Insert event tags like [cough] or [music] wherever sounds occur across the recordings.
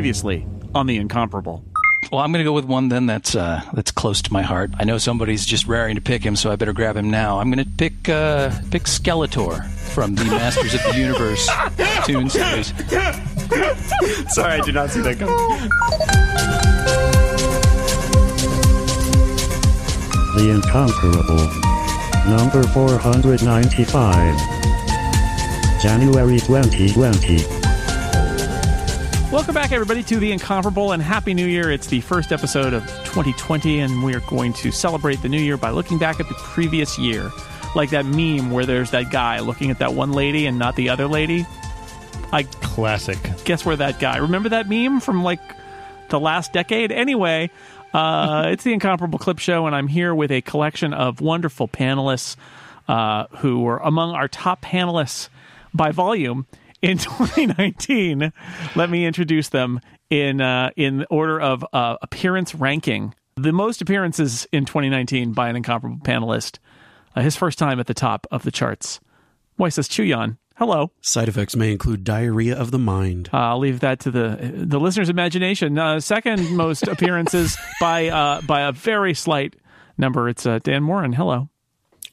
Previously on the Incomparable. Well, I'm going to go with one then that's uh, that's close to my heart. I know somebody's just raring to pick him, so I better grab him now. I'm going to pick uh, pick Skeletor from the Masters of the Universe [laughs] tune series. Sorry, I did not see that coming. The Incomparable. Number 495. January 2020. Welcome back, everybody, to the Incomparable and Happy New Year. It's the first episode of 2020, and we are going to celebrate the new year by looking back at the previous year. Like that meme where there's that guy looking at that one lady and not the other lady. I Classic. guess we're that guy. Remember that meme from like the last decade? Anyway, uh, [laughs] it's the Incomparable Clip Show, and I'm here with a collection of wonderful panelists uh, who were among our top panelists by volume in [laughs] 2019. Let me introduce them in uh, in order of uh, appearance ranking. The most appearances in 2019 by an incomparable panelist. Uh, his first time at the top of the charts. Moises Chiullan. Hello. Side effects may include diarrhea of the mind. Uh, I'll leave that to the the listener's imagination. Uh, second most [laughs] appearances by uh, by a very slight number. It's uh, Dan Moren. Hello.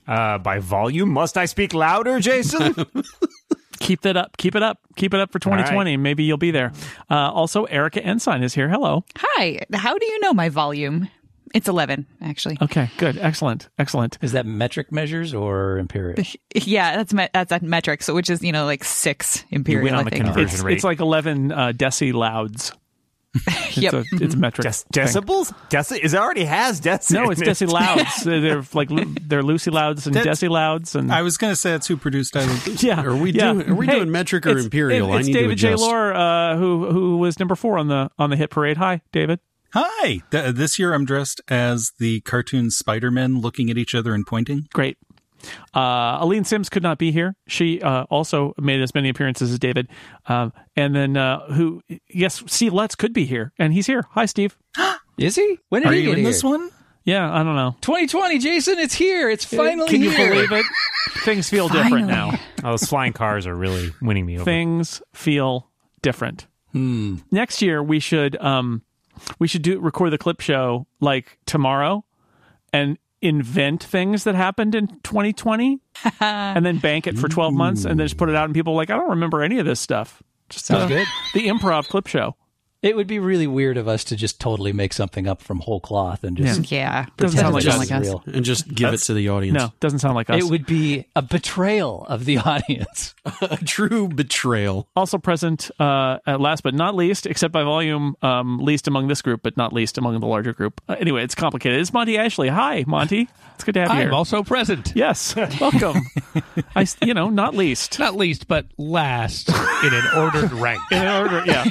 Uh, by volume, must I speak louder, Jason? [laughs] Keep that up. Keep it up. Keep it up for 2020. Maybe you'll be there. Uh, also, Erica Ensign is here. Hello. Hi. How do you know my volume? It's 11, actually. Okay. Good. Excellent. Excellent. Is that metric measures or imperial? [laughs] Yeah, that's me- that's at metric, so which is you know like six imperial. You win on I the think. conversion. It's, rate. it's like 11 uh, deci louds. It's Yep. a it's a metric. Dec- thing. decibels? Deci- it already has deci. No, it's in deci louds. [laughs] they're like they're Lucy louds and That's- deci louds and I was going to say that's who produced I Love Lucy. Yeah, Are we yeah. doing- are we doing metric or it's- imperial? it- I it's need to David J. adjust. Loehr, uh, who who was number four on the on the hit parade. Hi, David. Hi. Th- this year I'm dressed as the cartoon Spider-Men looking at each other and pointing. Great. Uh, Aline Sims could not be here. She uh, also made as many appearances as David. Um, and then uh, who? Yes, Steve Lutz could be here, and he's here. Hi, Steve. [gasps] Is he? When did Are he you get in here? this one? Yeah, I don't know. 2020, Jason. It's here. It's finally Can you here. believe it? Things feel different now. Oh, those flying cars are really winning me over. Things feel different. Next year we should um, we should do record the clip show like tomorrow, and invent things that happened in 2020, [laughs] and then bank it for 12 months, and then just put it out, and people are like, I don't remember any of this stuff. Just Sounds uh, good. The improv clip show. It would be really weird of us to just totally make something up from whole cloth and just Yeah, Doesn't sound like pretend us. it's real. And just give it to the audience. No, doesn't sound like us. It would be a betrayal of the [laughs] audience. [laughs] A true betrayal. also present, uh, at last but not least, except by volume, um, least among this group, but not least among the larger group. Uh, anyway, it's complicated. It's Monty Ashley. Hi, Monty. It's good to have you here. I'm also present. yes, welcome. [laughs] I, s- you know, not least. Not least, but last in an ordered rank. In order, yeah.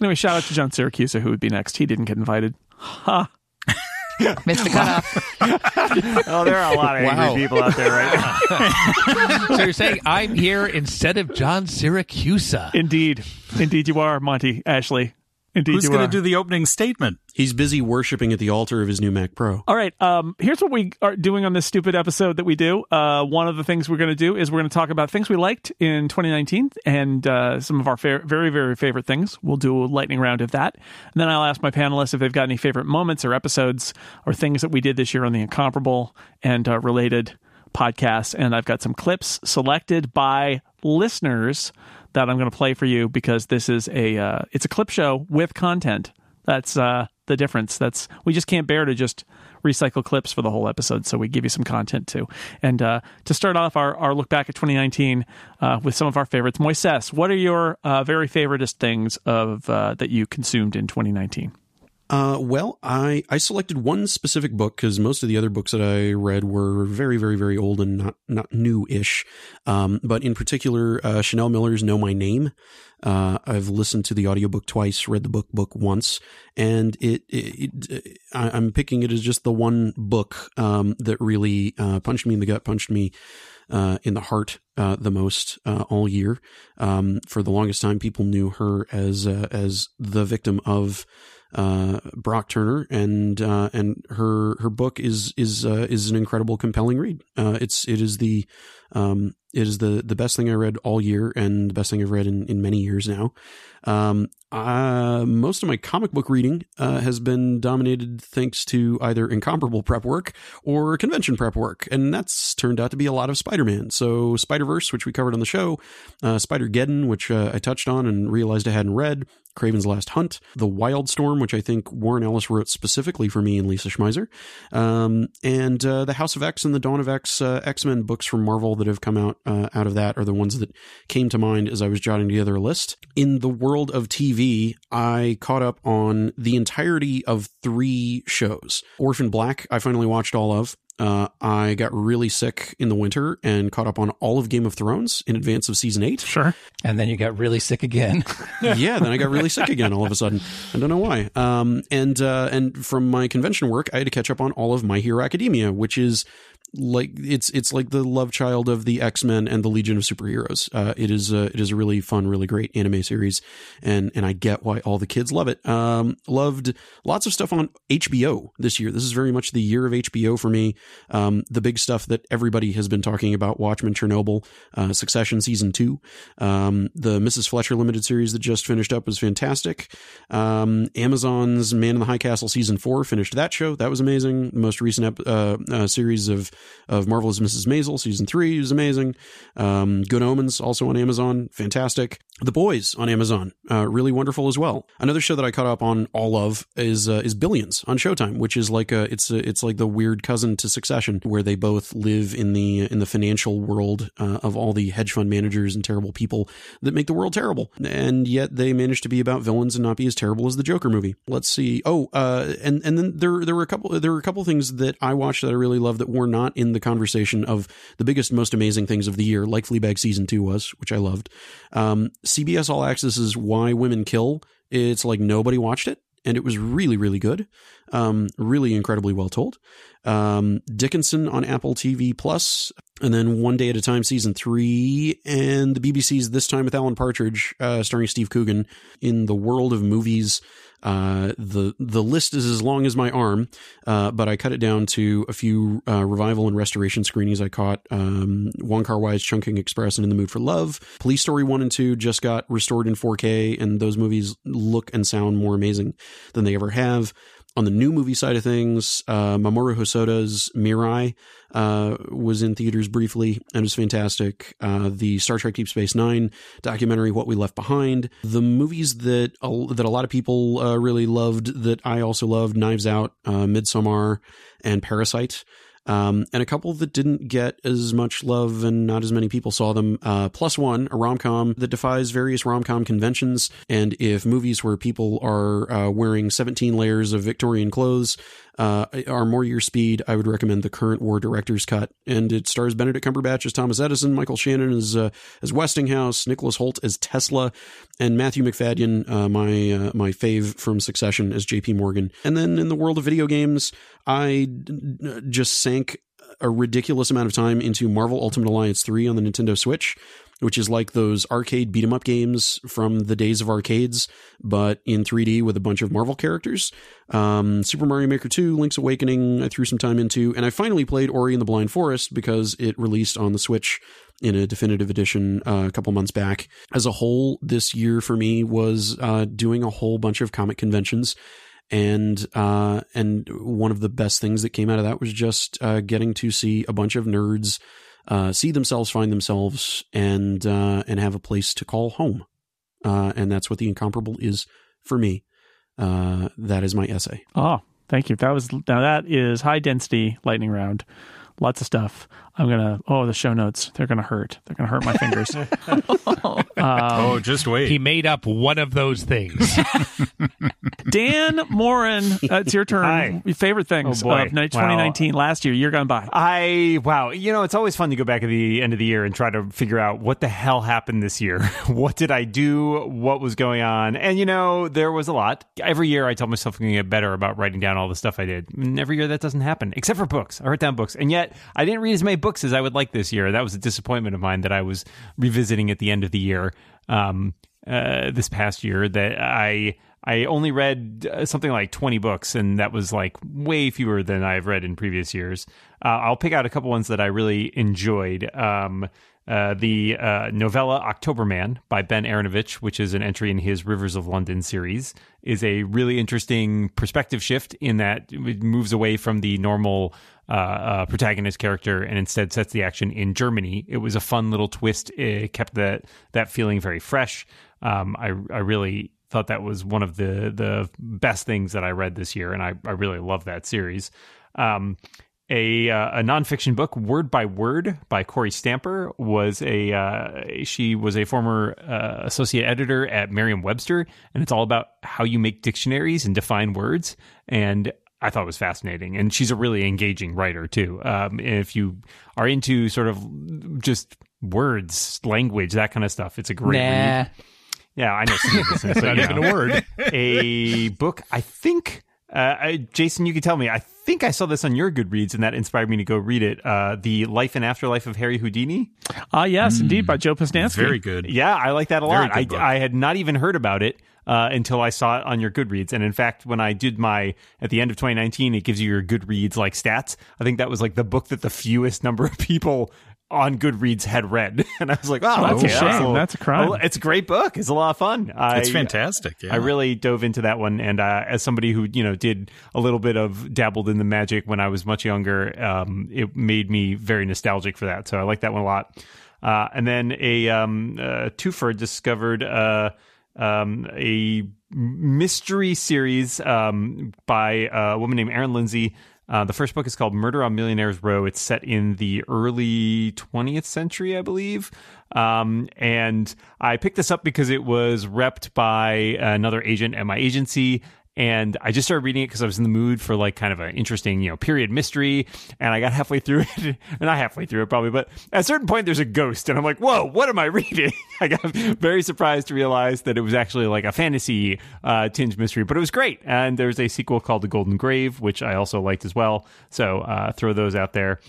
anyway, shout out to John Siracusa, who would be next. He didn't get invited. Ha. [laughs] Missed the cutoff. [laughs] Oh, there are a lot of angry Wow. people out there right now. [laughs] so you're saying I'm here instead of John Siracusa? Indeed, indeed, you are Monty Ashley. Indeed, Who's going to do the opening statement? He's busy worshiping at the altar of his new Mac Pro. All right. Um, here's what we are doing on this stupid episode that we do. Uh, one of the things we're going to do is we're going to talk about things we liked in 2019 and uh, some of our fa- very, very favorite things. We'll do a lightning round of that. And then I'll ask my panelists if they've got any favorite moments or episodes or things that we did this year on the Incomparable and uh, related podcasts. And I've got some clips selected by listeners that I'm going to play for you because this is a uh, it's a clip show with content. That's uh, the difference. That's we just can't bear to just recycle clips for the whole episode, so we give you some content too. And uh, to start off our, our look back at 2019 uh, with some of our favorites, Moises, what are your uh, very favoritist things of uh, that you consumed in 2019? Uh, well, I, I selected one specific book because most of the other books that I read were very, very, very old and not, not new-ish. Um, but in particular, uh, Chanel Miller's Know My Name. Uh, I've listened to the audiobook twice, read the book book once, and it, it, it I, I'm picking it as just the one book, um, that really, uh, punched me in the gut, punched me, uh, in the heart, uh, the most, uh, all year. Um, for the longest time, people knew her as, uh, as the victim of, uh, Brock Turner, and uh, and her her book is is uh, is an incredible, compelling read. Uh, it's it is the um, it is the the best thing I read all year, and the best thing I've read in, in many years now. Um, uh, most of my comic book reading uh, has been dominated thanks to either incomparable prep work or convention prep work, and that's turned out to be a lot of Spider-Man. So Spider Verse, which we covered on the show, Spider Geddon, which I touched on and realized I hadn't read, Kraven's Last Hunt, The Wildstorm, which I think Warren Ellis wrote specifically for me and Lisa Schmeiser, um, and uh, The House of X and the Dawn of X uh, X Men books from Marvel that have come out uh, out of that are the ones that came to mind as I was jotting together a list. In the world of TV, I caught up on the entirety of three shows. Orphan Black, I finally watched all of. Uh, I got really sick in the winter and caught up on all of Game of Thrones in advance of season eight. Sure. And then you got really sick again. [laughs] yeah, then I got really sick again all of a sudden. I don't know why. Um, and uh, and from my convention work, I had to catch up on all of My Hero Academia, which is like it's it's like the love child of the X Men and the Legion of Superheroes. Uh, it is a, it is a really fun, really great anime series, and and I get why all the kids love it. Um, loved lots of stuff on HBO this year. This is very much the year of HBO for me. Um, the big stuff that everybody has been talking about: Watchmen, Chernobyl, uh, Succession season two, um, the Mrs. Fletcher limited series that just finished up was fantastic. Um, Amazon's Man in the High Castle season four finished that show. That was amazing. Most recent ep- uh, uh, series of of Marvelous Mrs. Maisel season three is amazing. Um, Good Omens also on Amazon, fantastic. The Boys on Amazon, uh, really wonderful as well. Another show that I caught up on all of is uh, is Billions on Showtime, which is like a it's a, it's like the weird cousin to Succession, where they both live in the in the financial world uh, of all the hedge fund managers and terrible people that make the world terrible, and yet they manage to be about villains and not be as terrible as the Joker movie. Let's see. Oh, uh, and and then there there were a couple there were a couple things that I watched that I really love that were not in the conversation of the biggest most amazing things of the year, like Fleabag season two was, which I loved. Um, CBS All Access is Why Women Kill. It's like nobody watched it, and it was really, really good. Um, really incredibly well told. Um, Dickinson on Apple TV Plus, and then One Day at a Time season three, and the BBC's This Time with Alan Partridge, uh, starring Steve Coogan. In the world of movies, uh, the the list is as long as my arm, uh, but I cut it down to a few uh, revival and restoration screenings I caught. Um, Wong Kar Wai's Chungking Express and In the Mood for Love. Police Story one and two just got restored in 4K, and those movies look and sound more amazing than they ever have. On the new movie side of things, uh, Mamoru Hosoda's Mirai uh, was in theaters briefly and was fantastic. Uh, the Star Trek Deep Space Nine documentary, What We Left Behind, the movies that a, that a lot of people uh, really loved, that I also loved, Knives Out, uh, Midsommar, and Parasite. Um, and a couple that didn't get as much love and not as many people saw them. Uh, Plus One, a rom com that defies various rom com conventions. And if movies where people are uh, wearing 17 layers of Victorian clothes uh, are more your speed, I would recommend the current War Director's Cut. And it stars Benedict Cumberbatch as Thomas Edison, Michael Shannon as uh, as Westinghouse, Nicholas Hoult as Tesla, and Matthew Macfadyen, uh, my uh, my fave from Succession, as J.P. Morgan. And then in the world of video games, I just sank a ridiculous amount of time into Marvel Ultimate Alliance 3 on the Nintendo Switch, which is like those arcade beat 'em up games from the days of arcades, but in 3D with a bunch of Marvel characters. Um, Super Mario Maker 2, Link's Awakening, I threw some time into, and I finally played Ori and the Blind Forest because it released on the Switch in a definitive edition uh, a couple months back. As a whole, this year for me was uh, doing a whole bunch of comic conventions and uh, and one of the best things that came out of that was just uh, getting to see a bunch of nerds uh, see themselves, find themselves, and uh, and have a place to call home. Uh, and that's what the incomparable is for me. Uh, that is my essay. Oh, thank you. That was now that is high density lightning round. Lots of stuff. I'm gonna. Oh, the show notes. They're gonna hurt. They're gonna hurt my fingers. [laughs] oh, just wait. He made up one of those things. [laughs] Dan Moren, uh, it's your turn. Hi. Your favorite things Oh, of night 2019 last year. Year gone by. I wow, you know it's always fun to go back at the end of the year and try to figure out what the hell happened this year. [laughs] what did I do? What was going on? And you know there was a lot. Every year I tell myself I'm going to get better about writing down all the stuff I did. And every year that doesn't happen, except for books. I wrote down books, and yet I didn't read as many books as I would like this year. That was a disappointment of mine that I was revisiting at the end of the year. Um, uh, this past year that I I only read uh, something like 20 books, and that was like way fewer than I've read in previous years. Uh, I'll pick out a couple ones that I really enjoyed. Um, Uh, the uh, novella Octoberman by Ben Aaronovitch, which is an entry in his Rivers of London series, is a really interesting perspective shift in that it moves away from the normal uh, uh, protagonist character and instead sets the action in Germany. It was a fun little twist. It kept that that feeling very fresh. Um, I I really thought that was one of the the best things that I read this year, and I I really love that series. Um, a uh, a nonfiction book, Word by Word, by Kory Stamper, was a uh, she was a former uh, associate editor at Merriam-Webster, and it's all about how you make dictionaries and define words. And I thought it was fascinating, and she's a really engaging writer too. Um, if you are into sort of just words, language, that kind of stuff, it's a great Nah. read. Yeah, I know. some of this, but, [laughs] Not even know. a word. a book. I think, uh, I, Jason, you can tell me. I think I saw this on your Goodreads, and that inspired me to go read it. Uh, the Life and Afterlife of Harry Houdini. Ah, yes, indeed, by Joe Posnanski. Very good. Yeah, I like that a lot. I. I had not even heard about it uh, until I saw it on your Goodreads. And in fact, when I did my at the end of 2019, it gives you your Goodreads like stats. I think that was like the book that the fewest number of people on Goodreads had read, [laughs] and I was like, "Oh, That's a okay, shame. little- That's a crime. It's a great book. It's a lot of fun. I, It's fantastic. Yeah. I really dove into that one, and uh, as somebody who you know did a little bit of dabbled in the magic when I was much younger, um, it made me very nostalgic for that. So I like that one a lot. Uh, and then a um, uh, twofer discovered uh, um, a mystery series um, by a woman named Erin Lindsey. Uh, the first book is called Murder on Millionaires Row. It's set in the early 20th century, I believe. Um, and I picked this up because it was repped by another agent at my agency. And I just started reading it because I was in the mood for like kind of an interesting, you know, period mystery. And I got halfway through [laughs] it, or not halfway through it probably, but at a certain point there's a ghost, and I'm like, whoa, what am I [laughs] reading? I got very surprised to realize that it was actually like a fantasy uh, tinge mystery, but it was great. And there's a sequel called The Golden Grave, which I also liked as well. So uh, throw those out there.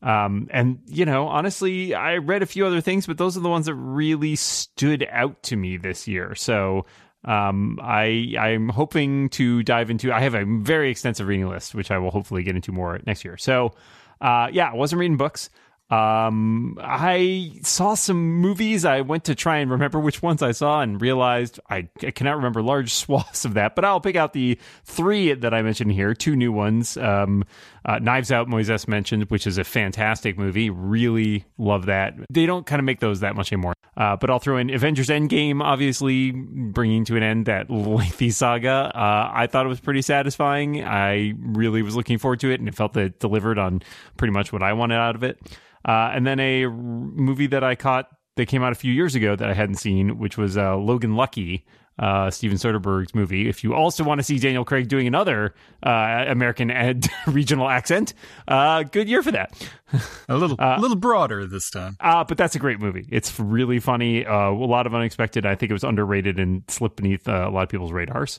Um, and you know, honestly, I read a few other things, but those are the ones that really stood out to me this year. So um, I I'm hoping to dive into. I have a very extensive reading list, which I will hopefully get into more next year. So uh, yeah, I wasn't reading books. Um, I saw some movies. I went to try and remember which ones I saw and realized I, I cannot remember large [laughs] swaths of that. But I'll pick out the three that I mentioned here. Two new ones. Um, uh, Knives Out, Moises mentioned, which is a fantastic movie. Really love that. They don't kind of make those that much anymore. Uh, but I'll throw in Avengers Endgame, obviously bringing to an end that [laughs] lengthy saga. Uh, I thought it was pretty satisfying. I really was looking forward to it, and it felt that it delivered on pretty much what I wanted out of it. Uh, and then a r- movie that I caught that came out a few years ago that I hadn't seen, which was uh, Logan Lucky, uh, Steven Soderbergh's movie. If you also want to see Daniel Craig doing another uh, American [laughs] and regional accent, uh, good year for that. a little, [laughs] a little broader this time. Uh, but that's a great movie. It's really funny. Uh, a lot of unexpected. I think it was underrated and slipped beneath uh, a lot of people's radars.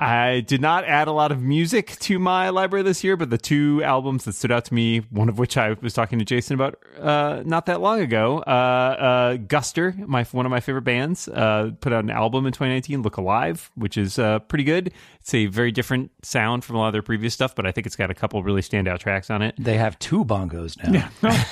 I did not add a lot of music to my library this year, but the two albums that stood out to me, one of which I was talking to Jason about uh, not that long ago, uh, uh, Guster, my one of my favorite bands, uh, put out an album in 2019, Look Alive, which is uh, pretty good. It's a very different sound from a lot of their previous stuff, but I think it's got a couple really standout tracks on it. They have two bongos now. [laughs]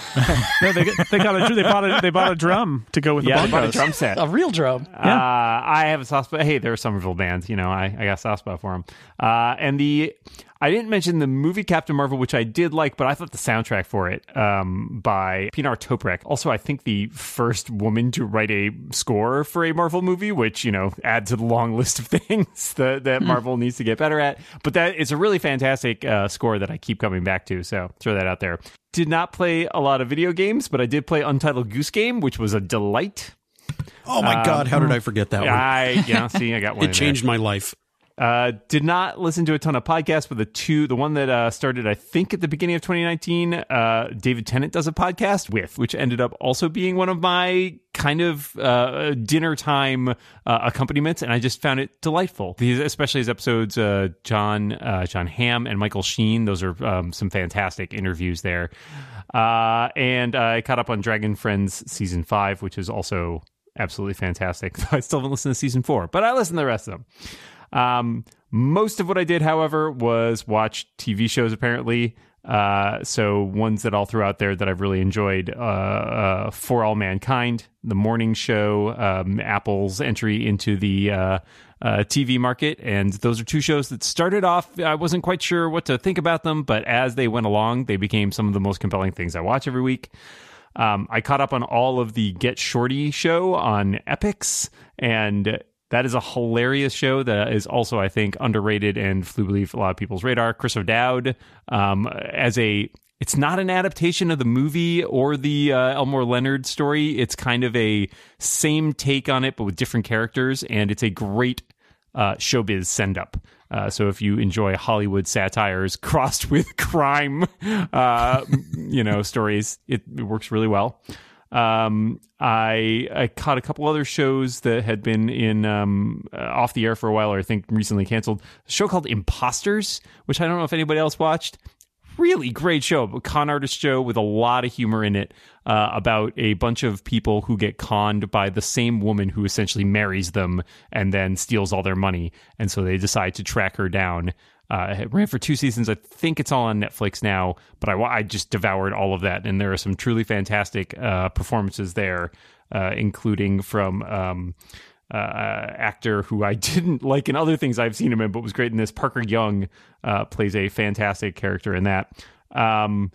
No, they, get- they got a they bought a they bought a drum to go with Yeah, the they bought a drum set. A real drum. Uh, I have a soft spot. Hey, they're a Somerville band. You know, I, I got a soft spot for them. Uh, and the I didn't mention the movie Captain Marvel, which I did like, but I thought the soundtrack for it um, by Pinar Toprak. Also, I think the first woman to write a score for a Marvel movie, which you know adds to the long list of [laughs] things that, that Marvel needs to get better at. But that it's a really fantastic uh, score that I keep coming back to. So throw that out there. Did not play a lot of video games, but I did play Untitled Goose Game, which was a delight. Oh my God, how did I forget that one? I yeah, see, I got [laughs] one. It there. changed my life. Uh, did not listen to a ton of podcasts, but the two, the one that uh, started, I think, at the beginning of 2019, uh, David Tennant does a podcast with, which ended up also being one of my kind of uh, dinner time uh, accompaniments, and I just found it delightful. These, especially his episodes, uh, John Jon Hamm and Michael Sheen. Those are um, some fantastic interviews there. And I caught up on Dragon Friends season five, which is also absolutely fantastic. [laughs] I still haven't listened to season four, but I listened to the rest of them. Um, most of what I did, however, was watch TV shows. Apparently, uh, so ones that I'll throw out there that I've really enjoyed: uh, uh, For All Mankind, The Morning Show, um, Apple's entry into the uh, uh, TV market, and those are two shows that started off. I wasn't quite sure what to think about them, but as they went along, they became some of the most compelling things I watch every week. Um, I caught up on all of the Get Shorty show on Epix, and that is a hilarious show that is also, I think, underrated and flew beneath a lot of people's radar. Chris O'Dowd, um, as a it's not an adaptation of the movie or the uh, Elmore Leonard story. It's kind of a same take on it, but with different characters, and it's a great uh, showbiz send up. Uh, so if you enjoy Hollywood satires [laughs] crossed with crime, uh, you know stories, it, it works really well. Um, I I caught a couple other shows that had been in um, uh, off the air for a while, or I think recently canceled. A show called Imposters, which I don't know if anybody else watched. Really great show, a con artist show with a lot of humor in it uh, about a bunch of people who get conned by the same woman who essentially marries them and then steals all their money, and so they decide to track her down. Uh, it ran for two seasons. I think it's all on Netflix now, but I, I just devoured all of that, and there are some truly fantastic uh, performances there, uh, including from um, uh, actor who I [laughs] didn't like in other things I've seen him in, but was great in this. Parker Young uh, plays a fantastic character in that. Um,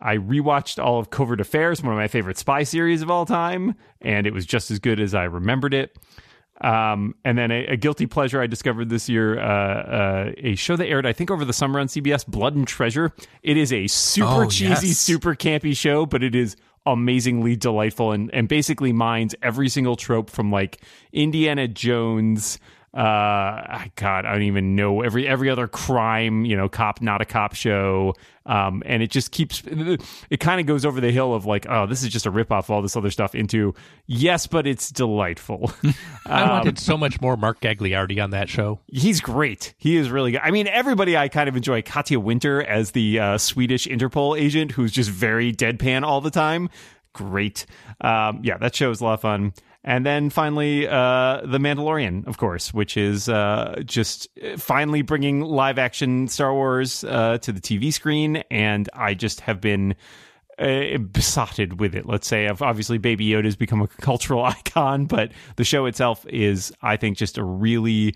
I rewatched all of Covert Affairs, one of my favorite spy series of all time, and it was just as good as I remembered it. Um, and then a, a, guilty pleasure I discovered this year, uh, uh, a show that aired, I think, over the summer on CBS, Blood and Treasure. It is a super Oh, cheesy, yes. super campy show, but it is amazingly delightful and, and basically mines every single trope from like Indiana Jones. Uh, God, I don't even know every every other crime, you know, cop not a cop show, um, and it just keeps it kind of goes over the hill of like, oh, this is just a ripoff of all this other stuff into yes, but it's delightful. [laughs] I Um, wanted so much more Mark Gagliardi on that show. He's great. He is really good. I mean, everybody I kind of enjoy. Katia Winter as the uh, Swedish Interpol agent who's just very deadpan all the time. Great. Um, yeah, that show is a lot of fun. And then finally, uh, The Mandalorian, of course, which is uh, just finally bringing live action Star Wars uh, to the TV screen. And I just have been uh, besotted with it. Let's say, obviously, Baby Yoda has become a cultural [laughs] icon, but the show itself is, I think, just a really,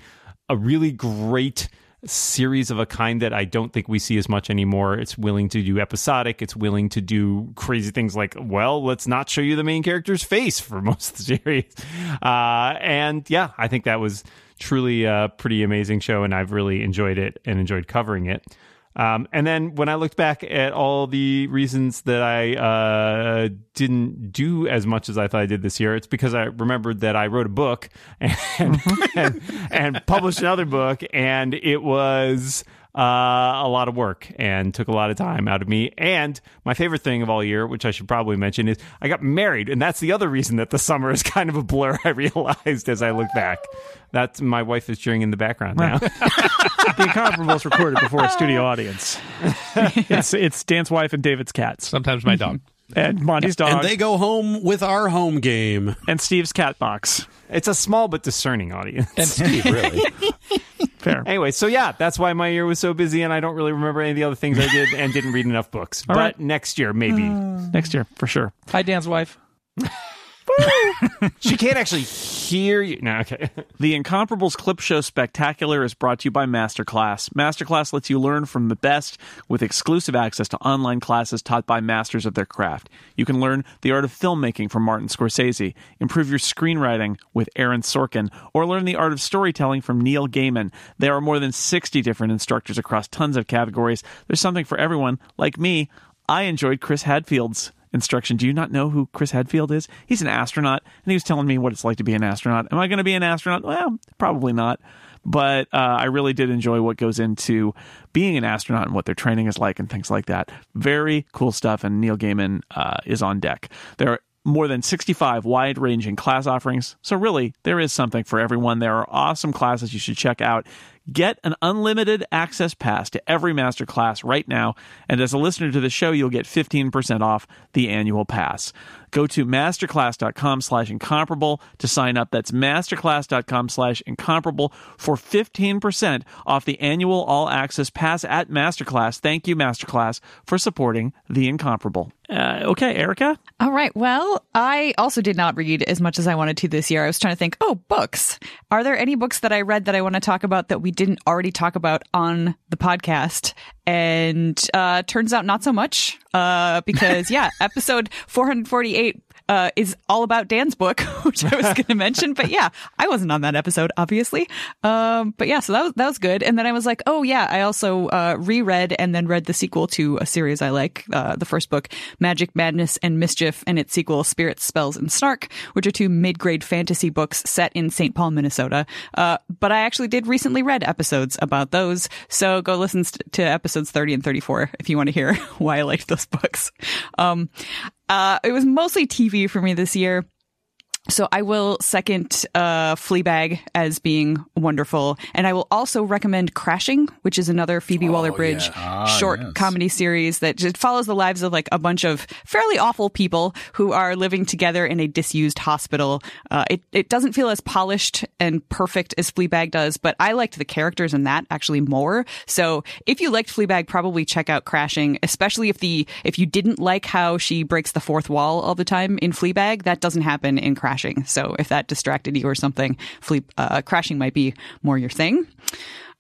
a really great series of a kind that I don't think we see as much anymore. It's willing to do episodic. It's willing to do crazy things like, well, let's not show you the main character's face for [laughs] most of the series. Uh, and yeah, I think that was truly a pretty amazing show, and I've really enjoyed it and enjoyed covering it. Um, and then when I looked back at all the reasons that I uh, didn't do as much as I thought I did this year, it's because I remembered that I wrote a book [laughs] and and, and published another book, and it was uh, a lot of work and took a lot of time out of me. And my favorite thing of all year, which I should probably mention, is I got married, and that's the other reason that the summer is [laughs] kind of a blur. I realized as I look back. That's my wife is cheering in the background now. [laughs] the Incomparables recorded before a studio audience. it's it's Dan's wife and David's cats Sometimes my dog. and Monty's dog And they go home with our home game. and Steve's cat box. It's a small but discerning audience. And Steve, really. [laughs] Fair. Anyway, so yeah, that's why my year was so busy, and I don't really remember any of the other things I did and didn't read enough books. but right. next year, maybe. Hmm. Next year for sure. Hi, Dan's wife. [laughs] [laughs] she can't actually hear you. No, okay. [laughs] The Incomparables Clip Show Spectacular is brought to you by Masterclass. Masterclass lets you learn from the best with exclusive access to online classes taught by masters of their craft. You can learn the art of filmmaking from Martin Scorsese, improve your screenwriting with Aaron Sorkin, or learn the art of storytelling from Neil Gaiman. There are more than 60 different instructors across tons of categories. There's something for everyone. Like me, I enjoyed Chris Hadfield's instruction. Do you not know who Chris Hadfield is? He's an astronaut, and he was telling me what it's like to be an astronaut. Am I going to be an astronaut? Well, probably not. But uh, I really did enjoy what goes into being an astronaut and what their training is like and things like that. Very cool stuff, and Neil Gaiman uh, is on deck. There are more than 65 wide ranging class offerings. So, really, there is something for everyone. There are awesome classes you should check out. Get an unlimited access pass to every masterclass right now. And as a listener to the show, you'll get 15% off the annual pass. Go to masterclass.com slash incomparable to sign up. That's masterclass.com slash incomparable for 15% off the annual all access pass at Masterclass. Thank you, Masterclass, for supporting the incomparable. Uh, okay, Erica? All right. Well, I also did not read as much as I wanted to this year. I was trying to think, oh, books. Are there any books that I read that I want to talk about that we didn't already talk about on the podcast? And uh, turns out not so much. Uh, because, yeah, [laughs] episode 448 uh, is all about Dan's book, [laughs] which I was going to mention. But yeah, I wasn't on that episode, obviously. Um, but yeah, so that was that was good. And then I was like, oh yeah, I also uh, reread and then read the sequel to a series I like. Uh, the first book, Magic, Madness, and Mischief, and its sequel, Spirits, Spells, and Snark, which are two mid-grade fantasy books set in St. Paul, Minnesota. Uh, but I actually did recently read episodes about those, so go listen to episodes 30 and 34 if you want to hear [laughs] why I liked those books. Um, uh, it was mostly TV for me this year. So I will second uh, Fleabag as being wonderful, and I will also recommend Crashing, which is another Phoebe Waller-Bridge short yes. comedy series that just follows the lives of like a bunch of fairly awful people who are living together in a disused hospital. Uh, it it doesn't feel as polished and perfect as Fleabag does, but I liked the characters in that actually more. So if you liked Fleabag, probably check out Crashing, especially if the if you didn't like how she breaks the fourth wall all the time in Fleabag. That doesn't happen in Crashing. So if that distracted you or something, Flee, uh, Crashing might be more your thing.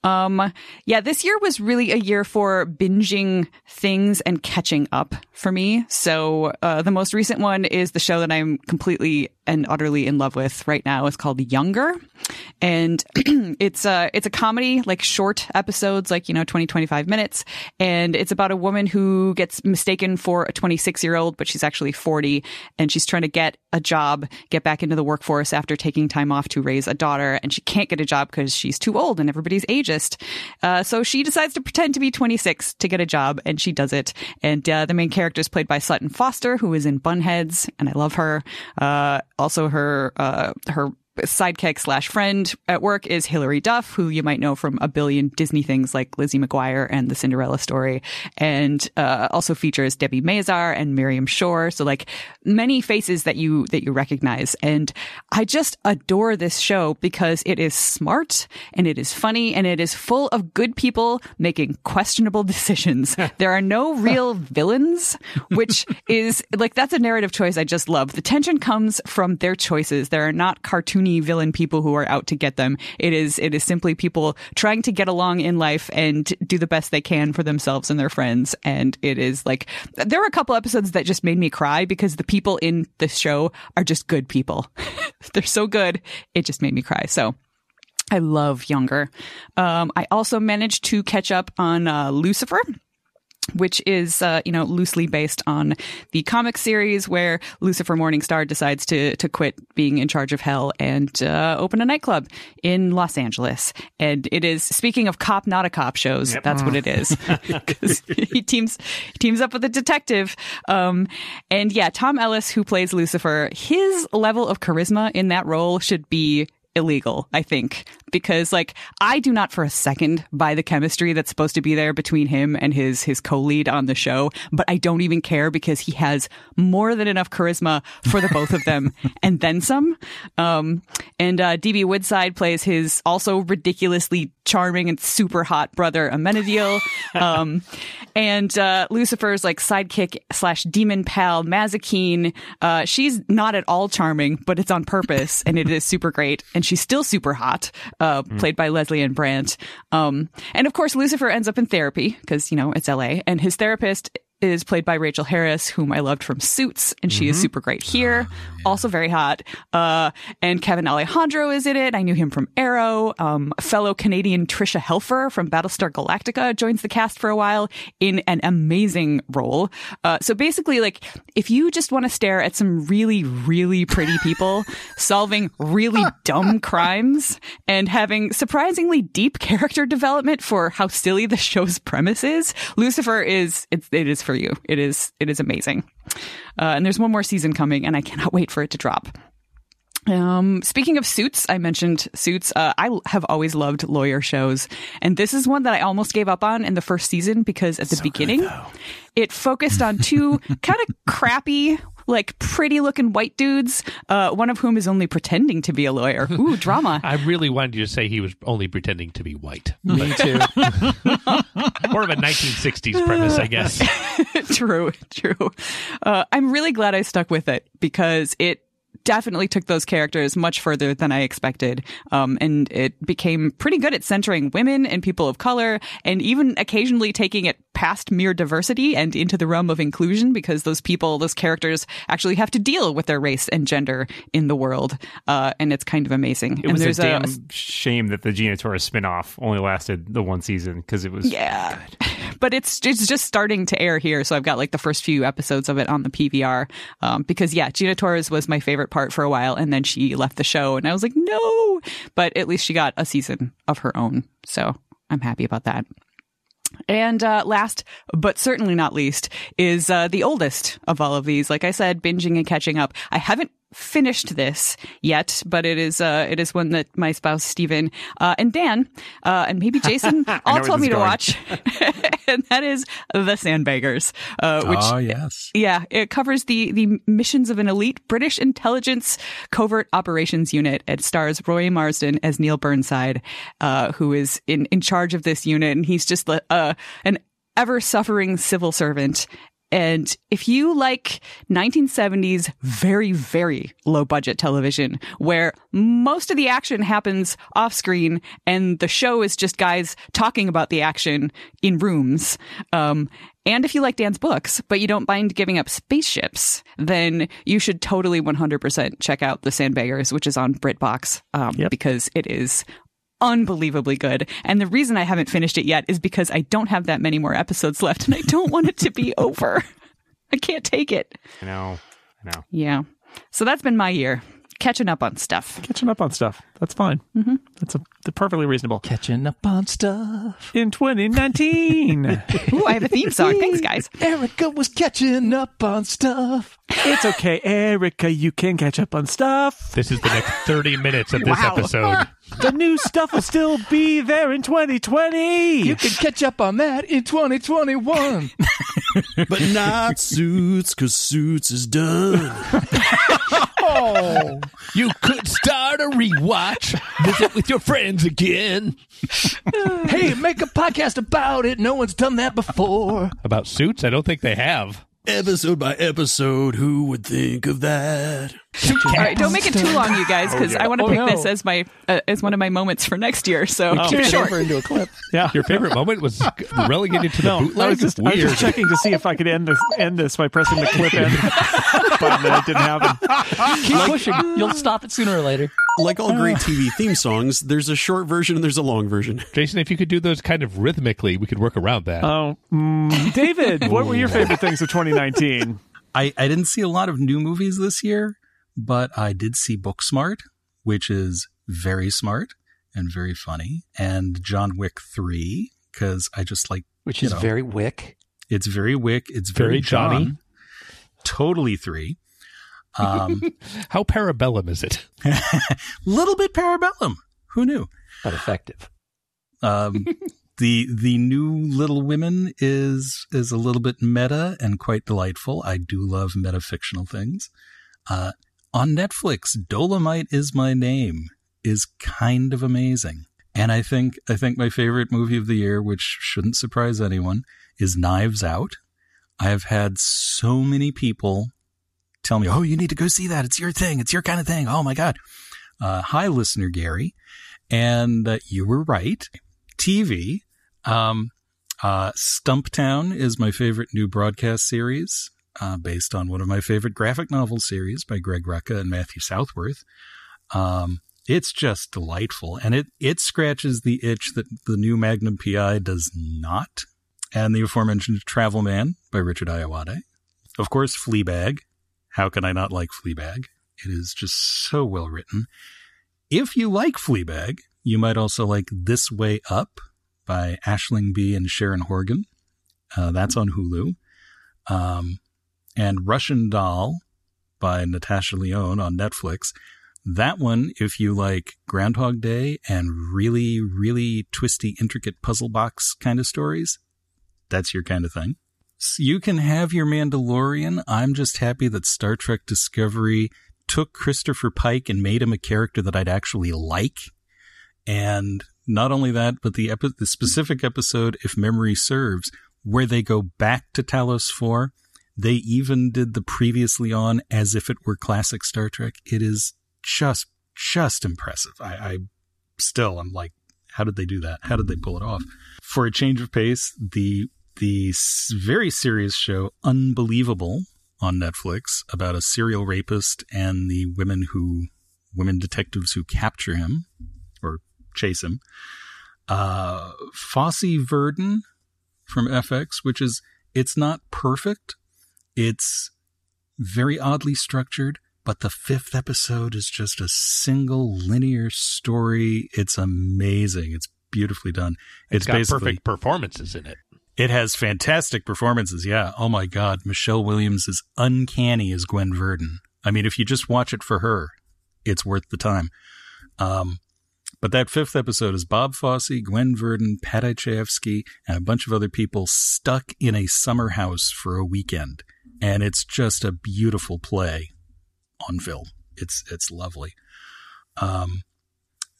Um, yeah, this year was really a year for binging things and catching up for me. So, uh, the most recent one is the show that I'm completely and utterly in love with right now. It's called Younger. And [clears throat] it's a, it's a comedy, like short episodes, like, you know, 20, 25 minutes. And it's about a woman who gets mistaken for a 26 year old, but she's actually 40 and she's trying to get a job, get back into the workforce after taking time off to raise a daughter. And she can't get a job because she's too old and everybody's ageist. Uh, so she decides to pretend to be 26 to get a job and she does it. And, uh, the main character is played by Sutton Foster, who is in Bunheads and I love her. Uh, also her, uh, her sidekick slash friend at work is Hilary Duff, who you might know from a billion Disney things like Lizzie McGuire and The Cinderella Story, and uh, also features Debi Mazar and Miriam Shor. So like many faces that you that you recognize, and I just adore this show because it is smart and it is funny and it is full of good people making questionable [laughs] decisions. [laughs] there are no real villains, which [laughs] is like that's a narrative choice I just love. The tension comes from their choices. There are not villain people who are out to get them. It is it is simply people trying to get along in life and do the best they can for themselves and their friends. And it is like there are a couple episodes that just made me cry because the people in this show are just good people. [laughs] They're so good. It just made me cry. So I love Younger. Um, I also managed to catch up on uh, Lucifer which is, uh, you know, loosely based on the comic series where Lucifer Morningstar decides to to quit being in charge of hell and uh, open a nightclub in Los Angeles. And it is speaking of cop, not a cop shows. That's what it is. [laughs] [laughs] he teams he teams up with a detective. Um, and yeah, Tom Ellis, who plays Lucifer, his level of charisma in that role should be illegal, I think, because like I do not for a second buy the chemistry that's supposed to be there between him and his his co-lead on the show, but I don't even care because he has more than enough charisma for the both of them [laughs] and then some. Um, and uh, DB Woodside plays his also ridiculously charming and super hot brother Amenadiel. Um, and uh, Lucifer's like sidekick slash demon pal Mazikeen. Uh, she's not at all charming, but it's on purpose, and it is super great. And she's still super hot, uh, played by Lesley-Ann Brandt. Um, and of course, Lucifer ends up in therapy because you know it's L.A. and his therapist is played by Rachel Harris, whom I loved from Suits, and she is super great here. Also very hot. Uh, and Kevin Alejandro is in it. I knew him from Arrow. Um, fellow Canadian Tricia Helfer from Battlestar Galactica joins the cast for a while in an amazing role. Uh, so basically, like, if you just want to stare at some really, really pretty people [laughs] solving really dumb [laughs] crimes and having surprisingly deep character development for how silly the show's premise is, Lucifer is, it's, it is for you. It is, it is amazing. Uh, and there's one more season coming and I cannot wait for it to drop. Um, speaking of suits, I mentioned suits. Uh, I have always loved lawyer shows, and this is one that I almost gave up on in the first season because at the beginning, it focused on two [laughs] kind of crappy, like pretty looking white dudes. Uh, one of whom is only pretending to be a lawyer. Ooh, [laughs] drama. I really wanted you to say he was only pretending to be white. [laughs] Me too. [laughs] More of a 1960s premise, I guess. true, true. Uh, I'm really glad I stuck with it because it definitely took those characters much further than I expected. Um, and it became pretty good at centering women and people of color and even occasionally taking it past mere diversity and into the realm of inclusion because those people, those characters actually have to deal with their race and gender in the world. Uh, and it's kind of amazing. It and was a there's damn shame that the Gina Torres spinoff only lasted the one season because it was Yeah. [laughs] But it's it's just starting to air here, so I've got like the first few episodes of it on the PVR. Um, because yeah, Gina Torres was my favorite part for a while, and then she left the show, and I was like, no. But at least she got a season of her own, so I'm happy about that. And uh, last, but certainly not least, is uh, the oldest of all of these. Like I said, binging and catching up. I haven't finished this yet, but it is uh, it is one that my spouse Stephen uh, and Dan uh, and maybe Jason [laughs] all told me to going. watch, [laughs] and that is The Sandbaggers, uh, which oh, yes. yeah, it covers the the missions of an elite British intelligence covert operations unit. It stars Roy Marsden as Neil Burnside, uh, who is in in charge of this unit, and he's just uh, an ever suffering civil servant. And if you like 1970s very, very low budget television where most of the action happens off screen and the show is just guys talking about the action in rooms, um, and if you like Dan's books, but you don't mind giving up spaceships, then you should totally 100% check out The Sandbaggers, which is on BritBox, um, because it is unbelievably good. And the reason I haven't finished it yet is because I don't have that many more episodes left and I don't want it to be [laughs] over. I can't take it. I know, I know. Yeah. So that's been my year. Catching up on stuff. Catching up on stuff. That's fine. Mm-hmm. That's a, perfectly reasonable. Catching up on stuff. In 2019, [laughs] Ooh, I have a theme song. Thanks, guys. [laughs] Erica was catching up on stuff. it's okay, Erica. You can catch up on stuff. This is the next 30 minutes of this Wow. episode. The new stuff will still be there in 2020. You can catch up on that in 2021. [laughs] But not Suits, because Suits is done. [laughs] Oh, you could start a rewatch. Visit with your friends again. [sighs] hey, make a podcast about it. No one's done that before. About suits? I don't think they have. episode by episode, who would think of that? All right, don't make it too long, you guys, because I want to Oh, pick no. this as my uh, as one of my moments for next year. So keep it short. into a clip. [laughs] yeah. Your favorite moment was relegated to the No, I was, just, I was just checking to see if I could end this end this by pressing the clip end [laughs] button, and it didn't happen. Keep pushing. You'll stop it sooner or later. Like all great TV theme songs, there's a short version and there's a long version. Jason, if you could do those kind of rhythmically, we could work around that. Oh, mm, [laughs] David, what were your favorite things of 2019? I, I didn't see a lot of new movies this year, but I did see Booksmart, which is very smart and very funny, and John Wick 3, because I just like, Which is know. very wick. it's very Wick, it's very, Very Johnny. John. Totally 3. Um, [laughs] How parabellum is it? [laughs] little bit parabellum. Who knew? But effective. Um, [laughs] the the new Little Women is is a little bit meta and quite delightful. I do love meta fictional things. Uh, on Netflix, Dolomite is my name is kind of amazing, and I think I think my favorite movie of the year, which shouldn't surprise anyone, is Knives Out. I have had so many people tell me, "Oh, you need to go see that. It's your thing. It's your kind of thing." Oh my god! Uh, hi, listener Gary, and uh, you were right. TV. Um, uh, Stumptown is my favorite new broadcast series, uh, based on one of my favorite graphic novel series by Greg Rucka and Matthew Southworth. Um, it's just delightful, and it it scratches the itch that the new Magnum PI does not. And the aforementioned Travel Man by Richard Ayoade. Of course, Fleabag. How can I not like Fleabag? It is just so well written. If you like Fleabag, you might also like This Way Up by Aisling Bea and Sharon Horgan. Uh, that's on Hulu. Um, and Russian Doll by Natasha Lyonne on Netflix. That one, if you like Groundhog Day and really, really twisty, intricate puzzle box kind of stories, that's your kind of thing. So you can have your Mandalorian. I'm just happy that Star Trek Discovery took Christopher Pike and made him a character that I'd actually like. And not only that, but the epi- the specific episode, if memory serves, where they go back to Talos 4, they even did the previously on as if it were classic Star Trek. It is just, just impressive. I, I still, I'm like, how did they do that? How did they pull it off? For a change of pace, the the very serious show Unbelievable on Netflix about a serial rapist and the women who women detectives who capture him or chase him. Uh, Fosse Verdon from FX, which is it's not perfect. It's very oddly structured, but the fifth episode is just a single linear story. It's amazing. It's beautifully done. It's It's, got perfect performances in it. it has fantastic performances. Yeah. Oh my God. Michelle Williams is uncanny as Gwen Verdon. I mean, if you just watch it for her, it's worth the time. Um, but that fifth episode is Bob Fosse, Gwen Verdon, Pat Chayefsky, and a bunch of other people stuck in a summer house for a weekend. And it's just a beautiful play on film. It's, it's lovely. Um,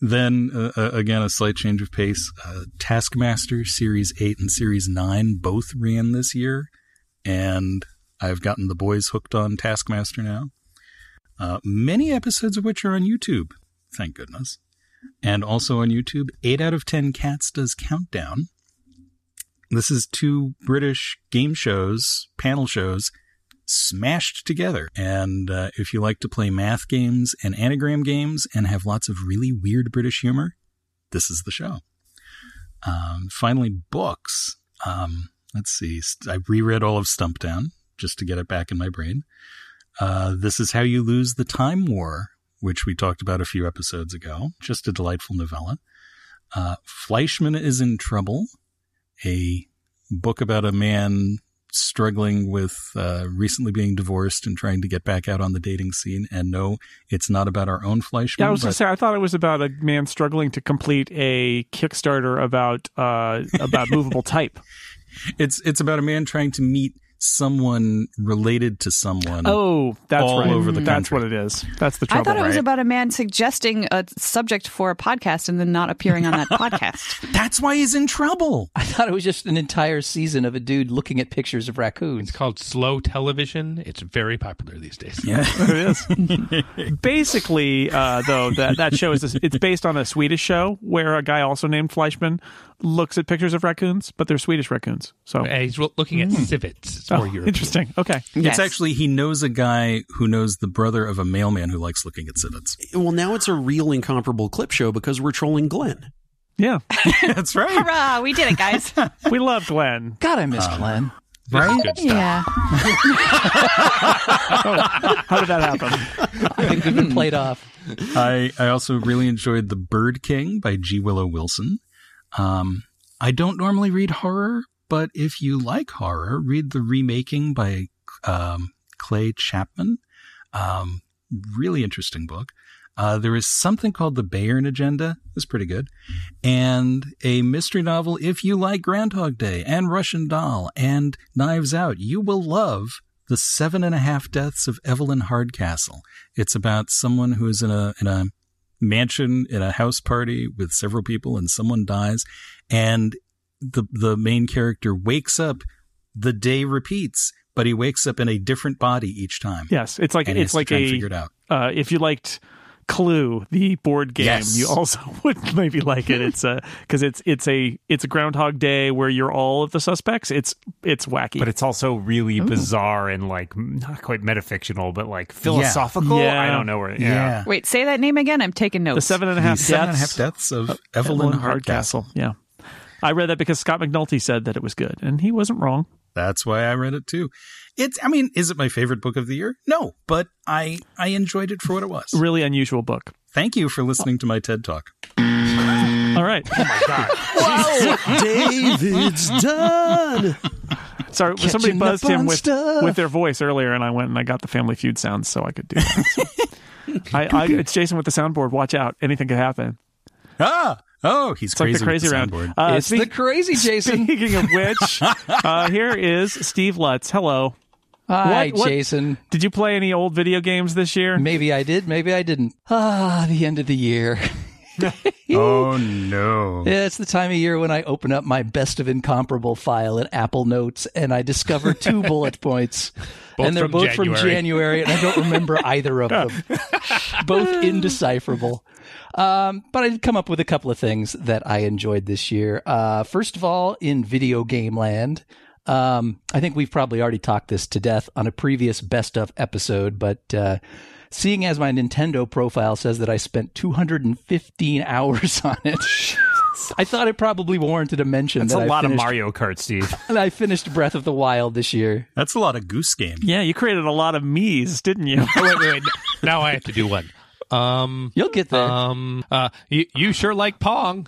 then uh, uh, again, a slight change of pace. Uh, Taskmaster Series 8 and Series 9 both ran this year, and I've gotten the boys hooked on Taskmaster now. Uh, many episodes of which are on YouTube, thank goodness. And also on YouTube, 8 out of 10 Cats does Countdown. This is two British game shows, panel shows, smashed together. And uh, if you like to play math games and anagram games and have lots of really weird British humor, this is the show. Um, finally, books. Um, let's see. I reread all of Stumptown just to get it back in my brain. Uh, this is How You Lose the Time War, which we talked about a few episodes ago. Just a delightful novella. Uh, Fleishman is in Trouble, a book about a man struggling with uh, recently being divorced and trying to get back out on the dating scene. And no, it's not about our own Fleishman. Yeah, I was but- going to say I thought it was about a man struggling to complete a Kickstarter about uh, about [laughs] movable type. It's it's about a man trying to meet someone related to someone. Oh, that's All right. over the country. That's what it is. That's the I thought it was about a man suggesting a subject for a podcast and then not appearing on that [laughs] podcast. That's why he's in trouble. I thought it was just an entire season of a dude looking at pictures of raccoons. It's called slow television. It's very popular these days. Yeah. [laughs] it is. [laughs] Basically, uh, though, that that show is it's based on a Swedish show where a guy also named Fleishman looks at pictures of raccoons, but they're Swedish raccoons. So And he's looking at civets. It's oh, European. interesting. Okay. Yes. It's actually he knows a guy who knows the brother of a mailman who likes looking at civets. Well, now it's a real incomparable clip show because we're trolling Glenn. Yeah, [laughs] That's right. Hurrah, we did it, guys. [laughs] we love Glenn. God, I miss Glenn. This is good stuff. yeah. [laughs] How did that happen? I think we've been played off. I, I also really enjoyed The Bird King by G. Willow Wilson. Um, I don't normally read horror, but if you like horror, read The Remaking by um, Clay Chapman. Um, really interesting book. Uh, there is something called The Bayern Agenda. It's pretty good. And a mystery novel, if you like Groundhog Day and Russian Doll and Knives Out, you will love The Seven and a Half Deaths of Evelyn Hardcastle. It's about someone who is in a, in a mansion, in a house party with several people and someone dies. And the, the main character wakes up, the day repeats, but he wakes up in a different body each time. Yes, it's like And he it's like a figure it out. uh, if you liked Clue, the board game, Yes. you also [laughs] would maybe like it. It's a because it's it's a it's a Groundhog Day where you're all of the suspects. It's it's wacky, But it's also really bizarre and like not quite metafictional, but like philosophical. Yeah. I don't know where. Yeah. Wait, say that name again. I'm taking notes. the seven and a half the seven and a half deaths. deaths of Evelyn Hardcastle. Yeah, I read that because Scott McNulty said that it was good, and he wasn't wrong. That's why I read it too. It's, I mean, is it my favorite book of the year? No, but I, I enjoyed it for what it was. Really unusual book. Thank you for listening to my TED Talk. [laughs] All right, Oh my god. Whoa, [laughs] David's done. sorry, somebody Catching up buzzed him with stuff. with their voice earlier, and I went and I got the Family Feud sounds so I could do that. So. [laughs] I, I, it's Jason with the soundboard. Watch out. Anything could happen. Ah, oh, he's It's like crazy. the crazy with the round. Uh, it's the crazy Jason. Speaking of which, [laughs] uh, here is Steve Lutz. Hello. Hi, What- what- Jason. Did you play any old video games this year? Maybe I did, maybe I didn't. Ah, the end of the year. [laughs] [laughs] oh no! Yeah, it's the time of year when I open up my best of incomparable file in Apple Notes and I discover two bullet points. Both and they're from both from January. January, and I don't remember either of them. both indecipherable. Um, but I did come up with a couple of things that I enjoyed this year. Uh, first of all, in video game land, um, I think we've probably already talked this to death on a previous best of episode, but uh, seeing as my Nintendo profile says that I spent 215 [laughs] hours on it, I thought it probably warranted a mention. That's that a I lot finished, of Mario Kart, Steve. [laughs] And I finished Breath of the Wild this year. That's a lot of goose game. Yeah, you created a lot of me's, didn't you? Oh, [laughs] wait, wait, wait. Now I have to do one. Um, You'll get there. um, uh, you, you sure like Pong.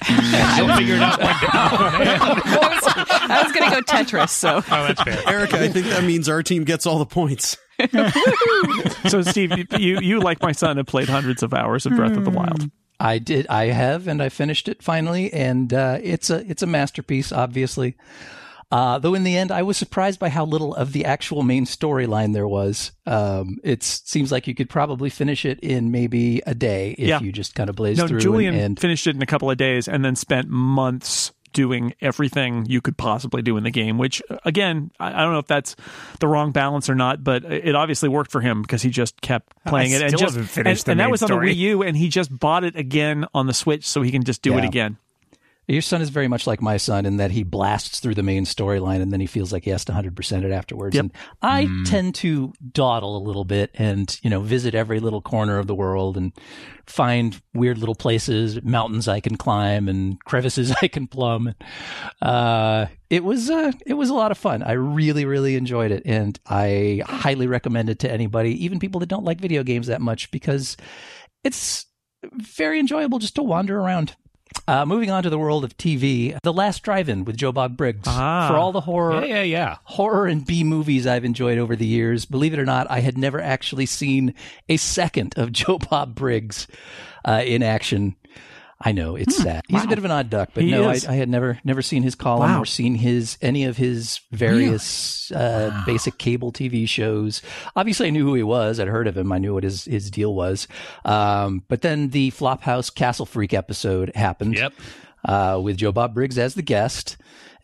[laughs] You'll figure it out one day. [laughs] I was going to go Tetris, so Oh, that's fair. Erica, I think that means our team gets all the points. [laughs] so, Steve, you, you, you, like my son, have played hundreds of hours of Breath of the Wild. I did. I have, and I finished it finally, and uh, it's a it's a masterpiece, obviously. Uh, though in the end, I was surprised by how little of the actual main storyline there was. Um, it seems like you could probably finish it in maybe a day if Yeah. you just kind of blaze No, through. Julian and, and finished it in a couple of days and then spent months doing everything you could possibly do in the game, which, again, I I don't know if that's the wrong balance or not, but it obviously worked for him because he just kept playing it. And, just, haven't finished and, the and that main was on story. the Wii U, and he just bought it again on the Switch so he can just do it again. Your son is very much like my son in that he blasts through the main storyline and then he feels like he has to 100% it afterwards. Yep. And I tend to dawdle a little bit and, you know, visit every little corner of the world and find weird little places, mountains I can climb and crevices [laughs] I can plumb. Uh, it was, uh, it was a lot of fun. I really, really enjoyed it. And I highly recommend it to anybody, even people that don't like video games that much because it's very enjoyable just to wander around. Uh, moving on to the world of TV, The Last Drive-In with Joe Bob Briggs. Ah. For all the horror, Yeah, yeah, yeah. horror and B movies I've enjoyed over the years, believe it or not, I had never actually seen a second of [laughs] Joe Bob Briggs uh, in action. I know it's sad. He's a bit of an odd duck, but He no, I. I had never never seen his column Wow. or seen his any of his various uh, basic cable TV shows. Obviously, I knew who he was. I'd heard of him. I knew what his his deal was. Um, but then the Flophouse Castle Freak episode happened Yep. uh, with Joe Bob Briggs as the guest.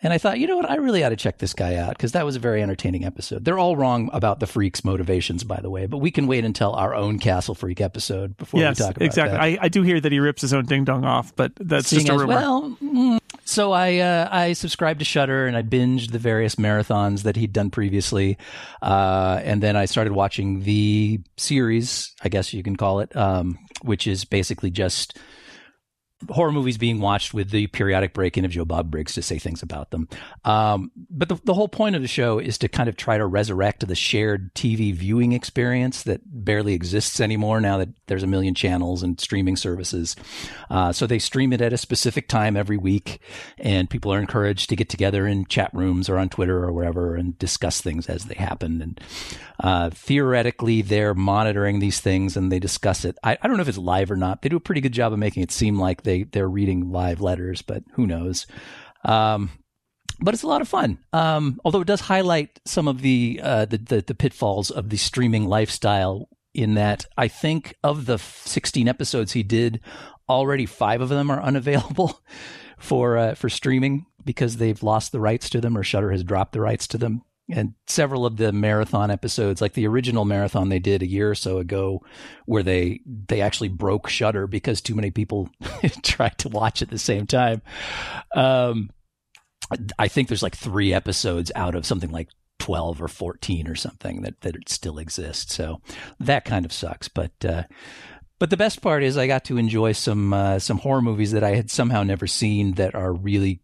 And I thought, you know what? I really ought to check this guy out because that was a very entertaining episode. They're all wrong about the freaks' motivations, by the way, but we can wait until our own Castle Freak episode before yes, we talk about exactly. that. I, I do hear that he rips his own ding dong off, but that's Seeing just a rumor. well, mm, so I uh, I subscribed to Shudder and I binged the various marathons that he'd done previously, uh, and then I started watching the series, I guess you can call it, um, which is basically just horror movies being watched with the periodic break in of Joe Bob Briggs to say things about them. Um, but the, the whole point of the show is to kind of try to resurrect the shared TV viewing experience that barely exists anymore now that there's a million channels and streaming services. Uh, so they stream it at a specific time every week, and people are encouraged to get together in chat rooms or on Twitter or wherever and discuss things as they happen. And uh, theoretically, they're monitoring these things and they discuss it. I, I don't know if it's live or not. They do a pretty good job of making it seem like they they're reading live letters, but who knows? Um, but it's a lot of fun. Um, although it does highlight some of the, uh, the, the the pitfalls of the streaming lifestyle. In that, I think of the 16 episodes he did, already five of them are [laughs] unavailable for uh, for streaming because they've lost the rights to them or Shudder has dropped the rights to them. And several of the marathon episodes, like the original marathon they did a year or so ago, where they they actually broke Shudder because too many people [laughs] tried to watch at the same time. Um, I think there's like three episodes out of something like 12 or 14 or something that, that still exist. So that kind of sucks. But, uh, but the best part is I got to enjoy some, uh, some horror movies that I had somehow never seen that are really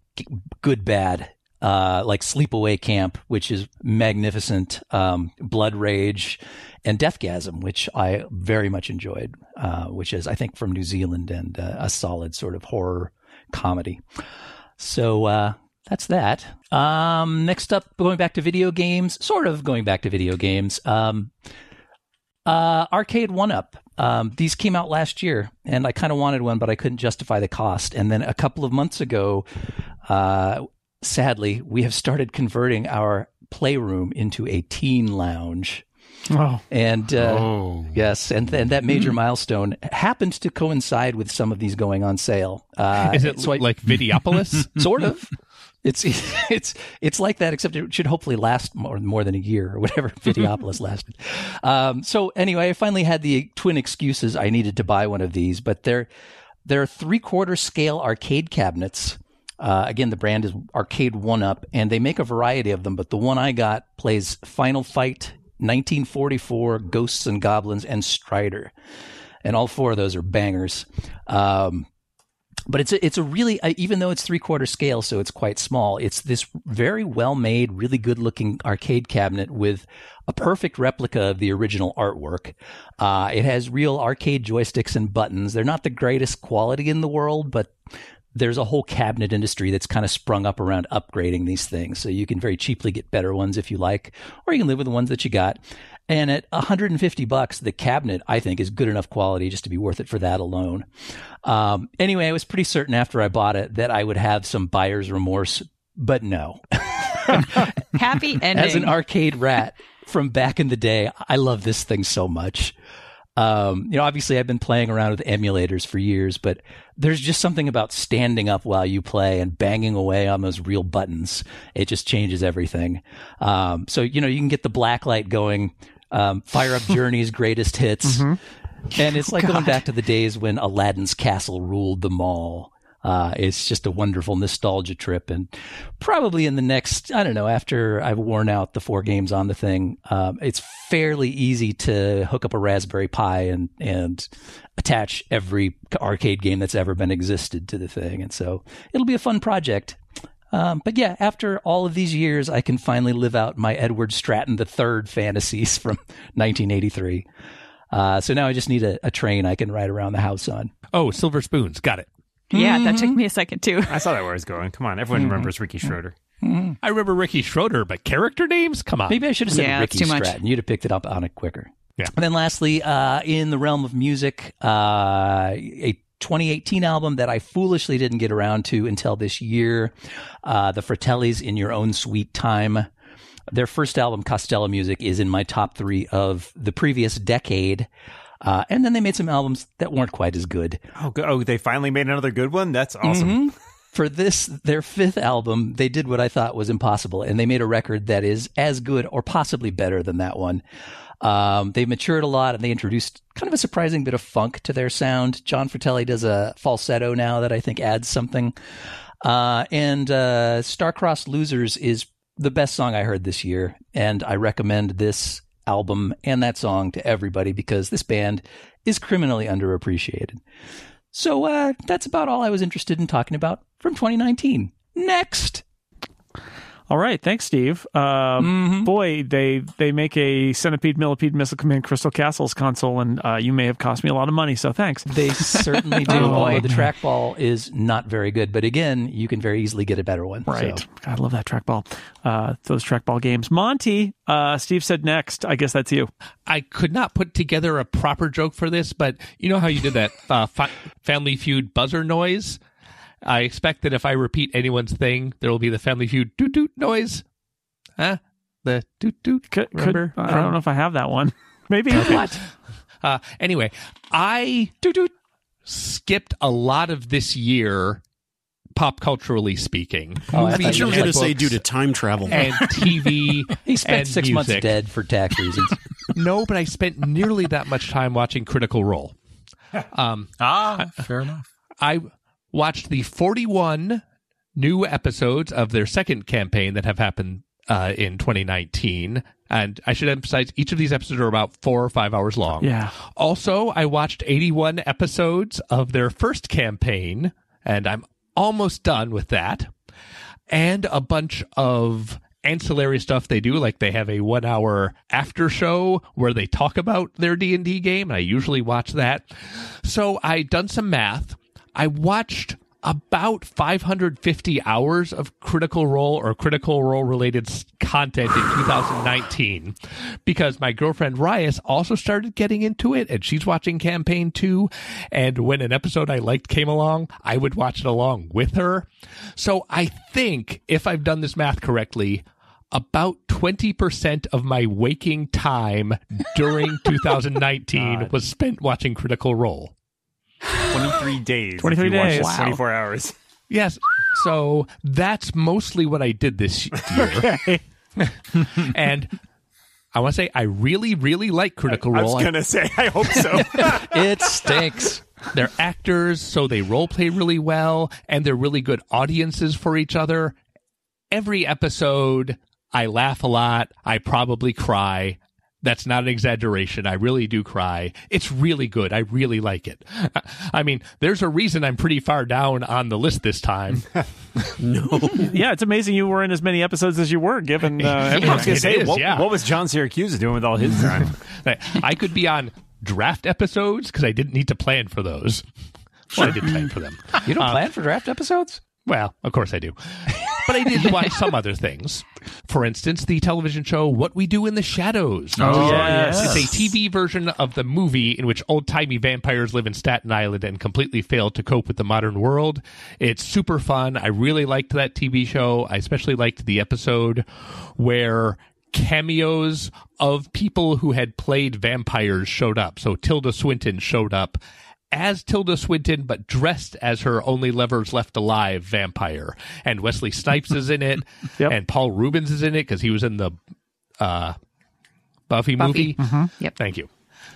good, bad. Uh, like Sleepaway Camp, which is magnificent, um, Blood Rage, and Deathgasm, which I very much enjoyed, uh, which is, I think, from New Zealand and uh, a solid sort of horror comedy. So uh, that's that. Um, next up, going back to video games, sort of going back to video games. Um, uh, Arcade One Up Um, these came out last year, and I kind of wanted one, but I couldn't justify the cost. And then a couple of months ago, uh, sadly, we have started converting our playroom into a teen lounge. Oh, And uh, Oh. yes, and, and that major milestone happened to coincide with some of these going on sale. Uh, Is it so I- like Videopolis? [laughs] sort of. It's it's it's like that, except it should hopefully last more more than a year or whatever [laughs] Videopolis lasted. Um, so anyway, I finally had the twin excuses I needed to buy one of these, but they're they're three quarter scale arcade cabinets. Uh, again, the brand is Arcade One Up, and they make a variety of them. But the one I got plays Final Fight, 1944, Ghosts and Goblins, and Strider, and all four of those are bangers. Um, but it's a, it's a really uh, even though it's three quarter scale, so it's quite small. It's this very well made, really good looking arcade cabinet with a perfect replica of the original artwork. Uh, it has real arcade joysticks and buttons. They're not the greatest quality in the world, but there's a whole cabinet industry that's kind of sprung up around upgrading these things. So you can very cheaply get better ones if you like, or you can live with the ones that you got. And at 150 bucks, the cabinet I think is good enough quality just to be worth it for that alone. Um, anyway, I was pretty certain after I bought it that I would have some buyer's remorse, but no. Happy ending. [laughs] As an arcade rat from back in the day, I love this thing so much. Um, you know, obviously I've been playing around with emulators for years, but there's just something about standing up while you play and banging away on those real buttons. It just changes everything. Um, so, you know, you can get the black light going, um, fire up [laughs] Journey's greatest hits. And it's like going back to the days when Aladdin's castle ruled the mall. Uh, it's just a wonderful nostalgia trip. And probably in the next, I don't know, after I've worn out the four games on the thing, um, it's fairly easy to hook up a Raspberry Pi and, and attach every arcade game that's ever been existed to the thing. And so it'll be a fun project. Um, but yeah, after all of these years, I can finally live out my Edward Stratton III fantasies from [laughs] 1983. Uh, so now I just need a, a train I can ride around the house on. oh, Silver Spoons. Got it. Yeah, that took me a second too. I saw that where I was going. Come on, everyone remembers Ricky Schroder. I remember Ricky Schroder, but character names? Come on. Maybe I should have said Yeah, that's Ricky too much. Stratton. You'd have picked it up on it quicker. Yeah. And then lastly, uh, in the realm of music, uh, a 2018 album that I foolishly didn't get around to until this year, uh, the Fratellis in Your Own Sweet Time. Their first album, Costello Music, is in my top three of the previous decade. Uh, and then they made some albums that weren't quite as good. Oh, go- oh, they finally made another good one. That's awesome. for this their fifth album they did what i thought was impossible and they made a record that is as good or possibly better than that one um, they matured a lot and they introduced kind of a surprising bit of funk to their sound jon fratelli does a falsetto now that i think adds something uh, and uh, star-crossed losers is the best song i heard this year and i recommend this album and that song to everybody because this band is criminally underappreciated so uh, that's about all I was interested in talking about from 2019. Next. All right. Thanks, Steve. Uh, Boy, they they make a Centipede, Millipede, Missile Command, Crystal Castles console, and uh, you may have cost me a lot of money. So thanks. They certainly [laughs] do. Oh, although boy. the trackball is not very good, but again, you can very easily get a better one. Right. So, God, I love that trackball. Uh, those trackball games. Monty, uh, Steve said next. I guess that's you. I could not put together a proper joke for this, but you know how you did that uh, fa- Family Feud buzzer noise? I expect that if I repeat anyone's thing, there will be the Family Feud doot doot noise. Huh? The doot doot. Could, could, Remember? I don't know if I have that one. [laughs] Maybe. what? Uh, anyway, I doot doot skipped a lot of this year, pop culturally speaking. Oh, I Movies thought You were you and going to say due to time travel. and [laughs] TV. He spent and six months dead for tax reasons. [laughs] No, but I spent nearly that much time watching Critical Role. Um, Ah, fair enough. I watched the 41 new episodes of their second campaign that have happened uh, in 2019. And I should emphasize each of these episodes are about four or five hours long. Yeah. Also, I watched 81 episodes of their first campaign, and I'm almost done with that. And a bunch of ancillary stuff they do like they have a 1 hour after show where they talk about their D&D game and I usually watch that. So I done some math. I watched about 550 hours of critical role or critical role related content in 2019 because my girlfriend Rias also started getting into it and she's watching campaign 2 and when an episode I liked came along I would watch it along with her. So I think if I've done this math correctly about 20% of my waking time during [laughs] 2019 was spent watching critical role 23 days. 23 if days. Wow. 24 hours. Yes. So that's mostly what I did this year. [laughs] [laughs] and I want to say I really, really like Critical I Role. I was going to say, I hope so. [laughs] It stinks. They're actors, so they role play really well, and they're really good audiences for each other. Every episode, I laugh a lot. I probably cry. That's not an exaggeration. I really do cry. It's really good. I really like it. [laughs] I mean, there's a reason I'm pretty far down on the list this time. [laughs] No. yeah, it's amazing you were in as many episodes as you were, given uh, I [laughs] everyone. going to say, is, what, yeah. what was John Siracusa doing with all his time? I could be on draft episodes because I didn't need to plan for those. Well, I did plan for them. You don't plan for draft episodes? Well, of course I do. But I did watch some other things. For instance, the television show What We Do in the Shadows. Oh, yes. It's a TV version of the movie in which old timey vampires live in Staten Island and completely fail to cope with the modern world. It's super fun. I really liked that TV show. I especially liked the episode where cameos of people who had played vampires showed up. So Tilda Swinton showed up as Tilda Swinton, but dressed as her only lovers left alive vampire. And Wesley Snipes is in it, [laughs] Yep. and Paul Reubens is in it because he was in the uh, Buffy, movie. Yep. Thank you.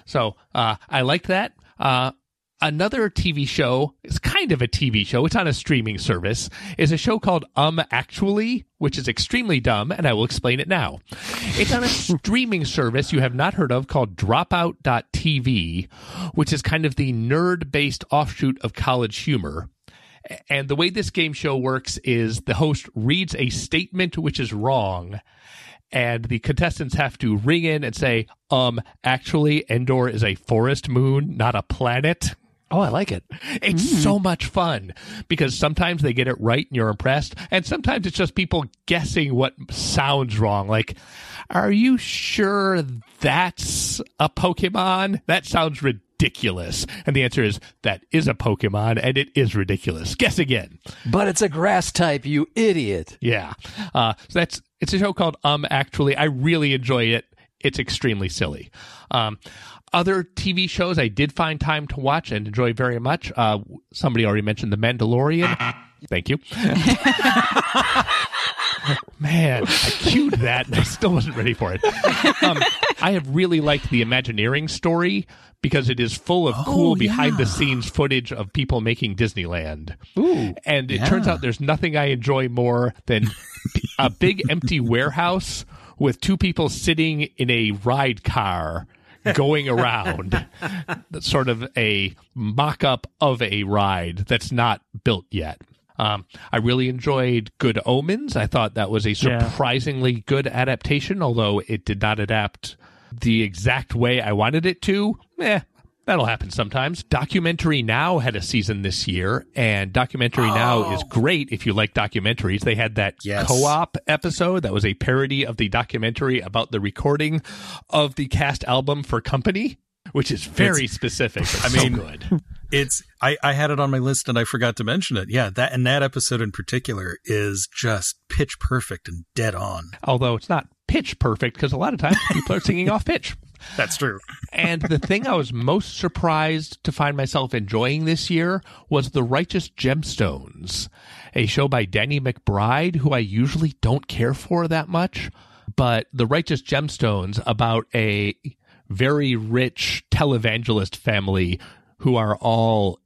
So uh, I liked that. Uh, another TV show, it's kind of a TV show, it's on a streaming service, is a show called Um Actually, which is extremely dumb, and I will explain it now. It's on a [laughs] streaming service you have not heard of called Dropout.tv, which is kind of the nerd based offshoot of college humor. And the way this game show works is the host reads a statement which is wrong, and the contestants have to ring in and say, um, actually, Endor is a forest moon, not a planet. Oh, I like it. It's so much fun because sometimes they get it right and you're impressed, and sometimes it's just people guessing what sounds wrong. Like, are you sure that's a Pokemon? That sounds ridiculous. And the answer is that is a Pokemon and it is ridiculous. Guess again. But it's a grass type, you idiot. Yeah. Uh, so that's it's a show called Um Actually. I really enjoy it. It's extremely silly. Um, other TV shows I did find time to watch and enjoy very much. Uh, somebody already mentioned The Mandalorian. Thank you. [laughs] Man, I cued that and I still wasn't ready for it. Um, I have really liked the Imagineering story because it is full of cool behind the scenes footage of people making Disneyland. Ooh. And it turns out there's nothing I enjoy more than a big empty warehouse with two people sitting in a ride car going around. That's sort of a mock up of a ride that's not built yet. Um, I really enjoyed Good Omens. I thought that was a Yeah. surprisingly good adaptation, although it did not adapt the exact way I wanted it to. Eh, that'll happen sometimes. Documentary Now had a season this year, and Documentary Now oh. is great if you like documentaries. They had that Yes. co-op episode that was a parody of the documentary about the recording of the cast album for Company, which is very specific. But I so mean- good. [laughs] It's I, I had it on my list and I forgot to mention it. Yeah, that and that episode in particular is just pitch perfect and dead on. Although it's not pitch perfect because a lot of times people are singing off pitch. That's true. And the thing I was most surprised to find myself enjoying this year was The Righteous Gemstones, a show by Danny McBride, who I usually don't care for that much. But The Righteous Gemstones about a very rich televangelist family who are all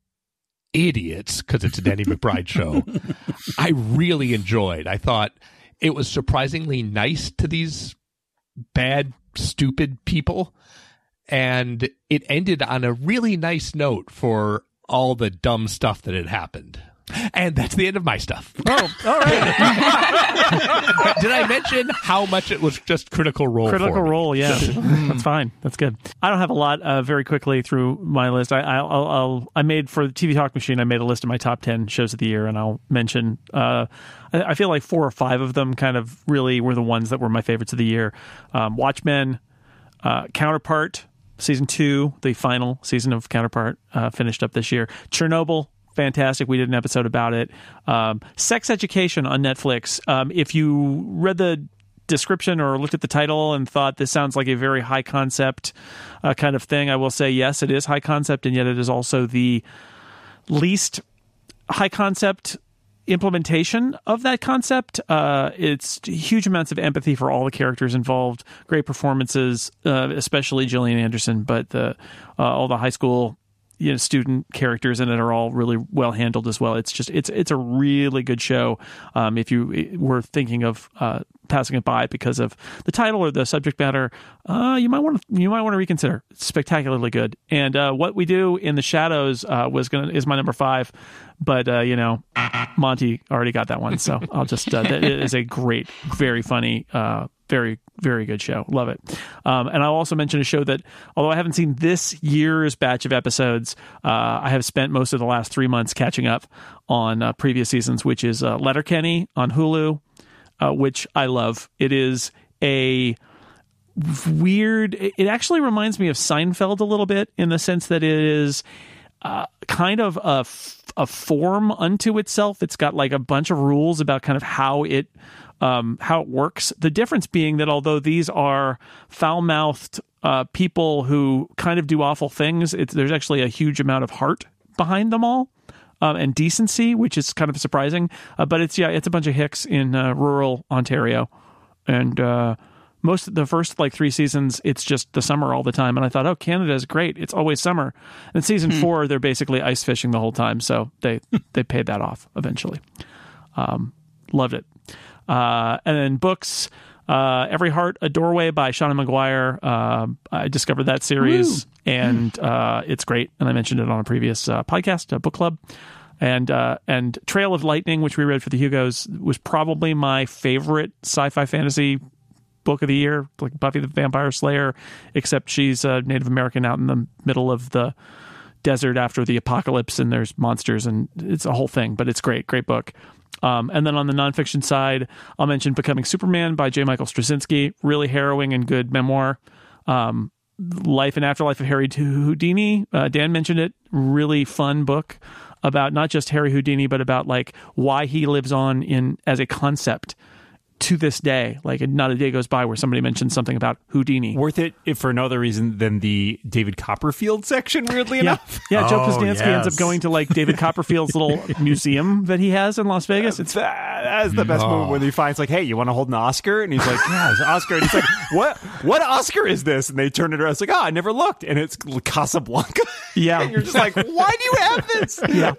idiots because it's a Danny McBride show. [laughs] I really enjoyed. I thought it was surprisingly nice to these bad, stupid people. And it ended on a really nice note for all the dumb stuff that had happened. And that's the end of my stuff. Oh, all right. [laughs] Did I mention how much it was just critical role? Critical? Role, yeah, that's fine. That's good. I don't have a lot. Uh, very quickly through my list, I I'll, I'll, I'll I made for the TV Talk Machine. I made a list of my top ten shows of the year, and I'll mention. Uh, I, I feel like four or five of them kind of really were the ones that were my favorites of the year. Um, Watchmen, uh, Counterpart, season two, the final season of Counterpart, uh, finished up this year. Chernobyl, fantastic. We did an episode about it. Um, Sex Education on Netflix. Um, if you read the description or looked at the title and thought this sounds like a very high concept uh, kind of thing, I will say yes, it is high concept, and yet it is also the least high concept implementation of that concept. Uh, it's huge amounts of empathy for all the characters involved. Great performances, uh, especially Gillian Anderson, but the uh, all the high school you know student characters in it are all really well handled as well. It's just it's it's a really good show. Um, if you were thinking of uh, passing it by because of the title or the subject matter, uh, you might want to you might want to reconsider. It's spectacularly good. And uh, what we do in the shadows uh, was gonna is my number five, but uh, you know Monty already got that one, so I'll just uh, that is a great, very funny. Uh, very very good show love it um, and i'll also mention a show that although i haven't seen this year's batch of episodes uh, i have spent most of the last three months catching up on uh, previous seasons which is uh, letterkenny on hulu uh, which i love it is a weird it actually reminds me of seinfeld a little bit in the sense that it is uh, kind of a, a form unto itself it's got like a bunch of rules about kind of how it um, how it works. The difference being that although these are foul mouthed uh, people who kind of do awful things, there's actually a huge amount of heart behind them all. Um, and decency, which is kind of surprising, uh, but it's yeah, it's a bunch of hicks in uh, rural Ontario, and uh, most of the first like three seasons, it's just the summer all the time. And I thought, oh, Canada is great; it's always summer. And season Hmm. four, they're basically ice fishing the whole time, so they they paid that off eventually. Um, loved it. Uh, and then books, uh, Every Heart, A Doorway by Seanan McGuire. Uh, I discovered that series and uh, it's great. And I mentioned it on a previous uh, podcast, a book club. And uh, and Trail of Lightning, which we read for the Hugos, was probably my favorite sci-fi fantasy book of the year, like Buffy the Vampire Slayer, except she's a Native American out in the middle of the desert after the apocalypse and there's monsters and it's a whole thing, but it's great, great book. Um, and then on the nonfiction side, I'll mention Becoming Superman by J. Michael Straczynski, really harrowing and good memoir. Um, Life and Afterlife of Harry Houdini, uh, Dan mentioned it, really fun book about not just Harry Houdini, but about like why he lives on in as a concept to this day. Like not a day goes by where somebody mentions something about Houdini. Worth it if for no other reason than the David Copperfield section, weirdly Yeah, enough. yeah. Joe Oh, Posnanski ends up going to like David Copperfield's little [laughs] museum that he has in Las Vegas. It's That, that is the best moment when he finds like, "Hey, you want to hold an Oscar?" And he's like, "Yeah, it's an Oscar." And he's like, "What? What Oscar is this?" And they turn it around. It's like, "Oh, I never looked." And it's Casablanca. Yeah. [laughs] and you're just like, "Why do you have this?" yeah,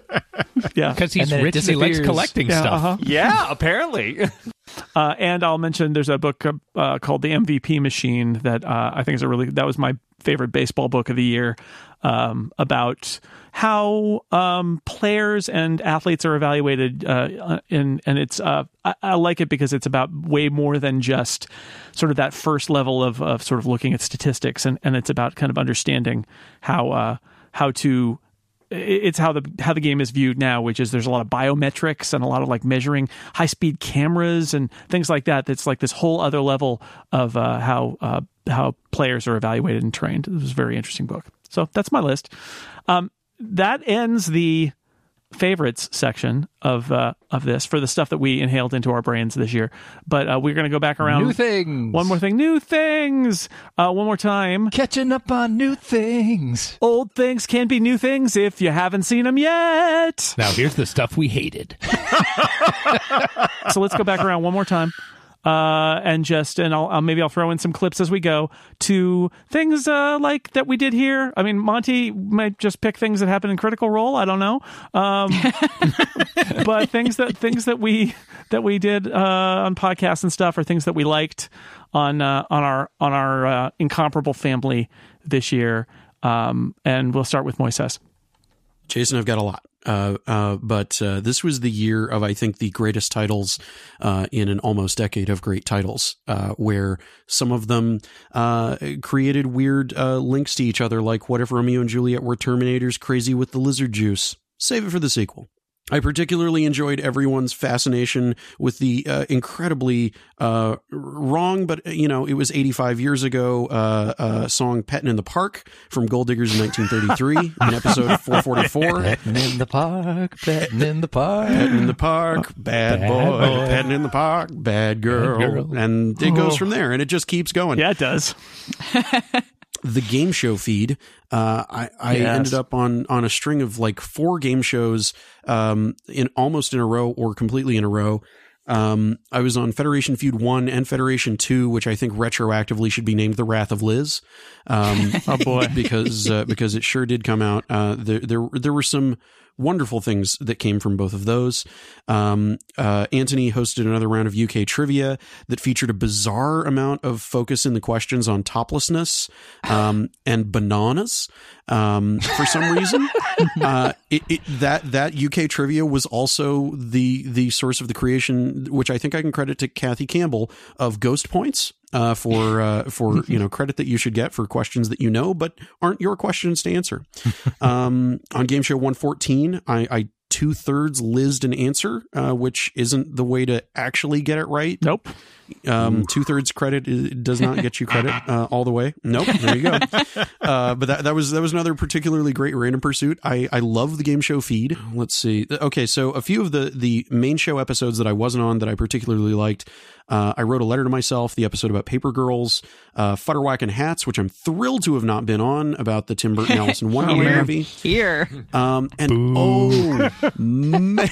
yeah. [laughs] Because he's And then it rich and he likes collecting Yeah, stuff. uh-huh. yeah, apparently. Uh, and I'll mention there's a book uh, called The MVP Machine that uh, I think is a really that was my favorite baseball book of the year um, about how um, players and athletes are evaluated. Uh, and and it's uh, I, I like it because it's about way more than just sort of that first level of of sort of looking at statistics, and and it's about kind of understanding how uh, how to it's how the how the game is viewed now, which is there's a lot of biometrics and a lot of like measuring high speed cameras and things like that. That's like this whole other level of uh, how uh, how players are evaluated and trained. It was a very interesting book. So that's my list. Um, that ends the favorites section of uh, of this for the stuff that we inhaled into our brains this year. But uh, we're going to go back around. New things. One more thing. New things. Uh, one more time. Catching up on new things. Old things can be new things if you haven't seen them yet. Now here's the stuff we hated. [laughs] so let's go back around one more time. Uh, and just and I'll, I'll maybe I'll throw in some clips as we go to things uh, like that we did here. I mean, Monty might just pick things that happen in Critical Role. I don't know, um, [laughs] but things that things that we that we did uh, on podcasts and stuff, or things that we liked on uh, on our on our uh, incomparable family this year. Um, and we'll start with Moises. Jason, I've got a lot. Uh, uh, but uh, this was the year of I think the greatest titles uh, in an almost decade of great titles, uh, where some of them uh, created weird uh, links to each other, like what if Romeo and Juliet were Terminators crazy with the lizard juice? Save it for the sequel. I particularly enjoyed everyone's fascination with the uh, incredibly uh, wrong, but you know, it was 85 years ago, uh, uh, song Petting in the Park from Gold Diggers in 1933, in [laughs] episode 444. Petting in the park, petting in the park. Petting in the park, bad, Bad boy. boy. Petting in the park, bad girl. girl. And it goes from there, and it just keeps going. Yeah, it does. [laughs] the game show feed, uh, I, I Yes. ended up on on a string of like four game shows, um, in almost in a row or completely in a row. Um, I was on Federation Feud one and Federation two, which I think retroactively should be named The Wrath of Liz. Um, [laughs] Oh boy. because uh, because it sure did come out. Uh, there there there were some wonderful things that came from both of those. Um, uh, Anthony hosted another round of UK trivia that featured a bizarre amount of focus in the questions on toplessness um, and bananas. Um, for some reason, [laughs] uh, it, it, that that UK trivia was also the the source of the creation, which I think I can credit to Kathy Campbell of Ghost Points uh, for [laughs] uh, for you know credit that you should get for questions that you know but aren't your questions to answer. [laughs] Um, on Game Show 114, I, I two thirds lizzed an answer, uh, which isn't the way to actually get it right. Nope. Um, two thirds credit does not get you credit [laughs] uh, all the way. Nope. There you go. Uh, but that, that was that was another particularly great random pursuit. I I love the game show feed. Let's see. Okay, so a few of the the main show episodes that I wasn't on that I particularly liked. Uh, I wrote a letter to myself. The episode about paper girls, uh, Futterwhack and hats, which I'm thrilled to have not been on about the Tim Burton Alice in [laughs] Wonderland movie. Here. Um, and oh [laughs] man,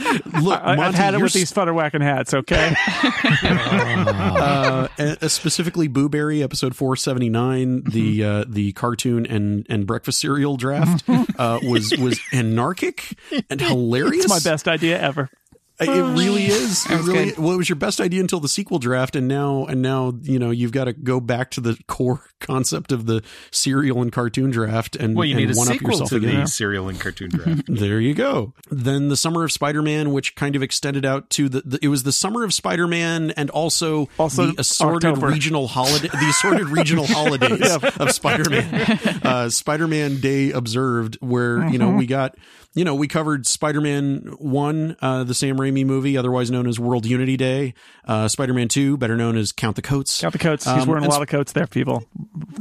[laughs] look, I, I've Monty, had it you're with these futterwhacking hats. Okay. [laughs] uh, uh, specifically Booberry episode 479 the uh, the cartoon and and breakfast cereal draft [laughs] uh, was was anarchic and hilarious it's my best idea ever. It really is it was really good. well it was your best idea until the sequel draft and now and now you know you've got to go back to the core [laughs] concept of the cereal and cartoon draft and Well, you and need a one up sequel yourself to again. the cereal and cartoon draft. [laughs] There you go. Then the summer of Spider-Man, which kind of extended out to the, the it was the summer of Spider-Man and also, Also the assorted October. regional holiday, the assorted regional [laughs] holidays of Spider-Man. Uh, Spider-Man Day observed, where you know we got. You know, we covered Spider-Man 1, uh, the Sam Raimi movie, otherwise known as World Unity Day. Uh, Spider-Man 2, better known as Count the Coats. Got the coats. He's Um, wearing a lot of coats there, people.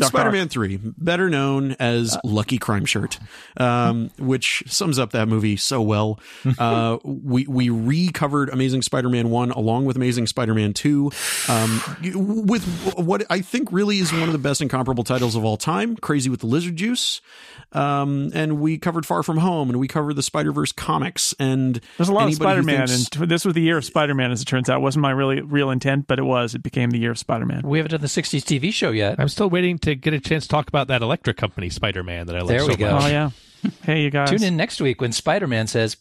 Spider Man 3, better known as Lucky Crime Shirt, um, which sums up that movie so well. [laughs] Uh, we, we recovered Amazing Spider Man 1 along with Amazing Spider Man 2 um, with what I think really is one of the best incomparable titles of all time Crazy with the Lizard Juice. Um, and we covered Far From Home and we covered the Spider Verse comics. And There's a lot of Spider Man, thinks- and this was the year of Spider Man, as it turns out. It wasn't my really real intent, but it was. It became the year of Spider Man. We haven't done the 60s TV show yet. I'm still waiting to get a chance to talk about that electric company Spider Man that I love There so we go. much. Oh yeah. Hey, you guys. Tune in next week when Spider Man says,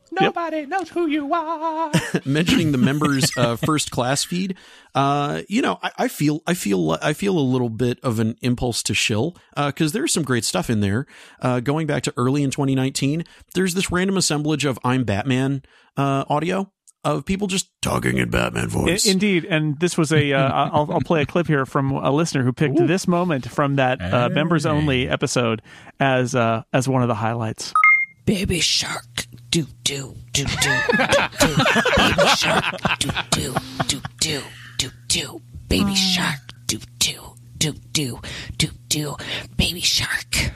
[laughs] Nobody knows who you are. [laughs] mentioning the members uh, [laughs] first class feed uh you know I, I feel i feel i feel a little bit of an impulse to shill because there's some great stuff in there. Uh going back to early in 2019 there's this random assemblage of i'm batman uh audio of people just talking in batman I- voice Indeed, and this was a. Uh, I'll, I'll play a clip here from a listener who picked this moment from that uh, members only episode as uh, as one of the highlights. Baby shark, do do do do do do. Baby shark, do do do do do do. Baby shark, do do do do do do. Baby shark.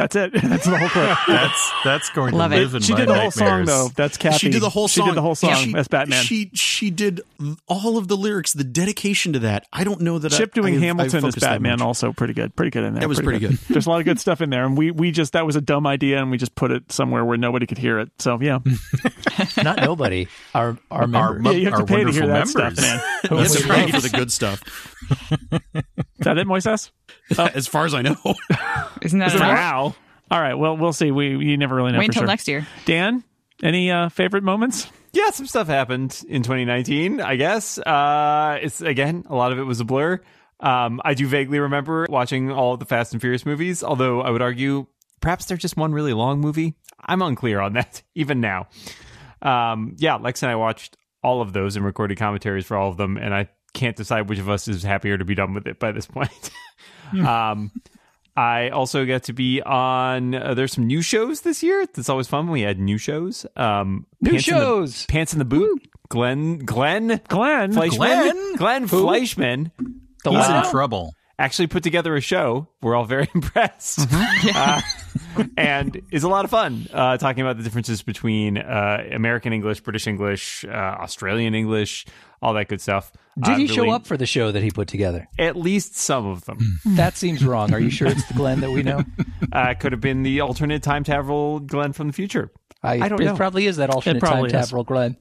That's it. [laughs] That's the whole clip. [laughs] That's that's going Love to it. live in She my did the whole song though. That's Kathy. she did the whole song She did the whole song She- as Batman. she she did all of the lyrics the dedication to that i don't know that Chip I, doing I've- I've Hamilton as focused that Batman also pretty good. Pretty good in there. That was pretty good. There's a lot of good stuff in there, and we we just that was a dumb idea, and we just put it somewhere where nobody could hear it. So yeah, [laughs] Not nobody. Our our Our, member. yeah, you have our to pay to hear wonderful that members. stuff, man. you have to Right. pay for the good stuff Is that it, Moises? [laughs] as far as i know [laughs] Isn't that enough? Wow. All right. Well, we'll see. We you never really know. Wait for until sure. next year. Dan, any uh, favorite moments? yeah, some stuff happened in 2019, I guess. Uh, it's again, a lot of it was a blur. Um, I do vaguely remember watching all of the Fast and Furious movies, although I would argue perhaps they're just one really long movie. I'm unclear on that [laughs] even now. Um, yeah, Lex and I watched all of those and recorded commentaries for all of them, and I can't decide which of us is happier to be done with it by this point. [laughs] um, I also get to be on. Uh, there's some new shows this year. That's always fun. when We had new shows. Um, New Pants in the- shows. Pants in the boot. Glenn. Glenn. Glenn. Fleishman. Glenn? Glenn Fleishman The He's wow. in trouble. Actually put together a show. We're all very [laughs] impressed. Uh, and is a lot of fun uh, talking about the differences between uh, American English, British English, uh, Australian English, all that good stuff. Did Uh, he show up for the show that he put together? At least some of them. [laughs] That seems wrong. Are you sure it's the Glenn that we know? [laughs] uh, could have been the alternate time travel Glenn from the future. I don't it know. probably is that alternate time travel Glenn.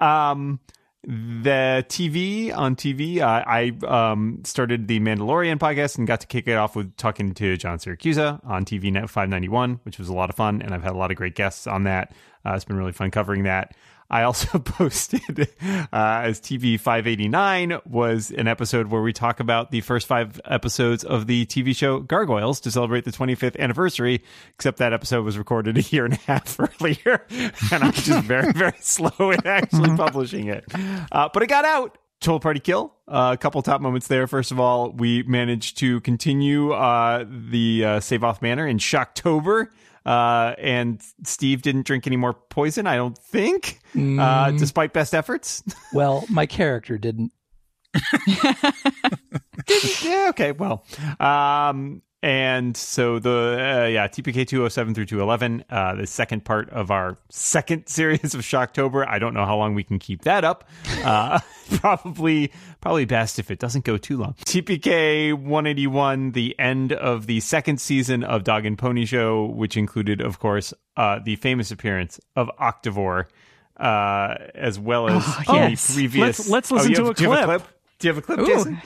Um, the TV on TV, uh, I um started the Mandalorian podcast and got to kick it off with talking to John Siracusa on TV Net 591, which was a lot of fun, and I've had a lot of great guests on that. Uh, it's been really fun covering that. I also [laughs] posted uh, as TV 589 was an episode where we talk about the first five episodes of the TV show Gargoyles to celebrate the 25th anniversary. Except that episode was recorded a year and a half [laughs] earlier, and I'm just very [laughs] very slow in actually publishing it. Uh, but it got out. Total Party Kill. Uh, a couple top moments there. First of all, we managed to continue uh, the uh, Save Off Manor in Shocktober. Uh, and Steve didn't drink any more poison, I don't think, uh, despite best efforts. [laughs] Well, my character didn't. [laughs] yeah, okay, well. Um, and so the, uh, yeah, TPK 207 through 211, uh, the second part of our second [laughs] series of Shocktober. I don't know how long we can keep that up. Uh, [laughs] probably, probably best if it doesn't go too long. TPK 181, the end of the second season of Dog and Pony Show, which included, of course, uh, the famous appearance of Octavore, uh, as well as Oh, yes. previous. Let's- let's listen you to have- a you have clip. Do you have a clip, Ooh. Jason?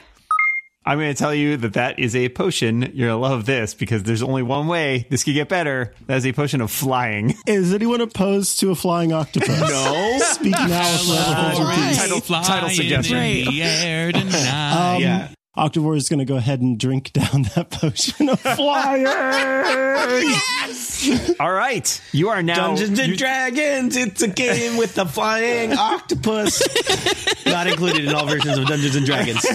I'm going to tell you that that is a potion. You're going to love this because there's only one way this could get better. That is a potion of flying. Is anyone opposed to a flying octopus? No. Speak now or forever hold your peace. Title, title suggestion. air tonight. Um, yeah. Octavore is going to go ahead and drink [laughs] down that potion of flying. All right. You are now. Dungeons and you- Dragons. It's a game with the flying octopus. Not included in all versions of Dungeons and Dragons.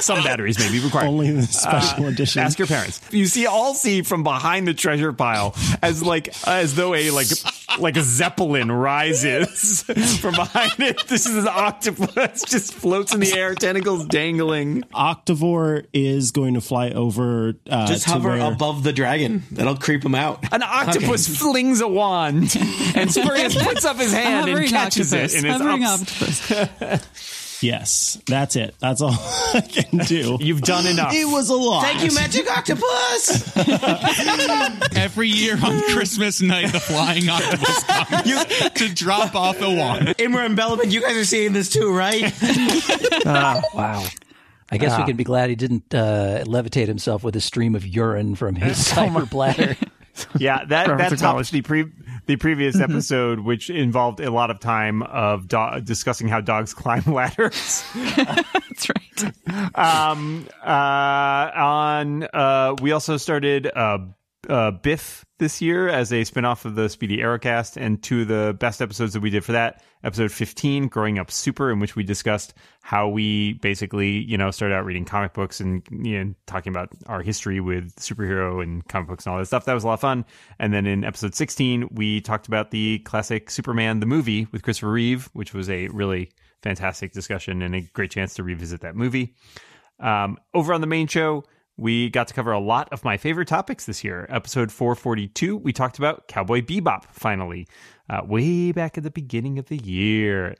some batteries may be required. Only in the special uh, edition. Ask your parents. You see, all see from behind the treasure pile as like as though a like like a zeppelin rises [laughs] from behind it. This is an octopus [laughs] just floats in the air, tentacles dangling. Octavore is going to fly over. Uh, Just to hover where- above the dragon. That'll creep him out. An octopus flings a wand, [laughs] and Spurious puts up his hand and catches octopus. it. And it's Hovering ups- octopus. [laughs] Yes, that's it. That's all [laughs] I can do. You've done enough. It was a lot. Thank you, Magic Octopus. Every year on Christmas night, the flying octopus comes to drop off a wand. Imra and Bellman, you guys are seeing this too, right? Wow. I guess we can be glad he didn't uh, levitate himself with a stream of urine from his [laughs] cyber bladder. [laughs] Yeah, that Reference that tops the pre the previous episode, which involved a lot of time of do- discussing how dogs [laughs] climb ladders. That's right. um, uh, on uh, we also started uh, uh, Biff this year as a spinoff of the Speedy Aerocast, and two of the best episodes that we did for that episode 15, Growing Up Super, in which we discussed how we basically you know started out reading comic books and you know talking about our history with superhero and comic books and all that stuff. That was a lot of fun. And then in episode 16, we talked about the classic Superman the movie with Christopher Reeve, which was a really fantastic discussion and a great chance to revisit that movie. Um, over on the main show, we got to cover a lot of my favorite topics this year. Episode 442, we talked about Cowboy Bebop, finally, uh, way back at the beginning of the year.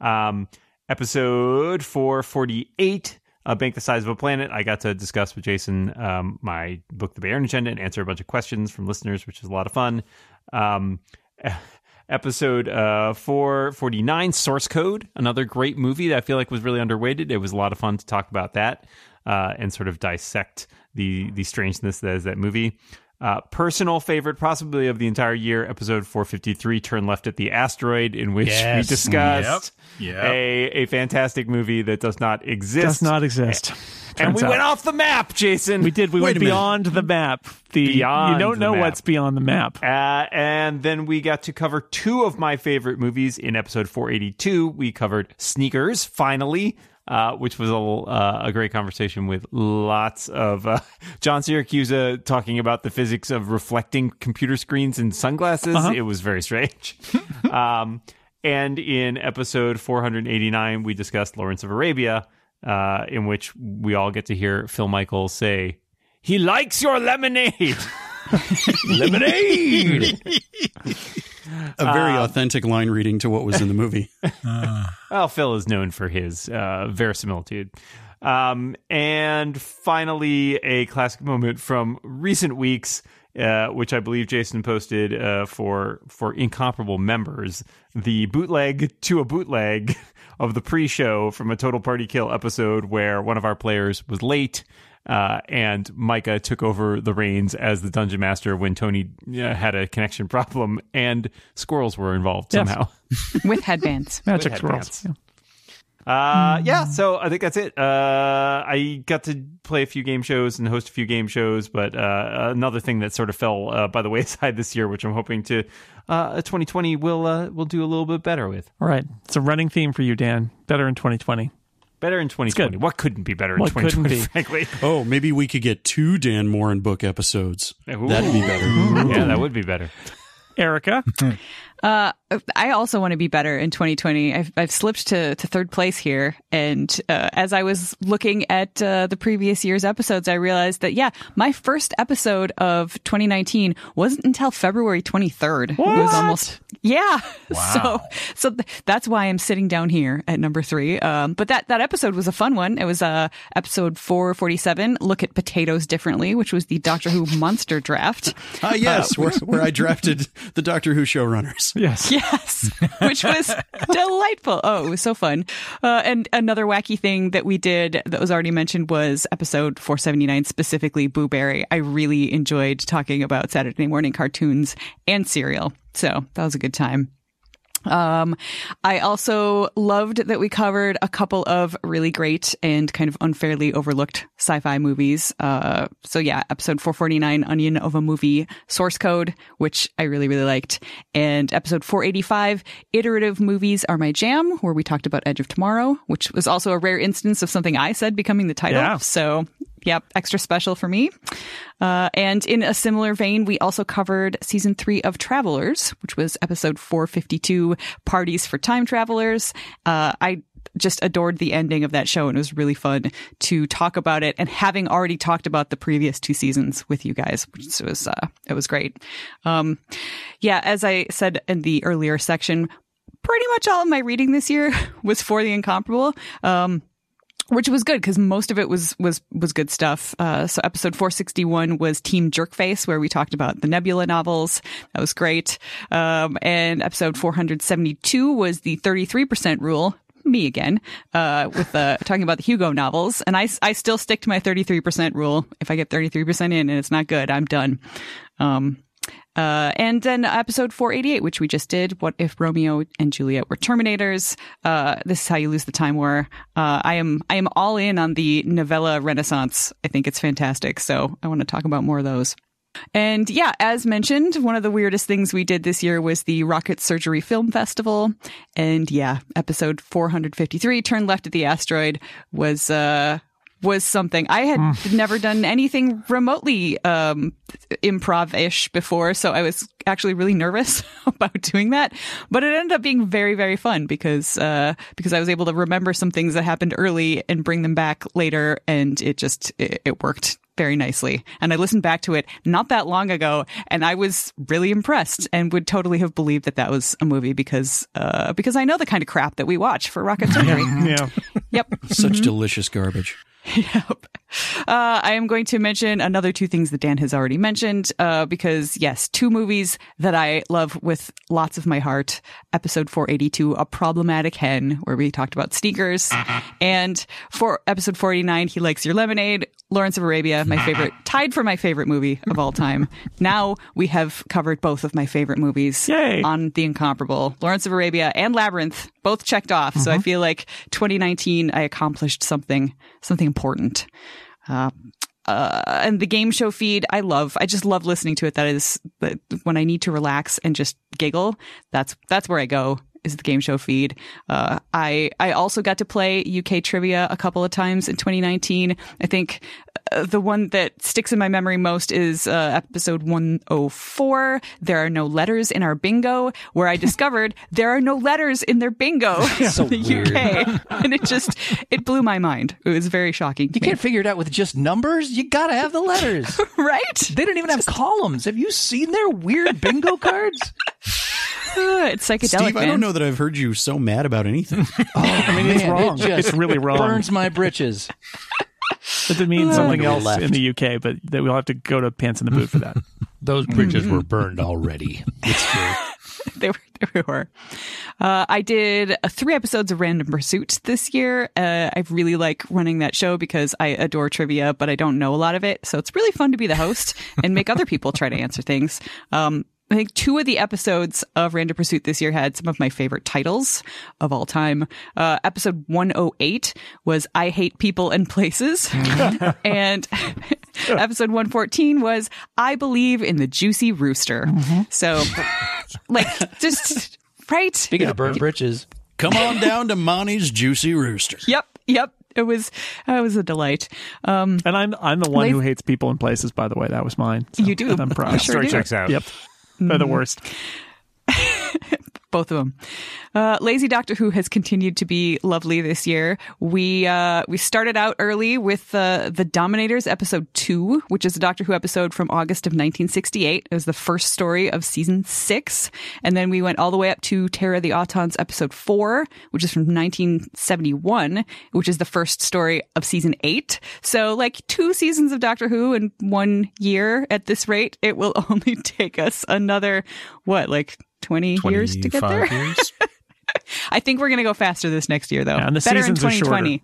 Um, episode 448, uh, Bank the Size of a Planet, I got to discuss with Jason um, my book, The Bayern Agenda, and answer a bunch of questions from listeners, which is a lot of fun. Um, [laughs] episode uh 449 source code another great movie that i feel like was really underrated it was a lot of fun to talk about that uh and sort of dissect the the strangeness that is that movie. Uh, personal favorite, possibly of the entire year, episode 453, Turn Left at the Asteroid, in which we discussed Yep. Yep. a a fantastic movie that does not exist. Does not exist. and Turns we out. went off the map, Jason. We did. We Wait went beyond the map. The Beyond you don't the know map. what's beyond the map. Uh, and then we got to cover two of my favorite movies in episode 482. We covered Sneakers, finally, uh, which was a, uh, a great conversation with lots of uh, [laughs] John Siracusa talking about the physics of reflecting computer screens in sunglasses. It was very strange. [laughs] um, and in episode 489, we discussed Lawrence of Arabia, uh, in which we all get to hear Phil Michaels say, He likes your lemonade. [laughs] [laughs] lemonade. [laughs] A very Um, authentic line reading to what was in the movie. [laughs] Well, Phil is known for his uh, verisimilitude. Um, and finally, a classic moment from recent weeks, uh, which I believe Jason posted uh, for for incomparable members, the bootleg to a bootleg of the pre-show from a Total Party Kill episode where one of our players was late. Uh, and Micah took over the reins as the dungeon master when Tony uh, had a connection problem, and squirrels were involved Yes. somehow. [laughs] with headbands. Magic With squirrels. headbands. Uh, yeah, so I think that's it. Uh, I got to play a few game shows and host a few game shows, but uh, another thing that sort of fell uh, by the [laughs] wayside this year, which I'm hoping to uh, 2020 will uh, will do a little bit better with. All right. It's a running theme for you, Dan. Better in 2020. Better in 2020. What couldn't be better in What couldn't 2020? be? Frankly, [laughs] Oh, maybe we could get two Dan Moren book episodes. Ooh. That'd be better. yeah, that would be better. Erica. [laughs] Uh, I also want to be better in 2020. I've, I've slipped to, to third place here. And uh, as I was looking at uh, the previous year's episodes, I realized that, yeah, my first episode of 2019 wasn't until February 23rd. It was almost, yeah. [laughs] Wow. So, so th- that's why I'm sitting down here at number three. Um, but that, that episode was a fun one. It was uh, episode 447, Look at Potatoes Differently, which was the Doctor Who Monster Draft. Ah, yes, where, where I drafted the Doctor Who showrunners. [laughs] Yes. Yes, which was [laughs] delightful. Oh, it was so fun. Uh, and another wacky thing that we did that was already mentioned was episode 479, specifically Boo Berry. I really enjoyed talking about Saturday morning cartoons and cereal. So that was a good time. Um, I also loved that we covered a couple of really great and kind of unfairly overlooked sci-fi movies. Uh, so yeah, episode 449, Onion of a Movie, Source Code, which I really, really liked. And episode 485, Iterative Movies Are My Jam, where we talked about Edge of Tomorrow, which was also a rare instance of something I said becoming the title. Yeah. So Yep, extra special for me. Uh, and in a similar vein, we also covered season three of Travelers, which was episode 452, Parties for Time Travelers. Uh, I just adored the ending of that show and it was really fun to talk about it and having already talked about the previous two seasons with you guys, which was, uh, it was great. Um, yeah, as I said in the earlier section, pretty much all of my reading this year [laughs] was for the incomparable. Um, which was good because most of it was was was good stuff. Uh, so episode 461 was Team Jerkface, where we talked about the Nebula novels. That was great. Um, and episode 472 was the 33% rule. Me again, uh, with uh, talking about the Hugo novels, and I, I still stick to my 33% rule. If I get 33% in and it's not good, I'm done. Um, uh, and then episode 488, which we just did. What if Romeo and Juliet were Terminators? Uh, this is how you lose the time war. Uh, I am, I am all in on the novella renaissance. I think it's fantastic. So I want to talk about more of those. And yeah, as mentioned, one of the weirdest things we did this year was the Rocket Surgery Film Festival. And yeah, episode 453, Turn Left at the Asteroid, was, uh, was something I had never done anything remotely um, improv-ish before, so I was actually really nervous [laughs] about doing that. But it ended up being very, very fun because uh, because I was able to remember some things that happened early and bring them back later, and it just it, it worked very nicely. And I listened back to it not that long ago, and I was really impressed and would totally have believed that that was a movie because uh, because I know the kind of crap that we watch for Rocket Surgery. [laughs] Yeah. Yep. Such delicious garbage. [laughs] Yep. Uh, I am going to mention another two things that Dan has already mentioned, uh, because yes, two movies that I love with lots of my heart. Episode 482, A Problematic Hen, where we talked about sneakers. And for episode 49, He Likes Your Lemonade, Lawrence of Arabia, my favorite, [laughs] tied for my favorite movie of all time. Now we have covered both of my favorite movies Yay. on The Incomparable. Lawrence of Arabia and Labyrinth, both checked off. So I feel like 2019, I accomplished something, something important. Uh, uh, and the game show feed, I love. I just love listening to it. That is when I need to relax and just giggle. That's that's where I go. Is the game show feed? Uh, I I also got to play UK trivia a couple of times in 2019. I think uh, the one that sticks in my memory most is uh, episode 104. There are no letters in our bingo, where I discovered [laughs] there are no letters in their bingo [laughs] So [laughs] in the weird. UK, and it just it blew my mind. It was very shocking. You can't figure it out with just numbers. You gotta have the letters. right? They don't even have columns. Have you seen their weird bingo cards? [laughs] It's psychedelic. Steve, I don't know that I've heard you so mad about anything. oh, [laughs] I mean, it's wrong. It just It's really wrong. Burns my britches. [laughs] But it means something Wonder we else left. in the UK, but that we'll have to go to Pants in the Boot for that. Those bridges were burned already. It's true. they were. They were. Uh, I did uh, three episodes of Random Pursuit this year. Uh, I really like running that show because I adore trivia, but I don't know a lot of it. So it's really fun to be the host and make other people try to answer things. Um, I think two of the episodes of Random Pursuit this year had some of my favorite titles of all time. Uh, episode 108 was I Hate People and Places. [laughs] and [laughs] episode 114 was I Believe in the Juicy Rooster. So, like, just, right? Speaking of burnt britches, Come on down to Monty's Juicy Rooster. Yep, yep. It was, it was a delight. Um, And I'm I'm the one Lazy- who hates people in places. By the way, that was mine. So You do. I'm proud. Sure Story do. checks out. Yep, they're the mm-hmm. worst. [laughs] both of them. Uh, Lazy Doctor Who has continued to be lovely this year. We uh, we started out early with uh, the Dominators episode two, which is a Doctor Who episode from August of 1968. It was the first story of season six, and then we went all the way up to Terror of the Autons episode four, which is from 1971, which is the first story of season eight. So like two seasons of Doctor Who in one year at this rate, it will [laughs] only take us another what like 20 years to get there. years. [laughs] I think we're going to go faster this next year, though. Yeah, and the Better in seasons are shorter. 2020.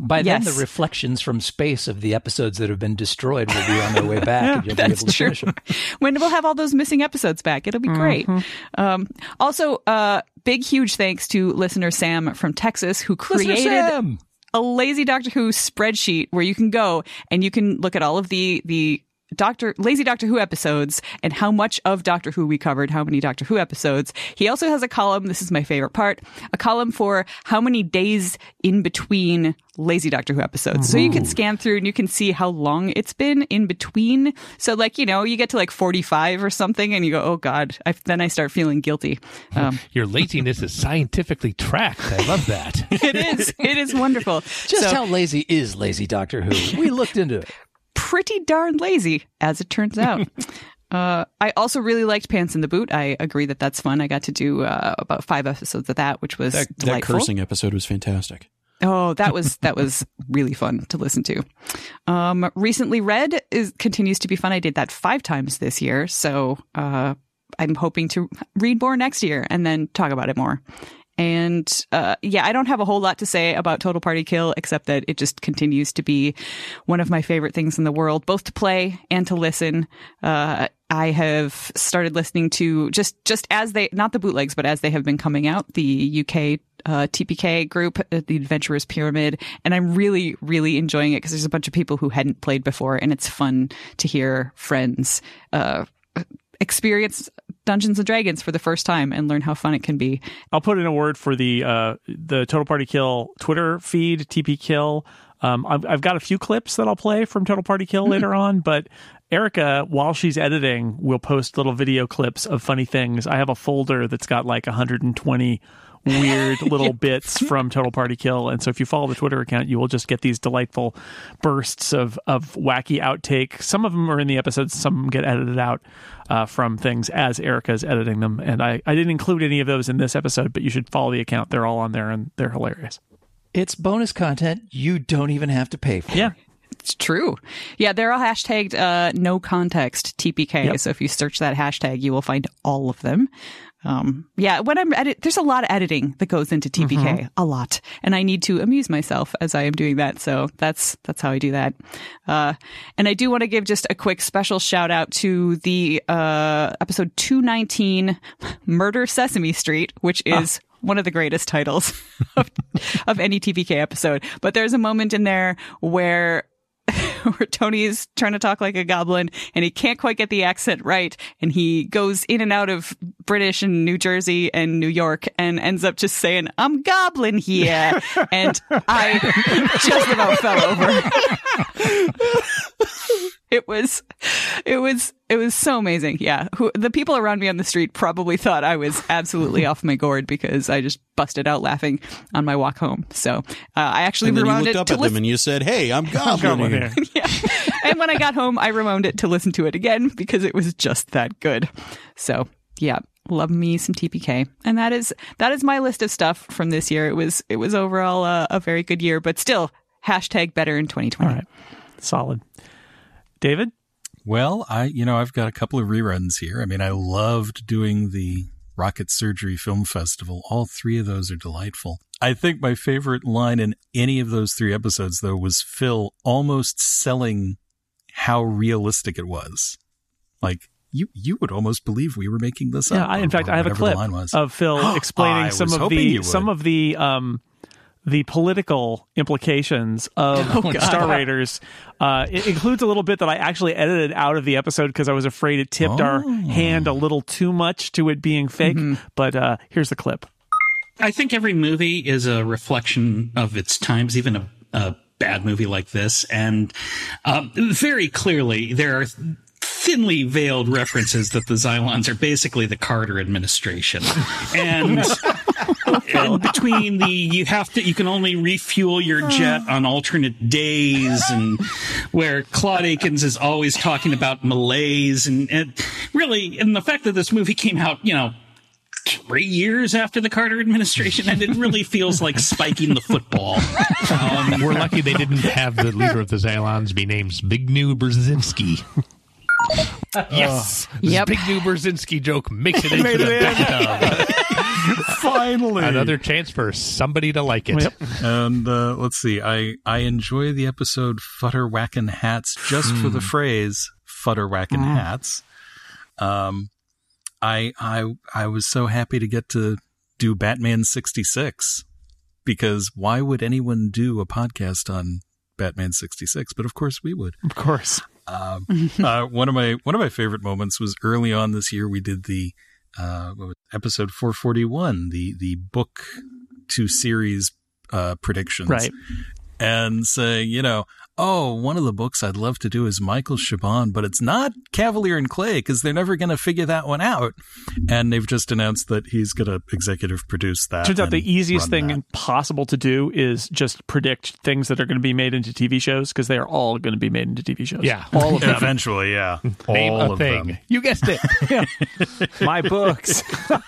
by then the reflections from space of the episodes that have been destroyed will be on their way [laughs] back, and you'll be That's able to true. [laughs] when we'll have all those missing episodes back, it'll be great. Um, also, uh, big, huge thanks to listener Sam from Texas who created a lazy Doctor Who spreadsheet where you can go and you can look at all of the the Doctor Lazy Doctor Who episodes and how much of Doctor Who we covered, how many Doctor Who episodes. He also has a column, this is my favorite part, a column for how many days in between Lazy Doctor Who episodes. So you can scan through and you can see how long it's been in between. So like, you know, you get to like 45 or something and you go, "Oh god." I, then I start feeling guilty. Um, [laughs] Your laziness is scientifically tracked. I love that. [laughs] it is it is wonderful. Just So- how lazy is Lazy Doctor Who? We looked into it. Pretty darn lazy, as it turns out. [laughs] uh, I also really liked Pants in the Boot. I agree that that's fun. I got to do uh, about five episodes of that, which was That, that cursing episode was fantastic. Oh, that was that was [laughs] really fun to listen to. Um, recently read is continues to be fun. I did that five times this year, so uh, I'm hoping to read more next year and then talk about it more. And uh, yeah, I don't have a whole lot to say about Total Party Kill except that it just continues to be one of my favorite things in the world, both to play and to listen. Uh, I have started listening to just just as they not the bootlegs, but as they have been coming out, the UK uh, TPK group, uh, the Adventurers Pyramid, and I'm really really enjoying it because there's a bunch of people who hadn't played before, and it's fun to hear friends. Uh, experience Dungeons and Dragons for the first time and learn how fun it can be. I'll put in a word for the uh, the Total Party Kill Twitter feed, TP Kill. Um, I've, I've got a few clips that I'll play from Total Party Kill later on, but Erica, while she's editing, will post little video clips of funny things. I have a folder that's got like 120 weird [laughs] little bits from Total Party Kill, and so if you follow the Twitter account, you will just get these delightful bursts of of wacky outtake. Some of them are in the episodes, some get edited out uh, from things as Erica's editing them. And I, I didn't include any of those in this episode, but you should follow the account. They're all on there and they're hilarious. It's bonus content you don't even have to pay for. Yeah. It's true. Yeah, they're all hashtagged uh, no context TPK. Yep. So if you search that hashtag, you will find all of them. Um, yeah, when I'm edit, there's a lot of editing that goes into TPK, Mm-hmm. a lot, and I need to amuse myself as I am doing that. So that's that's how I do that. Uh, and I do want to give just a quick special shout out to the uh, episode 219, Murder Sesame Street, which is. One of the greatest titles [laughs] of, of any TPK episode. But there's a moment in there where [laughs] where Tony is trying to talk like a goblin and he can't quite get the accent right. And he goes in and out of British and New Jersey and New York and ends up just saying, I'm goblin here. [laughs] and I just about fell over. [laughs] [laughs] it was, it was, it was so amazing. Yeah. Who, the people around me on the street probably thought I was absolutely off my gourd because I just busted out laughing on my walk home. So uh, I actually And then you rewound looked it up to at listen- them and you said, "Hey, I'm [laughs] Goblin, Goblin here." here. [laughs] yeah. And when I got home, I rewound it to listen to it again because it was just that good. So yeah, love me some TPK. And that is that is my list of stuff from this year. It was it was overall a, a very good year, but still hashtag better in 2020. All right. Solid. David? Well, I you know I've got a couple of reruns here. I mean, I loved doing the Rocket Surgery Film Festival. All three of those are delightful. I think my favorite line in any of those three episodes, though, was Phil almost selling how realistic it was. Like you, you would almost believe we were making this Yeah, up. I, in fact, I have a clip of Phil [gasps] explaining some of the some of the um the political implications of [laughs] Star Raiders. Uh, it includes a little bit that I actually edited out of the episode because I was afraid it tipped our Oh. hand a little too much to it being fake. But uh, here's the clip. I think every movie is a reflection of its times, even a, a bad movie like this. And um, very clearly, there are thinly veiled references that the Xylons are basically the Carter administration. [laughs] And, and between the, you have to, you can only refuel your jet on alternate days and where Claude Akins is always talking about malaise and, and really, and the fact that this movie came out, you know, three years after the Carter administration, and it really feels like spiking the football. Um, We're lucky they didn't have the leader of the Zylons be named Zbigniew Brzezinski. yes, Yep. New Brzezinski joke makes it [laughs] into the best of. Finally, Another chance for somebody to like it. Yep. And uh, let's see, I I enjoy the episode "Futter Whackin' Hats" just for the phrase "Futter Whackin' Hats." Um, I I I was so happy to get to do Batman sixty six because why would anyone do a podcast on Batman sixty six? But of course we would. Of course. Um, uh, one of my one of my favorite moments was early on this year. We did the uh, what was it, episode four forty one, the the book to series uh, predictions, Right. And saying, you know, oh, one of the books I'd love to do is Michael Chabon, but it's not Cavalier and Clay because they're never going to figure that one out. And they've just announced that he's going to executive produce that. Turns out the easiest thing that. possible to do is just predict things that are going to be made into TV shows because they are all going to be made into TV shows. Yeah. all of them. Eventually, yeah. [laughs] Name All a of thing. them. You guessed it. [laughs] My books. [laughs] oh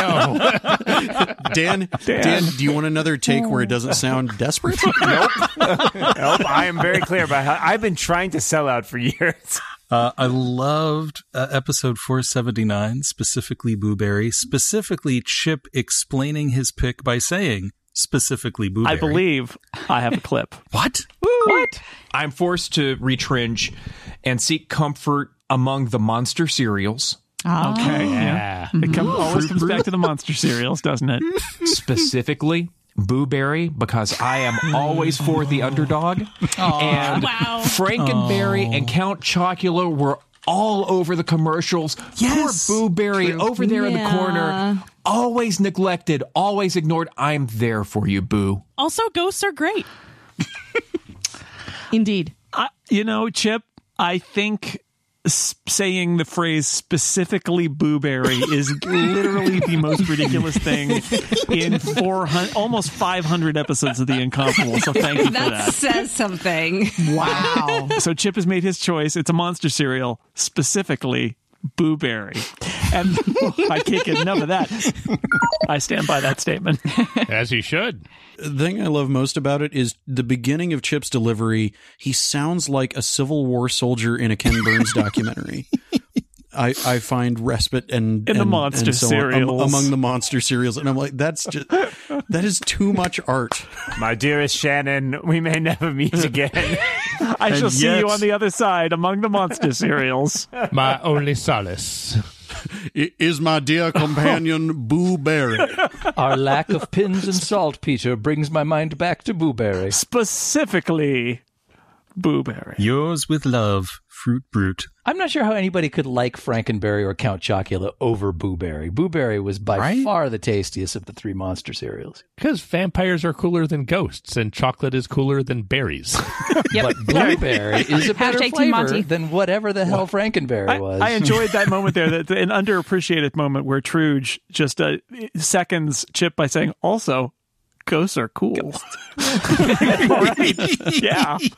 no. Dan, Dan, do you want another take where it doesn't sound desperate? nope. Nope. I am very clear about how I've been trying to sell out for years. [laughs] Uh, I loved uh, episode 479, specifically Booberry, specifically Chip explaining his pick by saying specifically Booberry. I believe I have a clip. [laughs] What? What? I'm forced to retrench and seek comfort among the monster cereals, Okay. Oh. Yeah. It come, always comes back to the monster cereals, doesn't it? [laughs] specifically Booberry, because I am always for the underdog. and Frankenberry and Count Chocula were all over the commercials. Yes. Poor Booberry over there in the corner, always neglected, always ignored. I'm there for you, Boo. Also, ghosts are great. [laughs] Indeed. I, you know, Chip, I think s- saying the phrase specifically booberry is literally the most ridiculous thing in 400 almost 500 episodes of the incomparable so thank you for That that. says something. wow. So chip has made his choice. It's a monster cereal specifically booberry And [laughs] I can't get enough of that. I stand by that statement. [laughs] As he should. The thing I love most about it is the beginning of Chip's delivery. He sounds like a Civil War soldier in a Ken Burns [laughs] documentary. I, I find respite and In the and- monster and so on am- cereals. among the monster cereals, and I'm like, that's just that is too much art. My dearest Shannon, we may never meet again. I shall And see you on the other side among the monster cereals. My only solace. [laughs] Is my dear companion [laughs] Boo Berry? Our lack of pins and saltpeter brings my mind back to Boo Berry. Specifically, Boo Berry. Yours with love, Fruit Brute. I'm not sure how anybody could like Frankenberry or Count Chocula over Booberry. Booberry was by Right? far the tastiest of the three monster cereals. Because vampires are cooler than ghosts, and chocolate is cooler than berries. [laughs] But Booberry [laughs] is a better Hashtag Team flavor Monty. than whatever the hell Frankenberry I, was. I enjoyed that [laughs] moment there, that an underappreciated moment where Truge just uh, seconds Chip by saying, also, ghosts are cool. right. [laughs] [laughs] Yeah. [laughs]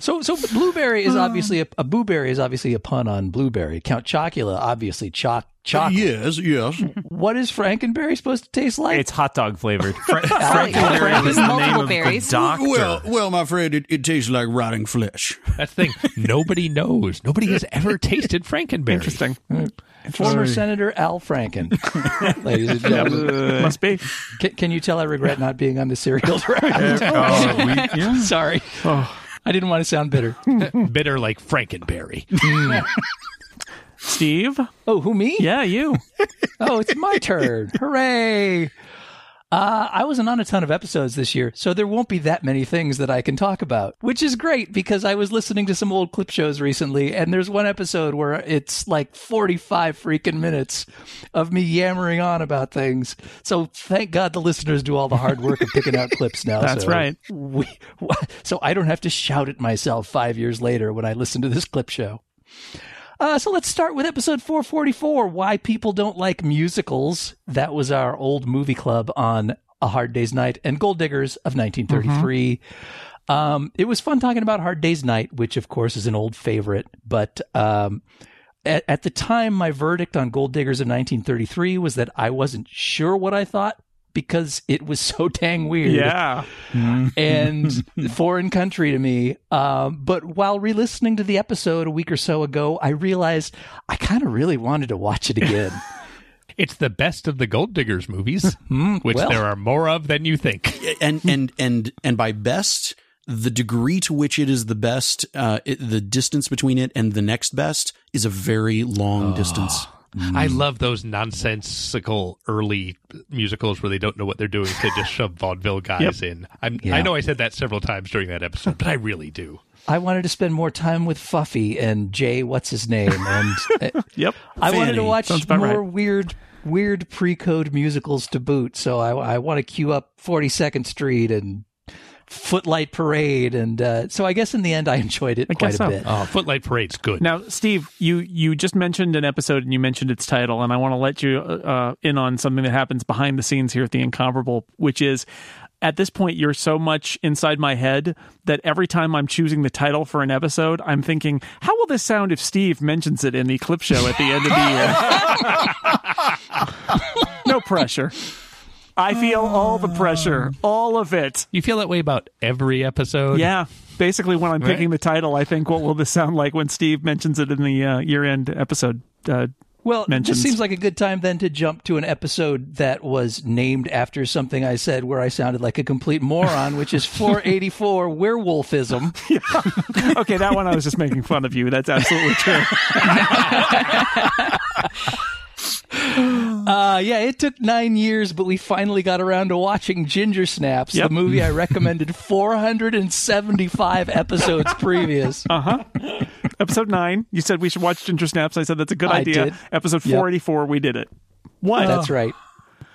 So, so Booberry is obviously a, a Booberry is obviously a pun on blueberry. Count Chocula, obviously choc chocolate. yes, yes. What is Frankenberry supposed to taste like? it's hot dog flavored. [laughs] Frankenberry is the name Multiple of berries. Well, well, my friend, it, it tastes like rotting flesh. That's the thing. Nobody knows. Nobody has ever [laughs] tasted Frankenberry. Interesting. Former Senator Al Franken. [laughs] Ladies and gentlemen, Must be. can, can you tell I regret not being on the cereals round? Oh, we, yeah. Sorry. Oh. I didn't want to sound bitter. Bitter like Frankenberry. Steve? Oh, who me? Yeah, you. [laughs] Oh, it's my turn. Hooray. Uh, I wasn't on a ton of episodes this year, so there won't be that many things that I can talk about, which is great because I was listening to some old clip shows recently, and there's one episode where it's like 45 freaking minutes of me yammering on about things. So thank God the listeners do all the hard work of picking out [laughs] clips now. That's so right. We, [laughs] so I don't have to shout at myself five years later when I listen to this clip show. Uh, so let's start with episode 444 Why People Don't Like Musicals. That was our old movie club on A Hard Day's Night and Gold Diggers of 1933. Um, it was fun talking about Hard Day's Night, which of course is an old favorite. But um, at, at the time, my verdict on Gold Diggers of 1933 was that I wasn't sure what I thought because it was so [laughs] dang weird Yeah. and foreign country to me. Um, but while re-listening to the episode a week or so ago, I realized I kind of really wanted to watch it again. [laughs] It's the best of the Gold Diggers movies, which well. there are more of than you think. and and and and by best the degree to which it is the best uh it, the distance between it and the next best is a very long distance I love those nonsensical early musicals where they don't know what they're doing. They just shove vaudeville guys in. I'm, Yeah. I know I said that several times during that episode, but I really do. I wanted to spend more time with Fuffy and Jay, what's his name, and [laughs] uh, Yep. I wanted to watch Sounds more right. weird, weird pre-code musicals to boot. So I, I want to queue up Forty Second Street and Footlight Parade, and uh, so I guess in the end I enjoyed it I quite guess a so. bit. Oh, Footlight Parade's good. Now, Steve, you you just mentioned an episode and you mentioned its title, and I want to let you uh, in on something that happens behind the scenes here at the Incomparable, which is at this point you're so much inside my head that every time I'm choosing the title for an episode, I'm thinking, how will this sound if Steve mentions it in the clip show at the end of the year? [laughs] no pressure. I feel all the pressure, all of it. You feel that way about every episode? Yeah. Basically, when I'm picking the title, I think, what will this sound like when Steve mentions it in the uh, year end episode? Uh, Well, mentions. this seems like a good time then to jump to an episode that was named after something I said where I sounded like a complete moron, which is [laughs] 484 Werewolfism. okay, that one I was just making fun of you. That's absolutely true. [laughs] [laughs] Uh, yeah, it took nine years, but we finally got around to watching Ginger Snaps, Yep. the movie I recommended [laughs] 475 episodes previous. [laughs] Uh huh. Episode nine, you said we should watch Ginger Snaps. I said that's a good I idea. did. Episode Yep. 484, we did it. What? That's right.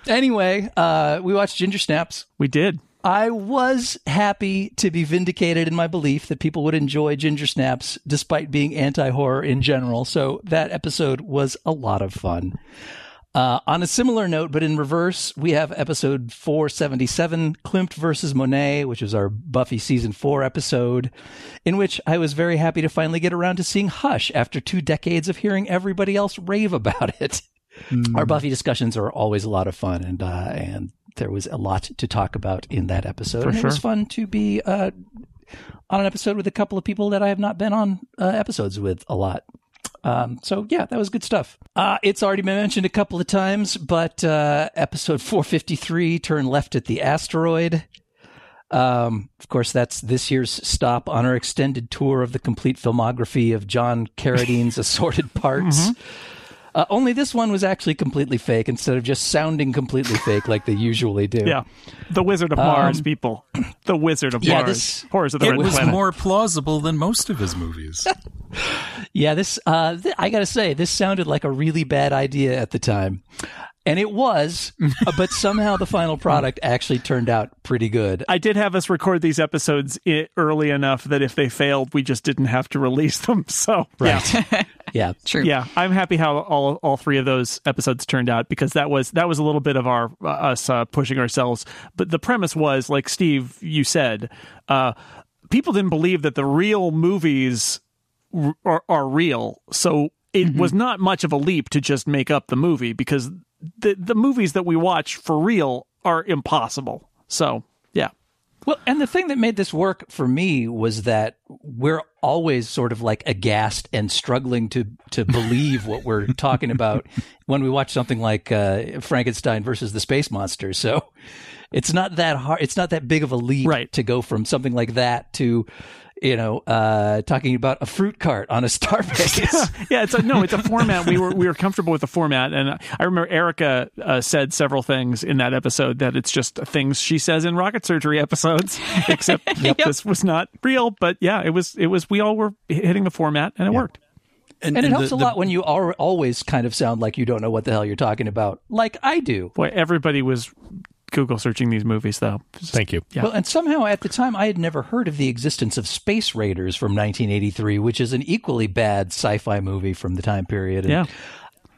Anyway, uh, we watched Ginger Snaps. We did. I was happy to be vindicated in my belief that people would enjoy Ginger Snaps despite being anti horror in general. So that episode was a lot of fun. Uh, on a similar note, but in reverse, we have episode 477, Klimt versus Monet, which is our Buffy season four episode, in which I was very happy to finally get around to seeing Hush after two decades of hearing everybody else rave about it. Our Buffy discussions are always a lot of fun, and uh, and there was a lot to talk about in that episode. For and It was fun to be uh, on an episode with a couple of people that I have not been on uh, episodes with a lot. Um, so yeah, that was good stuff. Uh, it's already been mentioned a couple of times, but uh, episode 453, turn left at the asteroid. Um, of course, that's this year's stop on our extended tour of the complete filmography of John [laughs] Carradine's assorted parts. Uh, only this one was actually completely fake instead of just sounding completely fake like they usually do. Yeah. The Wizard of Mars, Um, people. [clears throat] The Wizard of yeah, Mars. this- Horrors of the It Red was Planet. more plausible than most of his movies. [laughs] Yeah, this uh th- I got to say this sounded like a really bad idea at the time. And it was, [laughs] but somehow the final product actually turned out pretty good. I did have us record these episodes early enough that if they failed, we just didn't have to release them. [laughs] So, yeah. [laughs] Yeah, True. Yeah, I'm happy how all all three of those episodes turned out because that was that was a little bit of our uh, us uh, pushing ourselves. But the premise was, like Steve, you said, uh, people didn't believe that the real movies r- are, are real, so it was not much of a leap to just make up the movie because the the movies that we watch for real are impossible. So yeah, Well, and the thing that made this work for me was that we're always sort of like aghast and struggling to to [laughs] believe what we're talking about when we watch something like uh, Frankenstein versus the Space Monster. So it's not that hard. It's not that big of a leap Right. to go from something like that to you know uh, talking about a fruit cart on a [laughs] starbase. yeah, it's a no, it's a format. We were we were comfortable with the format, and I remember Erica uh, said several things in that episode that it's just things she says in rocket surgery episodes. [laughs] Except [laughs] this was not real, but yeah, it was. It was. We all were hitting the format, and it worked. And, it helps the- a lot when you al- always kind of sound like you don't know what the hell you're talking about, like I do. Boy, everybody was Google searching these movies, though. Thank you. Yeah. Well, and somehow at the time I had never heard of the existence of Space Raiders from 1983, which is an equally bad sci-fi movie from the time period. And Yeah.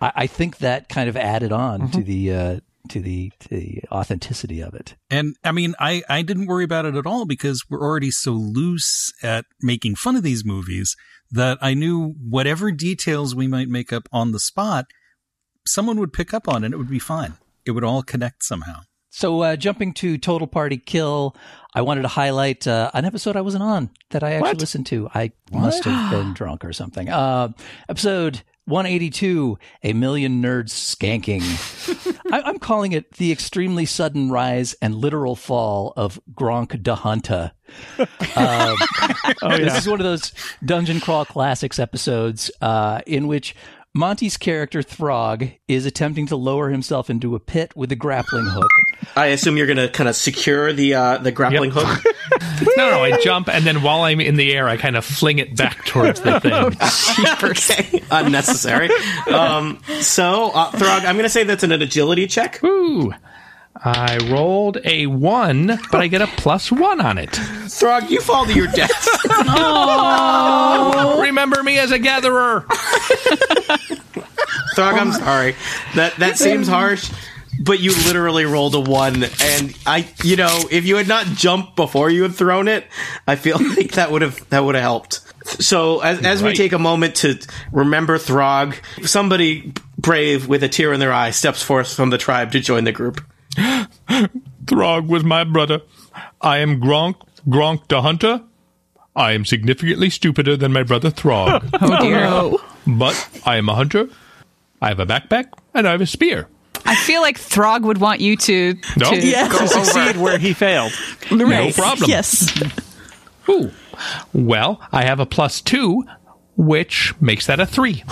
I, I think that kind of added on Mm-hmm. to the uh, to the to the authenticity of it. And I mean, I, I didn't worry about it at all because we're already so loose at making fun of these movies that I knew whatever details we might make up on the spot, someone would pick up on and it would be fine. It would all connect somehow. So uh, jumping to Total Party Kill, I wanted to highlight uh, an episode I wasn't on that I actually What? listened to. I must have been drunk or something. Uh, episode 182, A Million Nerds Skanking. [laughs] I, I'm calling it the extremely sudden rise and literal fall of Gronk de Hunter. [laughs] Um, This is one of those dungeon crawl classics episodes uh, in which Monty's character Throg is attempting to lower himself into a pit with a grappling hook. [laughs] I assume you're going to kind of secure the uh, the grappling hook. [laughs] No, no, I jump, and then while I'm in the air, I kind of fling it back towards the [laughs] thing. okay, unnecessary. Um, so, uh, Throg, I'm going to say that's an agility check. Ooh. I rolled a one, but I get a plus one on it. Throg, you fall to your death. [laughs] Oh, remember me as a gatherer. Throg, I'm sorry. That that seems harsh, but you literally rolled a one, and I, you know, if you had not jumped before you had thrown it, I feel [laughs] like that would have that would have helped. So as as we take a moment to remember Throg, somebody brave with a tear in their eye steps forth from the tribe to join the group. [gasps] Throg was my brother. I am Gronk, Gronk the Hunter. I am significantly stupider than my brother Throg. [laughs] Oh dear. Oh. but I am a hunter. I have a backpack, and I have a spear. I feel like Throg would want you to, No. to Yeah. to succeed where he failed. [laughs] No problem. Yes. [laughs] Ooh. Well, I have a plus two, which makes that a three.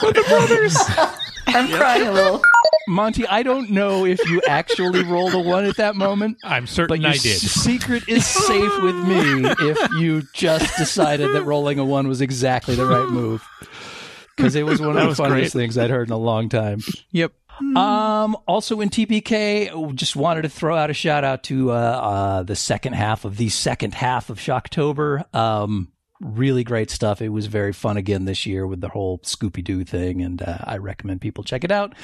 Oh, I'm crying a little. Monty, I don't know if you actually rolled a one at that moment. I'm But certain your I did. secret is safe with me if you just decided that rolling a one was exactly the right move. Because it was one of the funniest great. things I'd heard in a long time. Yep. Um, also in TPK, just wanted to throw out a shout out to uh, uh, the second half of the second half of Shocktober. Um, really great stuff. It was very fun again this year with the whole Scooby Doo thing, and uh, I recommend people check it out.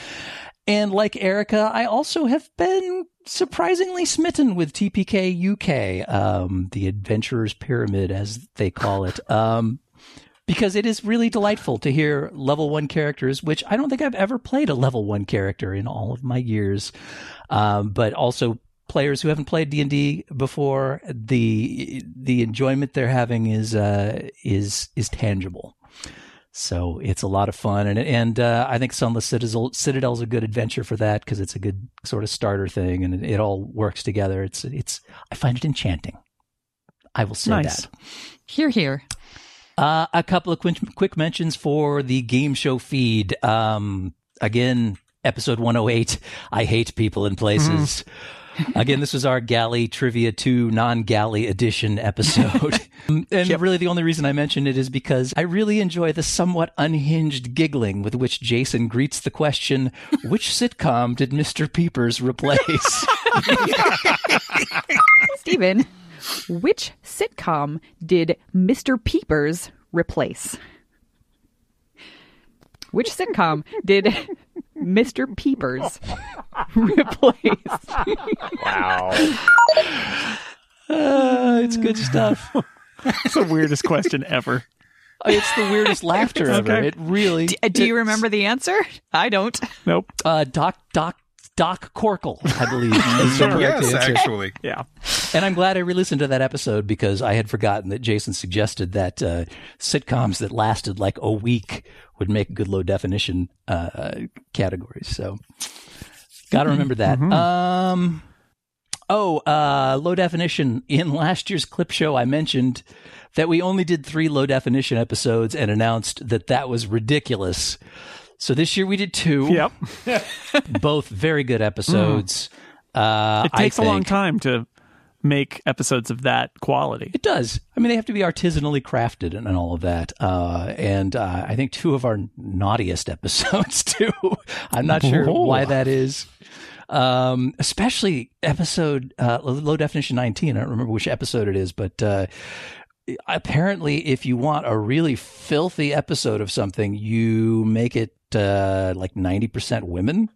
And like Erica, I also have been surprisingly smitten with TPK UK, um, the Adventurers Pyramid, as they call it. Um, because it is really delightful to hear level one characters, which I don't think I've ever played a level one character in all of my years. Um, but also players who haven't played D and D before, the the enjoyment they're having is uh, is is tangible. So it's a lot of fun, and and uh, I think Sunless Citadel Citadel's a good adventure for that because it's a good sort of starter thing, and it, it, all works together. It's it's I find it enchanting. I will say Nice. that. Here, here. Uh, a couple of quick, quick mentions for the game show feed. Um, again, episode 108. I hate people in places. Again, this was our Galley Trivia 2 non Galley edition episode. [laughs] And really, the only reason I mention it is because I really enjoy the somewhat unhinged giggling with which Jason greets the question which sitcom did Mr. Peepers replace? [laughs] Steven, which sitcom did Mr. Peepers replace? Which sitcom did Mr. Peepers [laughs] replaced. Wow. Uh, it's good stuff. [laughs] It's the weirdest question ever. It's the weirdest laughter ever. Okay. It really. D- do you remember the answer? I don't. Nope. Uh, Doc Doc Doc Corkle, I believe. is the [laughs] correct yes, answer. actually. Yeah. And I'm glad I re-listened to that episode because I had forgotten that Jason suggested that uh, sitcoms that lasted like a week would make good low definition uh, categories. So, got to remember that. Um, oh, uh, low definition. In last year's clip show, I mentioned that we only did three low definition episodes and announced that that was ridiculous. So this year we did two. Yep. [laughs] both very good episodes. Uh, It takes a long time to make episodes of that quality. It does. I mean, they have to be artisanally crafted and, and all of that. Uh, and uh, I think two of our naughtiest episodes [laughs] too. I'm not sure Oh. why that is. Um, especially episode uh, low definition 19. I don't remember which episode it is, but uh, apparently, if you want a really filthy episode of something, you make it uh, like 90% women,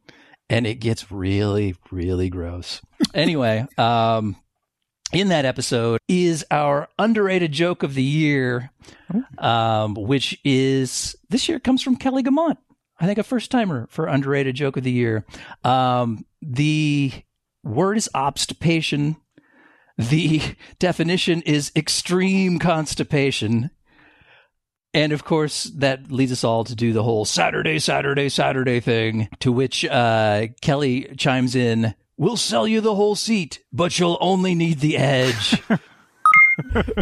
and it gets really, really gross. anyway, um, in that episode is our underrated joke of the year, um, which is this year comes from Kelly Guimont. I think a first timer for underrated joke of the year. Um, the word is obstipation. The [laughs] definition is extreme constipation. And of course, that leads us all to do the whole Saturday, Saturday, Saturday thing, to which uh, Kelly chimes in, We'll sell you the whole seat, but you'll only need the edge. [laughs]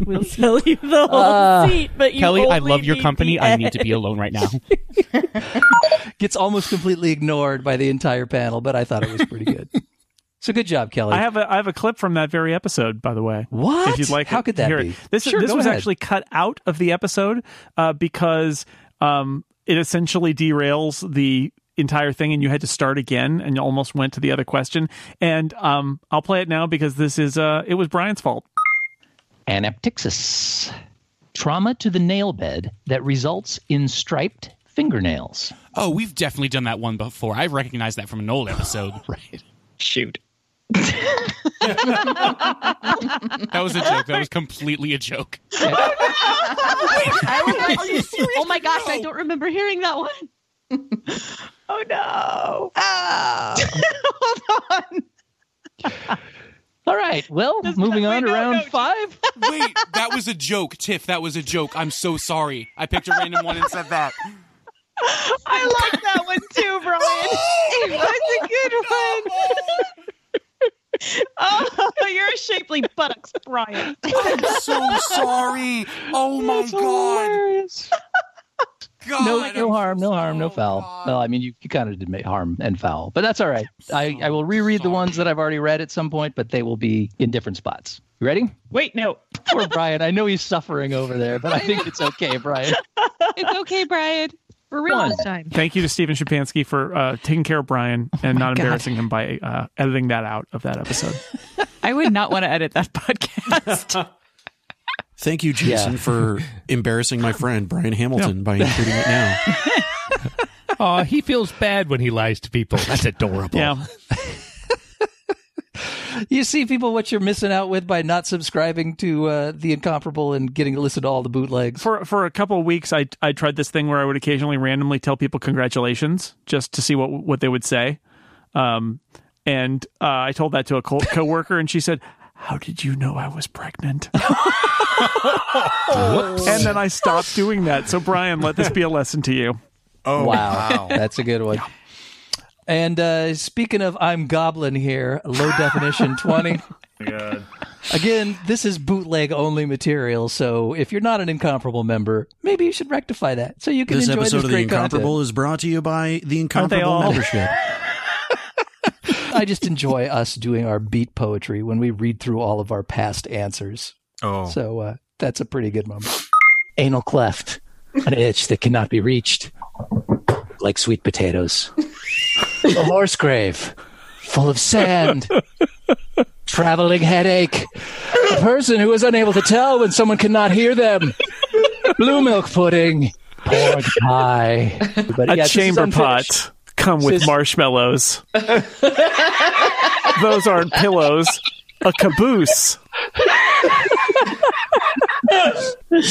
We'll sell you the whole Uh, seat, but you Kelly, I love your company. I need to be alone right now. [laughs] Gets almost completely ignored by the entire panel, but I thought it was pretty good. so good job, Kelly. I have a I have a clip from that very episode, by the way. What? If you'd like, How to could that hear be? It. This Sure, this was ahead. actually cut out of the episode uh, because um, it essentially derails the entire thing, and you had to start again, and you almost went to the other question. And um, I'll play it now because this is uh, it was Brian's fault. Anaptyxis. Trauma to the nail bed that results in striped fingernails. Oh, we've definitely done that one before. I recognize that from an old episode. [laughs] right. Shoot. that was a joke. That was completely a joke. [laughs] [laughs] I was like, Are you serious? Oh my gosh, I don't remember hearing that one. Oh no. Oh. [laughs] Hold on. All right. Well, moving on to round five. [laughs] Wait, that was a joke, Tiff. That was a joke. I'm so sorry. I picked a random one and said that. I like that one too, Brian. [laughs] it was a good one. oh, you're a shapely buttocks, Brian. I'm so sorry. Oh my god. God. no, no harm, no harm, no foul. Well, I mean, you, you kind of did make harm and foul, but that's all right. I, I will reread the ones that I've already read at some point, but they will be in different spots. You ready? Wait, no. Poor Brian. I know he's suffering over there, but I think it's okay, Brian. [laughs] It's okay, Brian. For real One. this time. Thank you to Stephen Schapansky for uh, taking care of Brian and not God. embarrassing him by uh, editing that out of that episode. [laughs] I would not want to edit that podcast. [laughs] Thank you, Jason, Yeah. for [laughs] embarrassing my friend Brian Hamilton by including it now. [laughs] Oh, he feels bad when he lies to people. That's adorable. Yeah. [laughs] You see, people, what you're missing out with by not subscribing to uh, the Incomparable and getting to listen to all the bootlegs. For for a couple of weeks, I I tried this thing where I would occasionally randomly tell people congratulations just to see what what they would say. Um, and uh, I told that to a co- coworker, and she said, "How did you know I was pregnant?" [laughs] and then I stopped doing that. So Brian, let this be a lesson to you. Oh, wow. That's a good one. And uh, speaking of I'm Goblin here, low definition [laughs] 20. God. Again, this is bootleg only material, so if you're not an Incomparable member, maybe you should rectify that so you can This enjoy episode this of The Incomparable content. is brought to you by the Incomparable membership. [laughs] I just enjoy us doing our beat poetry when we read through all of our past answers. Oh. So uh, that's a pretty good moment. Anal cleft, an itch that cannot be reached, like sweet potatoes. a horse grave, full of sand. Traveling headache. A person who is unable to tell when someone cannot hear them. Blue milk pudding. Pork pie. But a yes, chamber pot come with marshmallows. [laughs] Those aren't pillows. A caboose.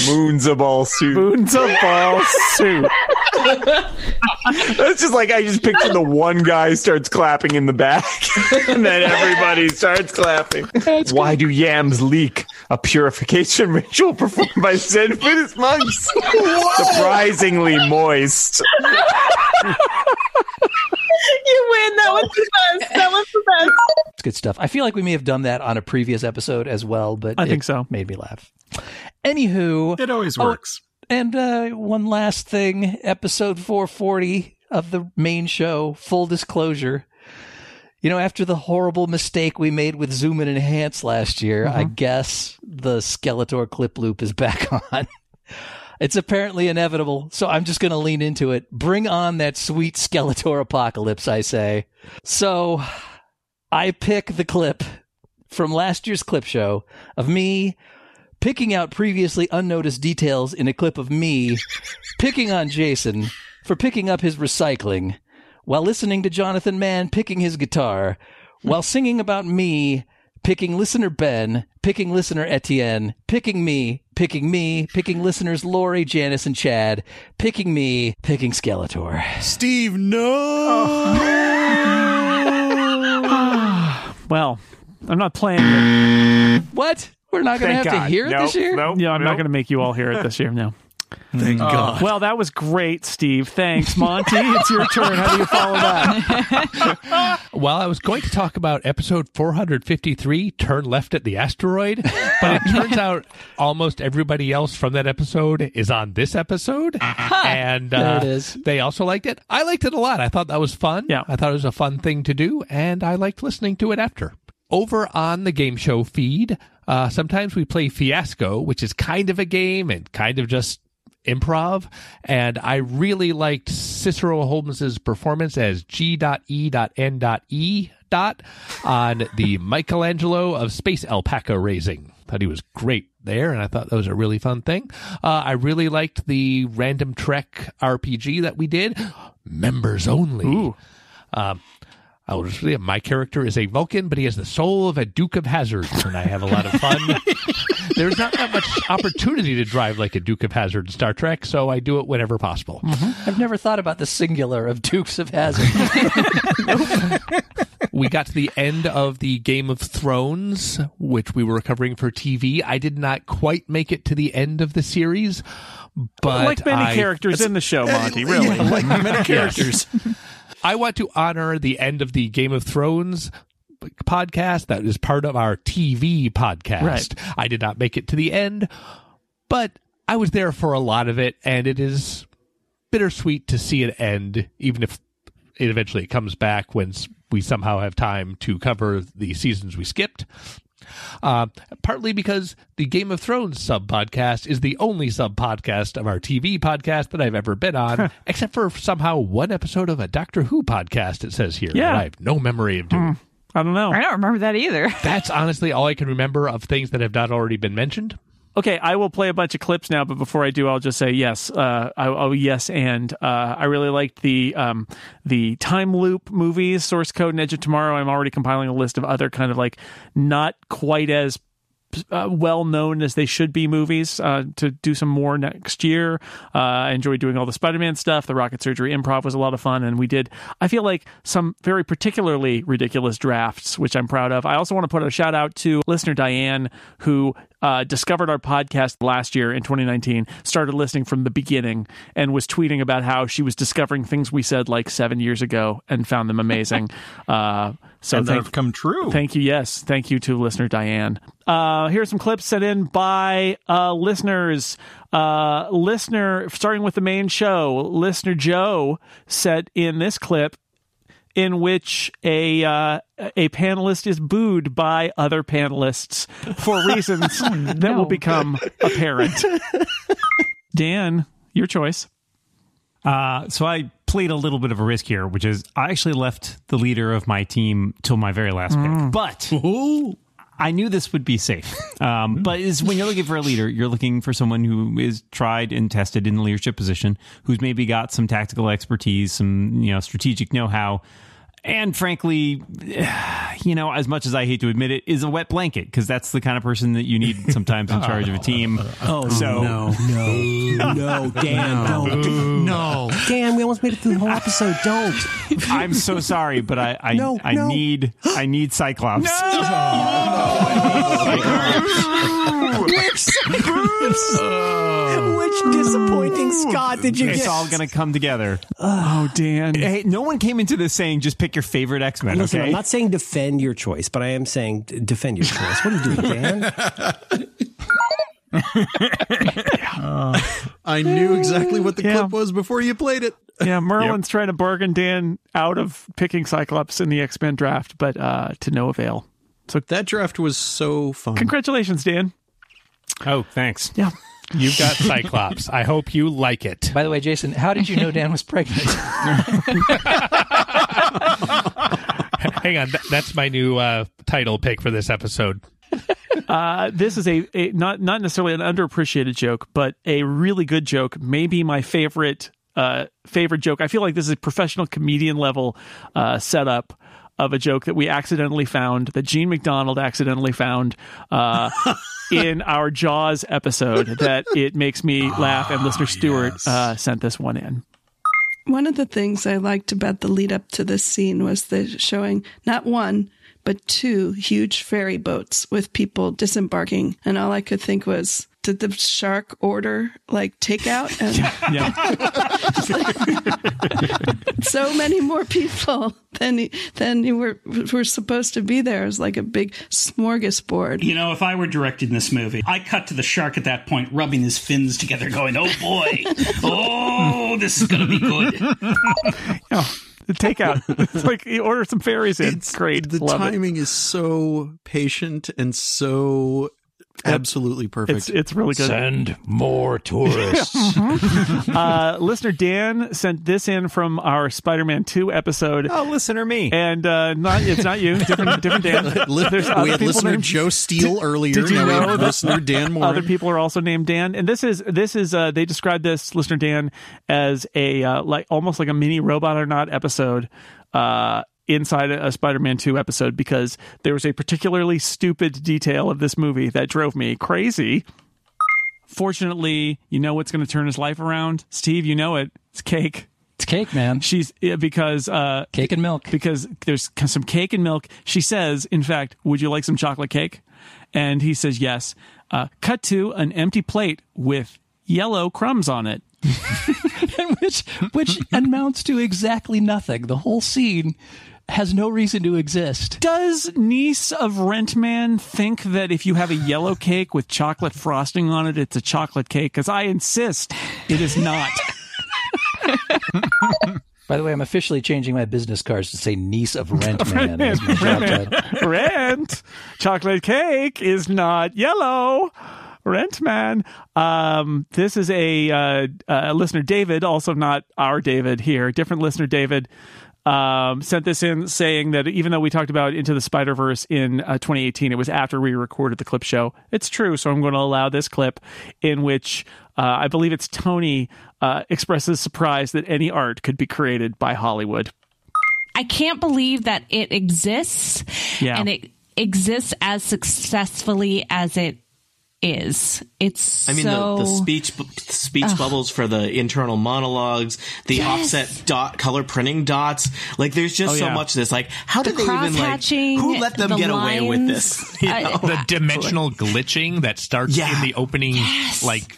Moons of ball soup. Moons of ball soup. That's just like I just picture the one guy starts clapping in the back, [laughs] and then everybody starts clapping. That's Why do yams leak? A purification [laughs] ritual performed by Zen Buddhist monks. Surprisingly moist. [laughs] [laughs] you win. That was the best. That was the best. It's good stuff. I feel like we may have done that on a previous episode as well, but I it think so. Made me laugh. Anywho, It always Oh, works. and uh, one last thing, episode 440 of the main show. Full disclosure. You know, after the horrible mistake we made with Zoom and Enhance last year, I guess the Skeletor clip loop is back [laughs] on. It's apparently inevitable, so I'm just going to lean into it. Bring on that sweet Skeletor apocalypse, I say. So, I pick the clip from last year's clip show of me picking out previously unnoticed details in a clip of me picking on Jason for picking up his recycling while listening to Jonathan Mann picking his guitar while singing about me picking listener Ben, picking listener Etienne, picking me, picking me, picking listeners Lori, Janice, and Chad, picking me, picking Skeletor. Steve, no. [laughs] Well, I'm not playing it. What? We're not going to have Thank to God. hear it this Nope, year? nope, yeah, I'm not going to make you all hear it this year. No. Thank God. Well, that was great, Steve. Thanks, Monty. it's your turn. How do you follow that? [laughs] Well, I was going to talk about episode 453, Turn Left at the Asteroid, but it turns out almost everybody else from that episode is on this episode. And uh, There it is. they also liked it. I liked it a lot. I thought that was fun. Yeah. I thought it was a fun thing to do, and I liked listening to it after. Over on the game show feed, uh, sometimes we play Fiasco, which is kind of a game and kind of just improv. And I really liked Cicero Holmes's performance as G.E.N.E. dot on the [laughs] Michelangelo of Space Alpaca Raising. Thought he was great there, and I thought that was a really fun thing. Uh, I really liked the Random Trek RPG that we did, members only. Um, I will just say my character is a Vulcan, but he has the soul of a Duke of Hazzard, and I have a lot of fun. [laughs] There's not that much opportunity to drive like a Duke of Hazzard in Star Trek, so I do it whenever possible. Mm-hmm. I've never thought about the singular of Dukes of Hazzard. [laughs] we got to the end of the Game of Thrones, which we were covering for TV. I did not quite make it to the end of the series, but like many I- characters in the show, Monty. Really, [laughs] Yeah, like many Yes. I want to honor the end of the Game of Thrones podcast that is part of our TV podcast. Right. I did not make it to the end, but I was there for a lot of it, and it is bittersweet to see it end, even if it eventually comes back when we somehow have time to cover the seasons we skipped. Uh, partly because the Game of Thrones sub podcast is the only sub podcast of our TV podcast that I've ever been on, [laughs] except for somehow one episode of a Doctor Who podcast, it says here. Yeah. that I have no memory of doing. I don't know. I don't remember that either. That's honestly all I can remember of things that have not already been mentioned. Okay, I will play a bunch of clips now, but before I do, I'll just say yes. Uh, I, oh, yes, and uh, I really liked the um, the time loop movies, Source Code and Edge of Tomorrow. I'm already compiling a list of other kind of like not quite as uh, well known as they should be movies uh, to do some more next year. Uh, I enjoyed doing all the Spider Man stuff. The Rocket Surgery Improv was a lot of fun. And we did, I feel like, some very particularly ridiculous drafts, which I'm proud of. I also want to put a shout out to listener Diane, who uh, discovered our podcast last year in 2019, started listening from the beginning, and was tweeting about how she was discovering things we said like seven years ago and found them amazing. [laughs] uh, so And thank, come true. Thank you. Yes, thank you to listener Diane. Uh, are some clips sent in by uh, listeners. Uh, listener, starting with the main show, listener Joe sent in this clip in which a uh, a panelist is booed by other panelists for [laughs] reasons that will become apparent. Dan, your choice. Uh, so I played a little bit of a risk here, which is I actually left the leader of my team till my very last pick. But I knew this would be safe. Um, [laughs] but is when you're looking for a leader, you're looking for someone who is tried and tested in the leadership position, who's maybe got some tactical expertise, some you know strategic know-how. And frankly, [sighs] you know, as much as I hate to admit it, is a wet blanket because that's the kind of person that you need sometimes in charge of a team. [laughs] Oh, oh, so no, no, no, [laughs] Dan, don't. no. Dan, we almost made it through the whole episode. Don't. [laughs] I'm so sorry, but I I, No, I no. need I need Cyclops. Which, which disappointing Scott did you It's get? It's all gonna come together. Oh, Dan. Hey, no one came into this saying just pick your favorite X Men. Listen, Okay, I'm not saying defend your choice, but I am saying defend your choice. What are you doing, Dan? [laughs] [laughs] I knew exactly what the Yeah. clip was before you played it. Yeah, [laughs] Merlin's trying to bargain Dan out of picking Cyclops in the X Men draft, but uh, to no avail. So that draft was so fun. Congratulations, Dan. Oh, thanks. Yeah. You've got Cyclops. I hope you like it. By the way, Jason, how did you know Dan was pregnant? [laughs] Hang on, th- that's my new uh, title pick for this episode. [laughs] Uh, this is a, a not not necessarily an underappreciated joke, but a really good joke. Maybe my favorite uh, favorite joke. I feel like this is a professional comedian level uh, setup of a joke that we accidentally found that Jean MacDonald accidentally found uh, [laughs] in our Jaws episode. That it makes me laugh, and listener Stewart uh, sent this one in. One of the things I liked about the lead up to this scene was the showing not one, but two huge ferry boats with people disembarking. And all I could think was, did the shark order like takeout? [laughs] And yeah. [laughs] so many more people than than you were were supposed to be there. It was like a big smorgasbord. You know, if I were directing this movie, I cut to the shark at that point, rubbing his fins together, going, "Oh boy, oh, this is gonna be good." [laughs] Oh, the takeout. it's like you order some fairies in. It's great. The Love timing is so patient and so absolutely perfect. It's it's really good. Send more tourists. [laughs] uh, listener Dan sent this in from our Spider-Man Two episode. Oh, listener me, and uh, not it's not you, different different Dan. [laughs] There's we had listener named- Joe Steele earlier. Did you now we have know that listener Dan Moore? Other people are also named Dan, and this is this is uh, they described this listener Dan as a uh, like almost like a mini robot or not episode. Uh, inside a Spider-Man 2 episode because there was a particularly stupid detail of this movie that drove me crazy. Fortunately, you know what's going to turn his life around? Steve, you know it. It's cake. It's cake, man. She's because uh cake and milk. Because there's some cake and milk. She says, in fact, would you like some chocolate cake? And he says yes. Uh, cut to an empty plate with yellow crumbs on it. [laughs] which which amounts to exactly nothing. The whole scene has no reason to exist. Does niece of Rentman think that if you have a yellow cake with chocolate frosting on it, it's a chocolate cake? Because I insist it is not. [laughs] By the way, I'm officially changing my business cards to say niece of rent man. as my Rent, title. rent chocolate cake is not yellow. Rent man. Um, this is a uh, uh, listener, David, also not our David here, different listener, David. Um, sent this in saying that even though we talked about Into the Spider Verse in uh, 2018, it was after we recorded the clip show. It's true, so I'm going to allow this clip in which uh, I believe it's Tony uh, expresses surprise that any art could be created by Hollywood. I can't believe that it exists Yeah. and it exists as successfully as it is. It's I mean, so the, the speech bu- speech Ugh. bubbles for the internal monologues, the Yes. offset dot color printing dots. Like, there's just Oh, so yeah. much of this. Like, how The did they even like? Who let them the get away with this? [laughs] You I- the dimensional glitching that starts Yeah. in the opening like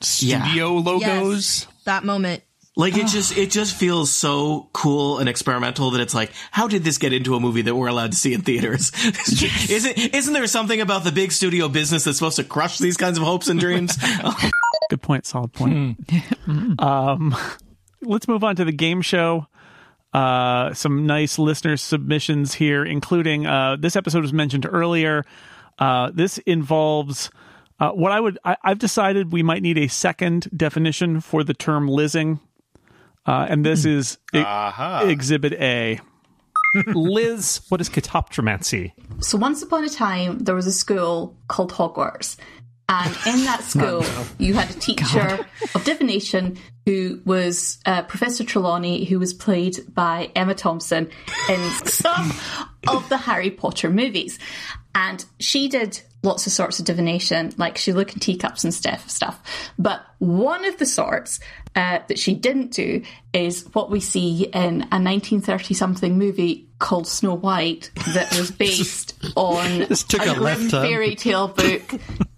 studio logos. Yes, that moment. Like it just it just feels so cool and experimental that it's like, how did this get into a movie that we're allowed to see in theaters? [laughs] isn't isn't there something about the big studio business that's supposed to crush these kinds of hopes and dreams? [laughs] [laughs] Good point. Solid point. um, let's move on to the game show. Uh, some nice listener submissions here, including uh, this episode was mentioned earlier. Uh, this involves uh, what I would. I, I've decided we might need a second definition for the term "lizzing," uh, and this is e- Exhibit A. Liz, what is catoptromancy? So once upon a time, there was a school called Hogwarts. And in that [laughs] school, you had a teacher of divination who was uh, Professor Trelawney, who was played by Emma Thompson in some of the Harry Potter movies. And she did lots of sorts of divination, like she looked in teacups and stuff. stuff. But one of the sorts uh, that she didn't do is what we see in a 1930 something movie called Snow White that was [laughs] based on [laughs] This took a a grim fairy tale book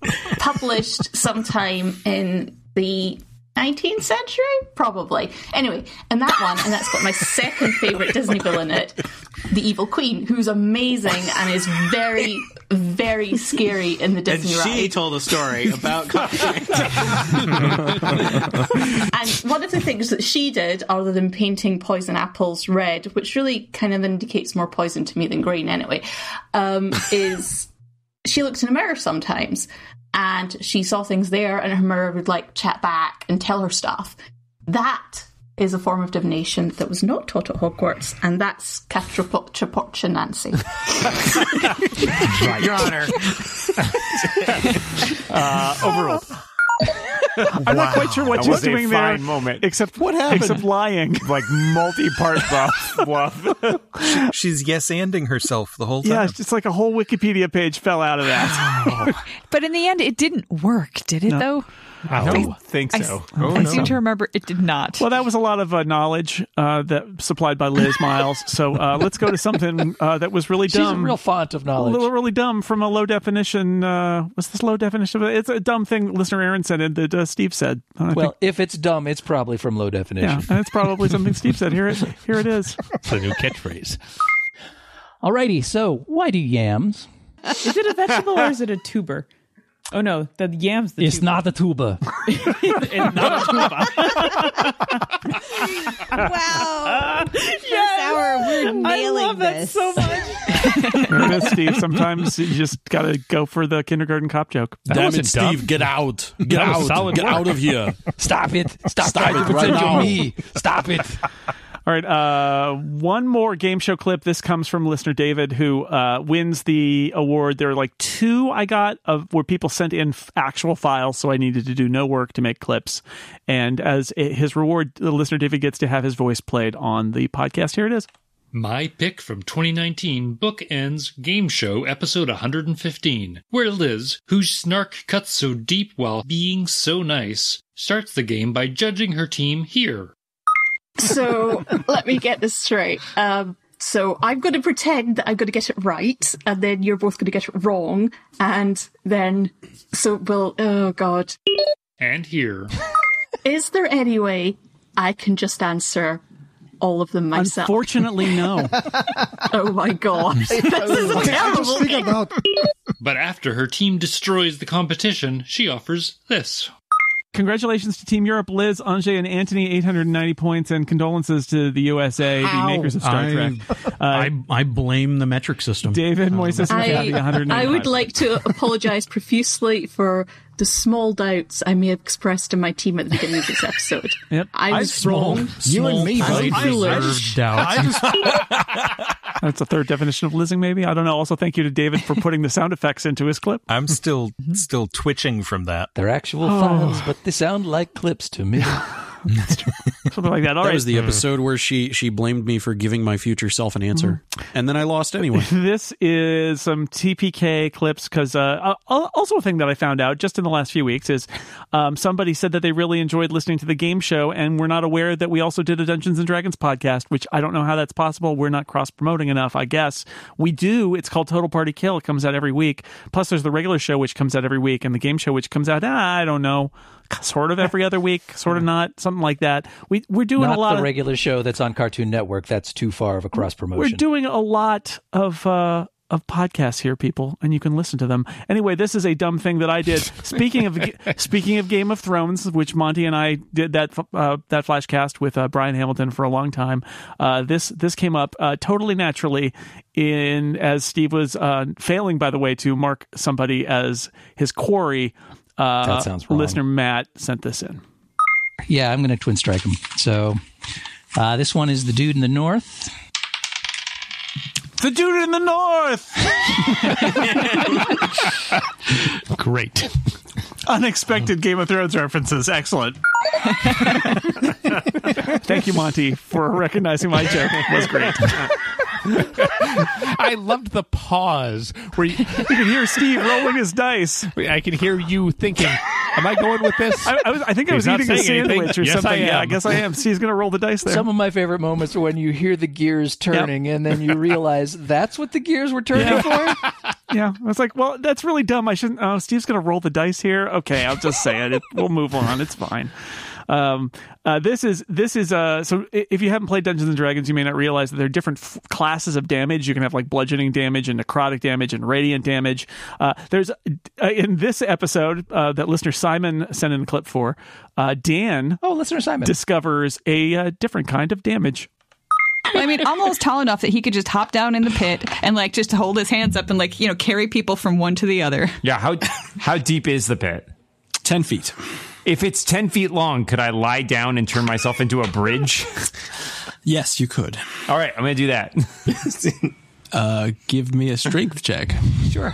[laughs] published sometime in the 19th century, probably. Anyway, and that one, and that's got my second favourite Disney villain in it, the Evil Queen, who's amazing and is very, very scary in the Disney and she ride. told a story about [laughs] and one of the things that she did, other than painting poison apples red, which really kind of indicates more poison to me than green anyway, um, is she looked in a mirror sometimes and she saw things there and her mirror would like chat back and tell her stuff. That is a form of divination that was not taught at Hogwarts, and that's Catrapocha Nancy. [laughs] Your Honor. [laughs] uh, overruled. I'm not quite sure what That she's was a doing there, fine moment. except what happened? Except lying, [laughs] like multi-part [laughs] bluff. bluff. She's yes anding herself the whole time. Yeah, it's just like a whole Wikipedia page fell out of that. [laughs] But in the end, it didn't work, did it? Though I don't think I- so. I, seem to remember it did not. Well, that was a lot of uh, knowledge uh, that supplied by Liz Myles. So uh, let's go to something uh, that was really She's a dumb. real font of knowledge. A little really dumb from a low definition. Uh, what's this low definition? It's a dumb thing listener Aaron said and that uh, Steve said. I Well, think- if it's dumb, it's probably from low definition. yeah, and it's probably something Steve said. Here it, here it is. [laughs] It's a new catchphrase. Alrighty, so why do yams? Is it a vegetable or is it a tuber? Oh no, the yam's the It's tuber. not a tuba. [laughs] it's not a tuba. [laughs] wow. First hour, we're nailing I love this. that so much. There it is, Steve. Sometimes you just got to go for the kindergarten cop joke. Damn it, Steve! Get out! Get out! Get work. out of here! [laughs] Stop it! Stop, Stop it right now. me! Stop it! All right, uh, one more game show clip. This comes from listener David, who uh, wins the award. There are like two I got of where people sent in f- actual files, so I needed to do no work to make clips. And as i- his reward, the listener David gets to have his voice played on the podcast. Here it is. My pick from 2019 Bookends Game Show episode 115, where Liz, whose snark cuts so deep while being so nice, starts the game by judging her team here. So let me get this straight. Um, so I'm going to pretend that I'm going to get it right, and then you're both going to get it wrong, and then so we'll. Oh God, And here. is there any way I can just answer all of them myself? Unfortunately, no. [laughs] oh my God, [laughs] this is a terrible game. But after her team destroys the competition, she offers this. Congratulations to Team Europe, Liz, Anjay, and Anthony, 890 points, and condolences to the USA, the makers of Star I- Trek. I, I blame the metric system. David um, Moises and Kathy, 195. I would like to apologise profusely for the small doubts I may have expressed in my team at the beginning of this episode. [laughs] Yep. I was Small- wrong. You and me I was both foolish. deserve doubt. [laughs] That's the third definition of lizzing, maybe. I don't know. Also, thank you to David for putting the sound effects into his clip. I'm still mm-hmm. still twitching from that. They're actual Oh. files, but they sound like clips to me. [laughs] [laughs] Something like that. All that right. was the episode where she she blamed me for giving my future self an answer, and then I lost anyway. [laughs] this is some TPK clips because uh, also a thing that I found out just in the last few weeks is um, somebody said that they really enjoyed listening to the game show and we're not aware that we also did a Dungeons and Dragons podcast, which I don't know how that's possible. We're not cross promoting enough, I guess. We do. It's called Total Party Kill. It comes out every week. Plus, there's the regular show which comes out every week, and the game show which comes out. ah, I don't know. Sort of every other week, sort of not, something like that. We we're doing Not a lot the of regular show that's on Cartoon Network. That's too far of a cross promotion. we're doing a lot of uh, of podcasts here, people, and you can listen to them. Anyway, this is a dumb thing that I did. [laughs] Speaking of speaking of Game of Thrones, which Monty and I did that uh, that flashcast with uh, Brian Hamilton for a long time. Uh, this this came up uh, totally naturally in as Steve was uh, failing, by the way, to mark somebody as his quarry. Uh, That sounds wrong. Listener Matt sent this in. Yeah, I'm going to twin strike him. So uh, this one is the dude in the north. The dude in the north. [laughs] Great. Unexpected Game of Thrones references. Excellent. [laughs] Thank you, Monty, for recognizing my joke. It was great. [laughs] [laughs] I loved the pause where you, You can hear Steve rolling his dice. I can hear you thinking, "Am I going with this?" I, I was. I think I was eating a saying anything. sandwich or Yes, something. I Yeah, I guess I am. Steve's gonna roll the dice there. Some of my favorite moments are when you hear the gears turning and then you realize that's what the gears were turning for. [laughs] yeah, I was like, well, that's really dumb. I shouldn't. Oh, Steve's gonna roll the dice here. Okay, I'll just say it. it we'll move on. It's fine. Um, uh, this is this is uh. So if you haven't played Dungeons and Dragons, you may not realize that there are different f- classes of damage. You can have like bludgeoning damage and necrotic damage and radiant damage. Uh, there's uh, in this episode uh, that listener Simon sent in a clip for. Uh, Dan, oh, listener Simon discovers a uh, different kind of damage. I mean, almost tall enough that he could just hop down in the pit and like just hold his hands up and like you know carry people from one to the other. Yeah, how how deep is the pit? Ten feet. If it's ten feet long, could I lie down and turn myself into a bridge? Yes, you could. All right, I'm gonna do that. [laughs] Uh, give me a strength check. Sure.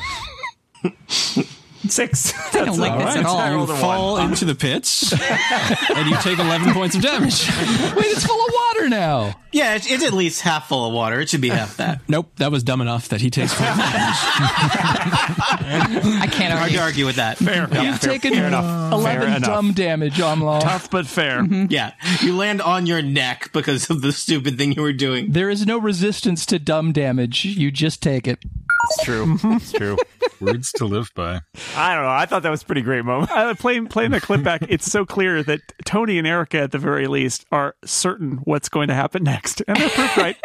Six. [laughs] I don't like this at all. You fall into the pits, and you take eleven points of damage. [laughs] Wait, it's full of water now. Yeah, it's, it's at least half full of water. It should be half that. [laughs] Nope, that was dumb enough that he takes full damage. I can't Hard argue. to argue with that. Fair. You've taken fair enough. Fair eleven enough. dumb damage, Omlaw. Tough but fair. Mm-hmm. Yeah, you land on your neck because of the stupid thing you were doing. There is no resistance to dumb damage. You just take it. It's true. It's true. [laughs] Words to live by. I don't know. I thought that was a pretty great moment. Uh, playing playing the clip back, it's so clear that Tony and Erica, at the very least, are certain what's going to happen next, and they're proof right.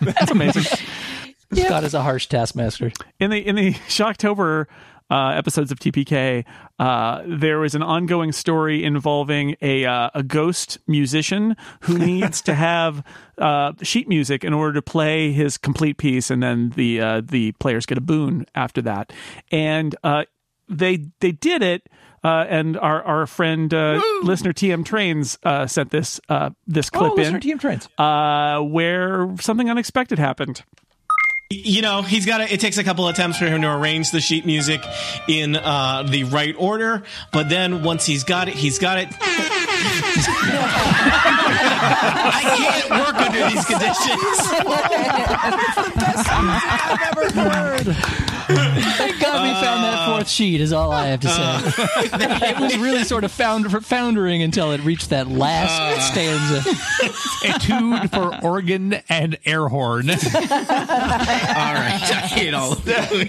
That's amazing. [laughs] Scott is a harsh taskmaster. In the in the Shocktober uh, episodes of TPK, uh, there was an ongoing story involving a uh, a ghost musician who [laughs] needs to have uh, sheet music in order to play his complete piece, and then the uh, the players get a boon after that. And uh, they they did it. Uh, and our our friend uh, listener TM Trains uh, sent this uh, this clip in, listener TM Trains. uh, where something unexpected happened. You know, he's got to, it takes a couple attempts for him to arrange the sheet music in uh, the right order, but then once he's got it, he's got it. [laughs] I can't work under these Thank [laughs] God [laughs] we found that ah. fourth sheet. Is all I have to say. Ah. [laughs] it was really sort of found, foundering until it reached that last ah. stanza. [laughs] Etude for organ and air horn. [laughs] All right, I hate all of them.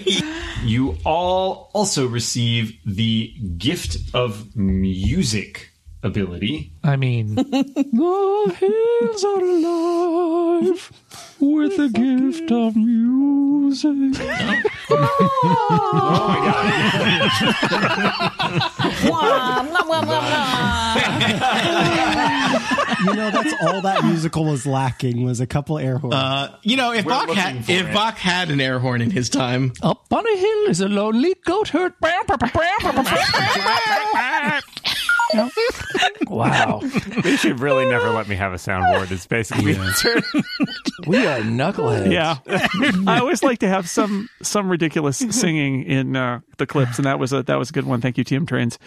You all also receive the gift of music ability. I mean, [laughs] the hills are alive with the gift of music. Blah. [laughs] you know, that's all that musical was lacking was a couple air horns. Uh, you know, if We're Bach had if it. Bach had an air horn in his time, Up on a hill is a lonely goat herd. [laughs] wow. [laughs] They should really never let me have a soundboard. It's basically [laughs] we are knuckleheads. Yeah, [laughs] I always like to have some some ridiculous singing in uh, the clips, and that was a that was a good one. Thank you, TM Trains.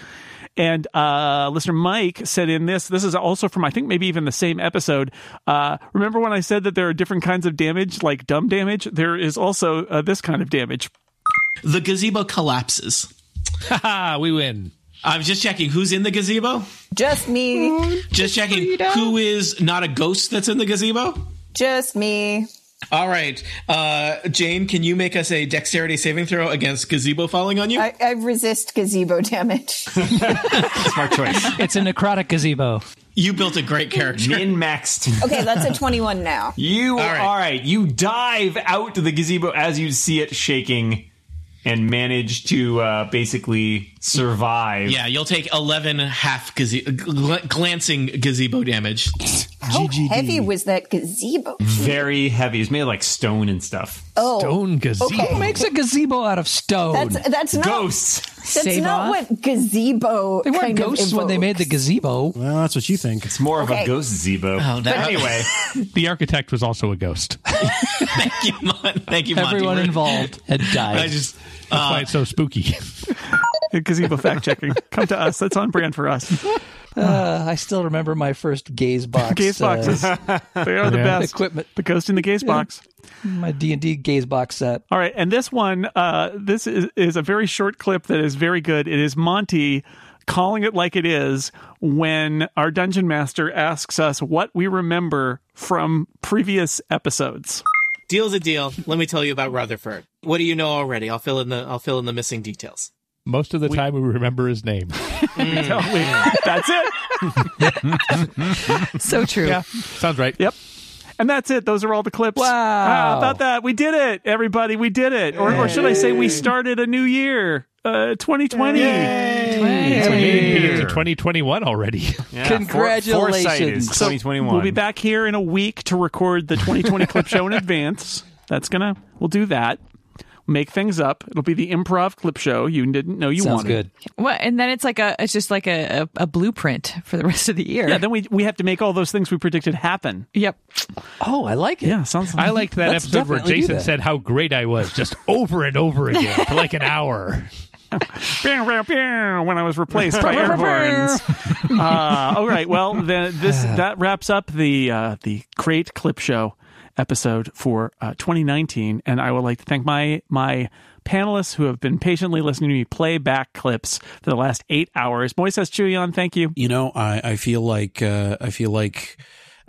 And uh, listener Mike said in this, this is also from I think maybe even the same episode. Uh, remember when I said that there are different kinds of damage, like dumb damage? There is also uh, this kind of damage. the gazebo collapses. Haha, we win. I'm just checking who's in the gazebo. Just me. Just checking who is not a ghost that's in the gazebo. Just me. All right, uh, Jane, can you make us a dexterity saving throw against gazebo falling on you? I, I resist gazebo damage. [laughs] Smart choice. It's a necrotic gazebo. You built a great character. Min maxed. Okay, that's a 21 now. You All all right. right. You dive out to the gazebo as you see it shaking, and manage to uh, basically survive. Yeah, you'll take 11 half gaze- gl- glancing gazebo damage. How heavy was that gazebo? Very heavy. It's made of like stone and stuff. Oh, Stone gazebo. Okay. Who makes a gazebo out of stone? That's that's not Ghosts. That's Save not off? what gazebo. they weren't kind of ghosts when they made the gazebo. well, that's what you think. It's more of a ghost zebo. Oh, that- anyway, [laughs] The architect was also a ghost. [laughs] Thank you, Mon- Thank you, Monty. Everyone We're- involved had died. I died. just That's uh, why it's so spooky. [laughs] Gazebo fact checking. Come to us. That's on brand for us. Uh, I still remember my first gaze box. [laughs] Gaze uh, boxes. [laughs] they are the Yeah. best. Equipment. The ghost in the gaze box. my D and D gaze box set. All right, and this one, uh, this is, is a very short clip that is very good. It is Monty calling it like it is when our dungeon master asks us what we remember from previous episodes. deal's a deal. Let me tell you about Rutherford. What do you know already? I'll fill in the I'll fill in the missing details. Most of the time, we remember his name. So [laughs] we- that's it. [laughs] So true. Yeah. Sounds right. Yep. And that's it. Those are all the clips. Wow. How about that? We did it, everybody. We did it. Or, or should I say, we started a new year, uh, 2020. We made it to 2021 already. yeah, [laughs] Congratulations. Foresight is So 2021. We'll be back here in a week to record the 2020 clip show in advance. That's gonna. We'll do that. Make things up. It'll be the improv clip show you didn't know you Sounds wanted. good. Well, and then it's like a, it's just like a, a, a blueprint for the rest of the year. Yeah. Then we we have to make all those things we predicted happen. Yep. Oh, I like it. Yeah. Sounds. Like I liked that Let's episode where Jason said how great I was just over and over again for like an hour. [laughs] When I was replaced by air horns. Uh, all right. Well, then this [sighs] that wraps up the uh, the Crate Clip Show episode for uh, 2019, and I would like to thank my my panelists who have been patiently listening to me play back clips for the last eight hours. Moises Chiullan, thank you. You know, I, I feel like uh, I feel like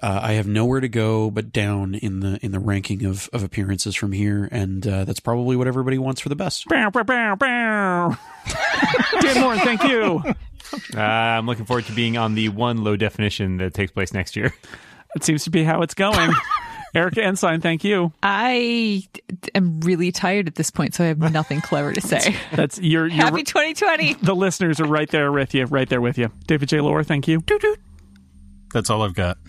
uh, I have nowhere to go but down in the in the ranking of, of appearances from here, and uh, that's probably what everybody wants for the best. Bow, bow, bow, bow. Dan Moren, thank you. [laughs] Uh, I'm looking forward to being on the one low definition that takes place next year. It seems to be how it's going. [laughs] Erica Ensign, thank you. I am really tired at this point, so I have nothing clever to say. [laughs] That's your your Happy 2020. the listeners are right there with you, right there with you. David J. Loehr, thank you. Doo-doo. That's all I've got. [laughs]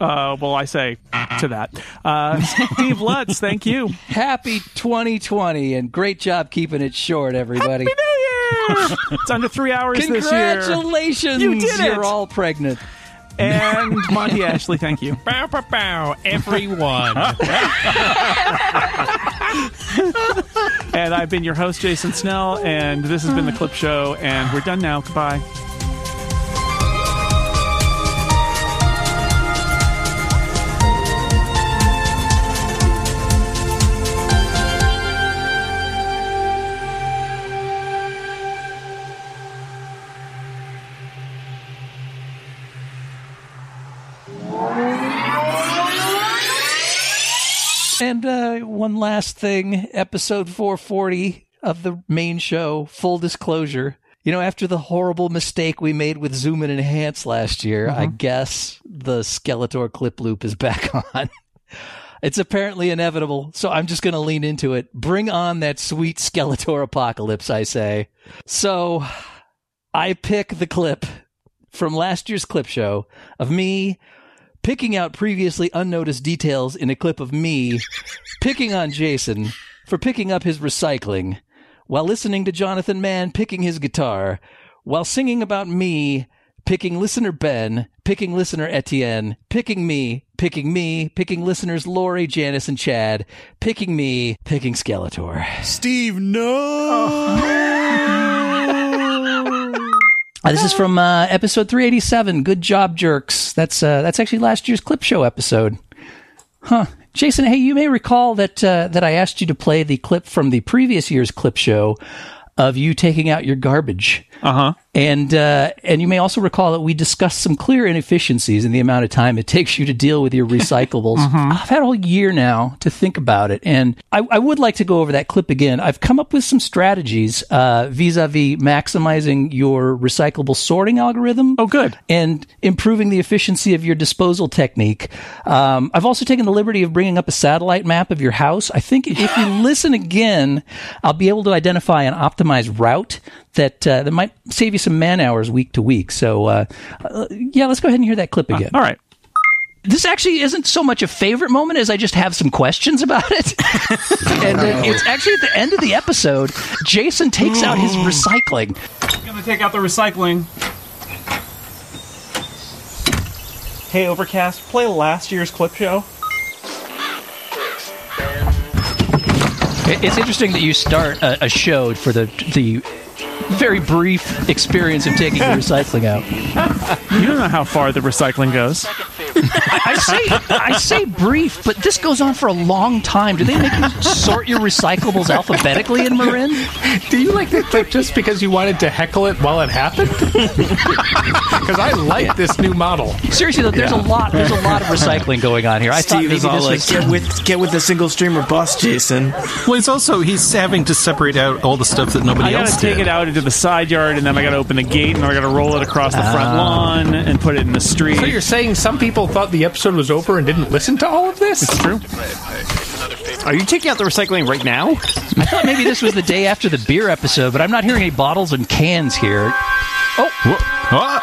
Uh, well, I say to that. Uh, Steve Lutz, thank you. Happy 2020 and great job keeping it short, everybody. Happy New Year! [laughs] It's under three hours this year. Congratulations! You did it. You're all pregnant. And [laughs] Monty Ashley, thank you. [laughs] Bow, bow, bow, everyone. [laughs] And I've been your host, Jason Snell, and this has been the Clip Show, and we're done now. Goodbye. And uh, one last thing, episode 440 of the main show, full disclosure. You know, after the horrible mistake we made with Zoom and Enhance last year, I guess the Skeletor clip loop is [laughs] back on. it's apparently inevitable, so I'm just going to lean into it. Bring on that sweet Skeletor apocalypse, I say. So I pick the clip from last year's clip show of me picking out previously unnoticed details in a clip of me picking on Jason for picking up his recycling while listening to Jonathan Mann picking his guitar while singing about me picking listener Ben, picking listener Etienne, picking me, picking me, picking listeners Lori, Janice, and Chad, picking me, picking Skeletor. Steve, no. Oh. Uh, this is from uh, episode 387. Good job, jerks. That's uh, that's actually last year's clip show episode. Huh. Jason, hey, you may recall that uh, that I asked you to play the clip from the previous year's clip show of you taking out your garbage. Uh huh. And uh, and you may also recall that we discussed some clear inefficiencies in the amount of time it [laughs] takes you to deal with your recyclables. [laughs] I've had a whole year now to think about it, and I, I would like to go over that clip again. I've come up with some strategies uh, vis-a-vis maximizing your recyclable sorting algorithm. Oh, good. And improving the efficiency of your disposal technique. Um, I've also taken the liberty of bringing up a satellite map of your house. I think if you [laughs] listen again, I'll be able to identify an optimized route that uh, that might save you some man hours week to week. So, uh, uh, yeah, let's go ahead and hear that clip again. all right. This actually isn't so much a favorite moment as I just have some questions about it. [laughs] and then it's actually at the end of the episode, Jason takes out his recycling. I'm gonna take out the recycling. Hey, Overcast, play last year's clip show. It- It's interesting that you start a, a show for the the very brief experience of taking the recycling out. You don't know how far the recycling goes. I, I say I say brief, but this goes on for a long time. Do they make you sort your recyclables alphabetically in Marin? Do you like that clip just because you wanted to heckle it while it happened? [laughs] Because I like this new model. Seriously, though, there's a lot. There's a lot of recycling going on here. I thought Steve maybe is all this like, was get with get with the single streamer bus, Jason. Well, he's also he's having to separate out all the stuff that nobody I gotta else take it out into the side yard, and then I gotta open the gate, and I gotta roll it across the front Ah. lawn and put it in the street. So you're saying some people thought the episode was over and didn't listen to all of this? It's true. Are you taking out the recycling right now? I thought maybe this was the day after the beer episode, but I'm not hearing any bottles and cans here. Oh,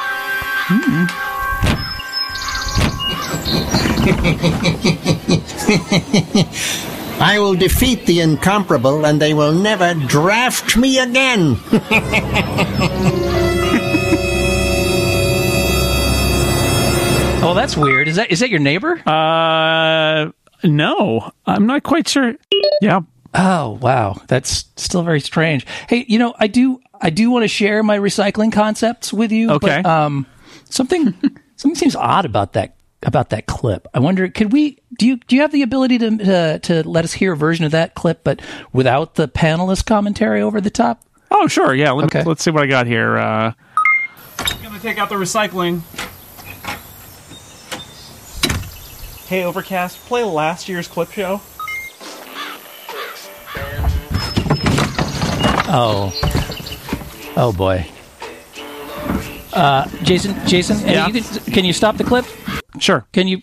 [laughs] I will defeat the incomparable and they will never draft me again. [laughs] oh, that's weird. Is that is that your neighbor? Uh, no, I'm not quite sure. Yeah. Oh, wow. That's still very strange. Hey, you know, I do I do want to share my recycling concepts with you. Okay. But, um, something [laughs] something seems odd about that about that clip. I wonder, could we? Do you do you have the ability to to, to let us hear a version of that clip, but without the panelist commentary over the top? Oh, sure. Yeah. Let, Okay. Let's see what I got here. Uh, I'm gonna take out the recycling. Hey, Overcast, play last year's clip show. Oh, oh boy. Uh, Jason, Jason, uh, Yeah? you can, can you stop the clip? Sure. Can you?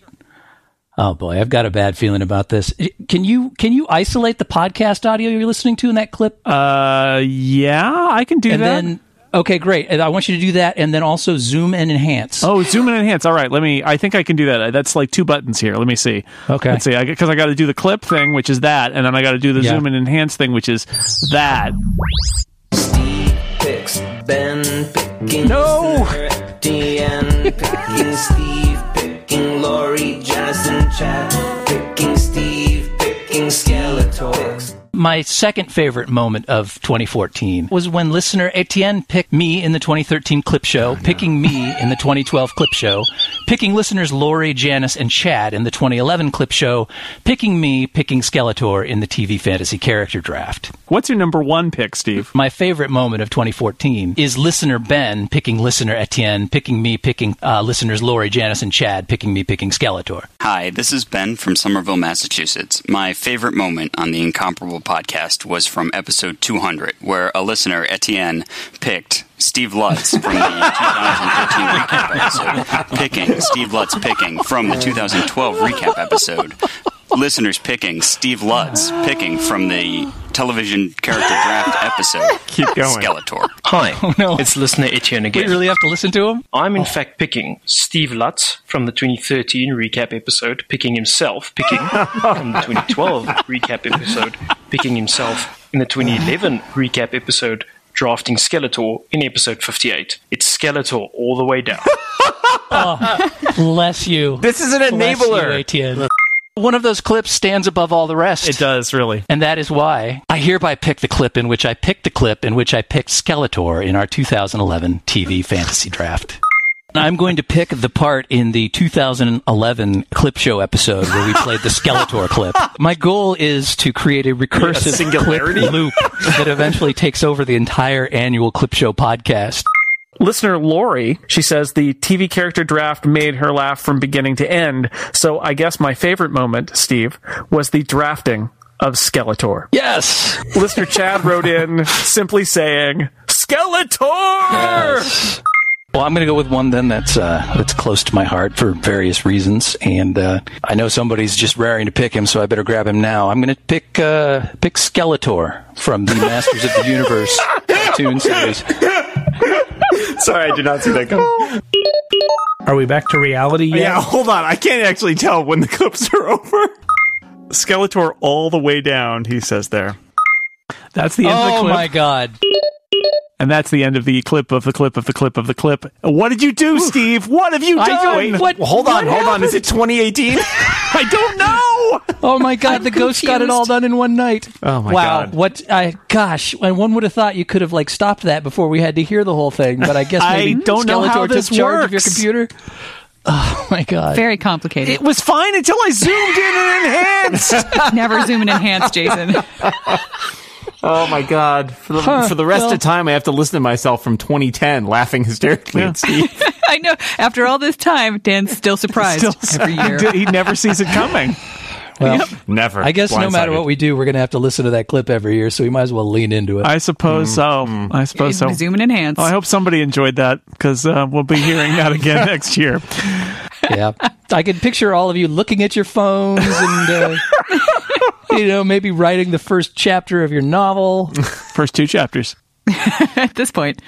Oh boy, I've got a bad feeling about this. Can you can you isolate the podcast audio you're listening to in that clip? Uh, yeah, I can do and that. then okay, great. And I want you to do that, and then also zoom and enhance. Oh, zoom and enhance. All right, let me. I think I can do that. That's like two buttons here. Let me see. Okay. Let's see. Because I, got to do the clip thing, which is that, and then I got to do the Yeah. zoom and enhance thing, which is that. picks Ben picking No. Etienne picking Steve picking Lori Jonathan Chad picking Steve picking Skeletor My second favorite moment of 2014 was when listener Etienne picked me in the 2013 clip show, picking me in the 2012 clip show, picking listeners Lori, Janice, and Chad in the 2011 clip show, picking me, picking Skeletor in the TV fantasy character draft. What's your number one pick, Steve? My favorite moment of 2014 is listener Ben picking listener Etienne, picking me, picking uh, listeners Lori, Janice, and Chad, picking me, picking Skeletor. Hi, this is Ben from Somerville, Massachusetts. My favorite moment on the Incomparable podcast was from episode 200, where a listener, Etienne, picked Steve Lutz from the [laughs] 2013 recap episode, picking Steve Lutz picking from the 2012 recap episode, listeners picking Steve Lutz picking from the television character draft episode. [laughs] Keep going. Skeletor. Hi, [laughs] Oh, no. it's listener Etienne again. We really have to listen to him? I'm in oh. fact picking Steve Lutz from the 2013 recap episode, picking himself, picking [laughs] from the 2012 recap episode, picking himself in the 2011 recap episode, drafting Skeletor in episode 58. It's Skeletor all the way down. Oh, bless you. This is an Bless enabler. you, Etienne. One of those clips stands above all the rest. It does, really. And that is why I hereby pick the clip in which I picked the clip in which I picked Skeletor in our 2011 TV fantasy draft. I'm going to pick the part in the 2011 clip show episode where we played the Skeletor clip. My goal is to create a recursive A singularity? clip loop that eventually takes over the entire annual clip show podcast. Listener Lori, she says the TV character draft made her laugh from beginning to end. So I guess my favorite moment, Steve, was the drafting of Skeletor. Yes. Listener Chad wrote in simply saying, Skeletor! Well, I'm going to go with one then that's uh, that's close to my heart for various reasons, and uh, I know somebody's just raring to pick him, so I better grab him now. I'm going to pick uh, pick Skeletor from the [laughs] Masters of the Universe cartoon series. [laughs] Sorry, I did not see that coming. [laughs] Are we back to reality yet? Yeah, hold on. I can't actually tell when the clips are [laughs] over. Skeletor all the way down, he says there. That's the end of the Oh clip. my god! And that's the end of the clip of the clip of the clip of the clip. What did you do, Steve? What have you I done? don't- Wait, what- Hold on, what hold on. Is it 2018? I don't know. Oh my god! the ghost got it all done in one night. Oh my wow! God. What? I gosh! And one would have thought you could have like stopped that before we had to hear the whole thing, but I guess I maybe don't know Skeletor how took this charge of your computer. Oh my god! Very complicated. It was fine until I zoomed in and enhanced. [laughs] Never zoom and enhance, Jason. [laughs] Oh my god! For the, Huh, for the rest well- of time, I have to listen to myself from 2010 laughing hysterically at Steve. [laughs] I know. After all this time, Dan's still surprised Still- every year. He, he never sees it coming. Well, Never. I guess no matter what we do, we're going to have to listen to that clip every year, so we might as well lean into it. I suppose so. I suppose so. Zoom and enhance. Oh, I hope somebody enjoyed that because uh, we'll be hearing that again [laughs] next year. yeah, I can picture all of you looking at your phones and, uh, [laughs] you know, maybe writing the first chapter of your novel. First two chapters. [laughs] At this point,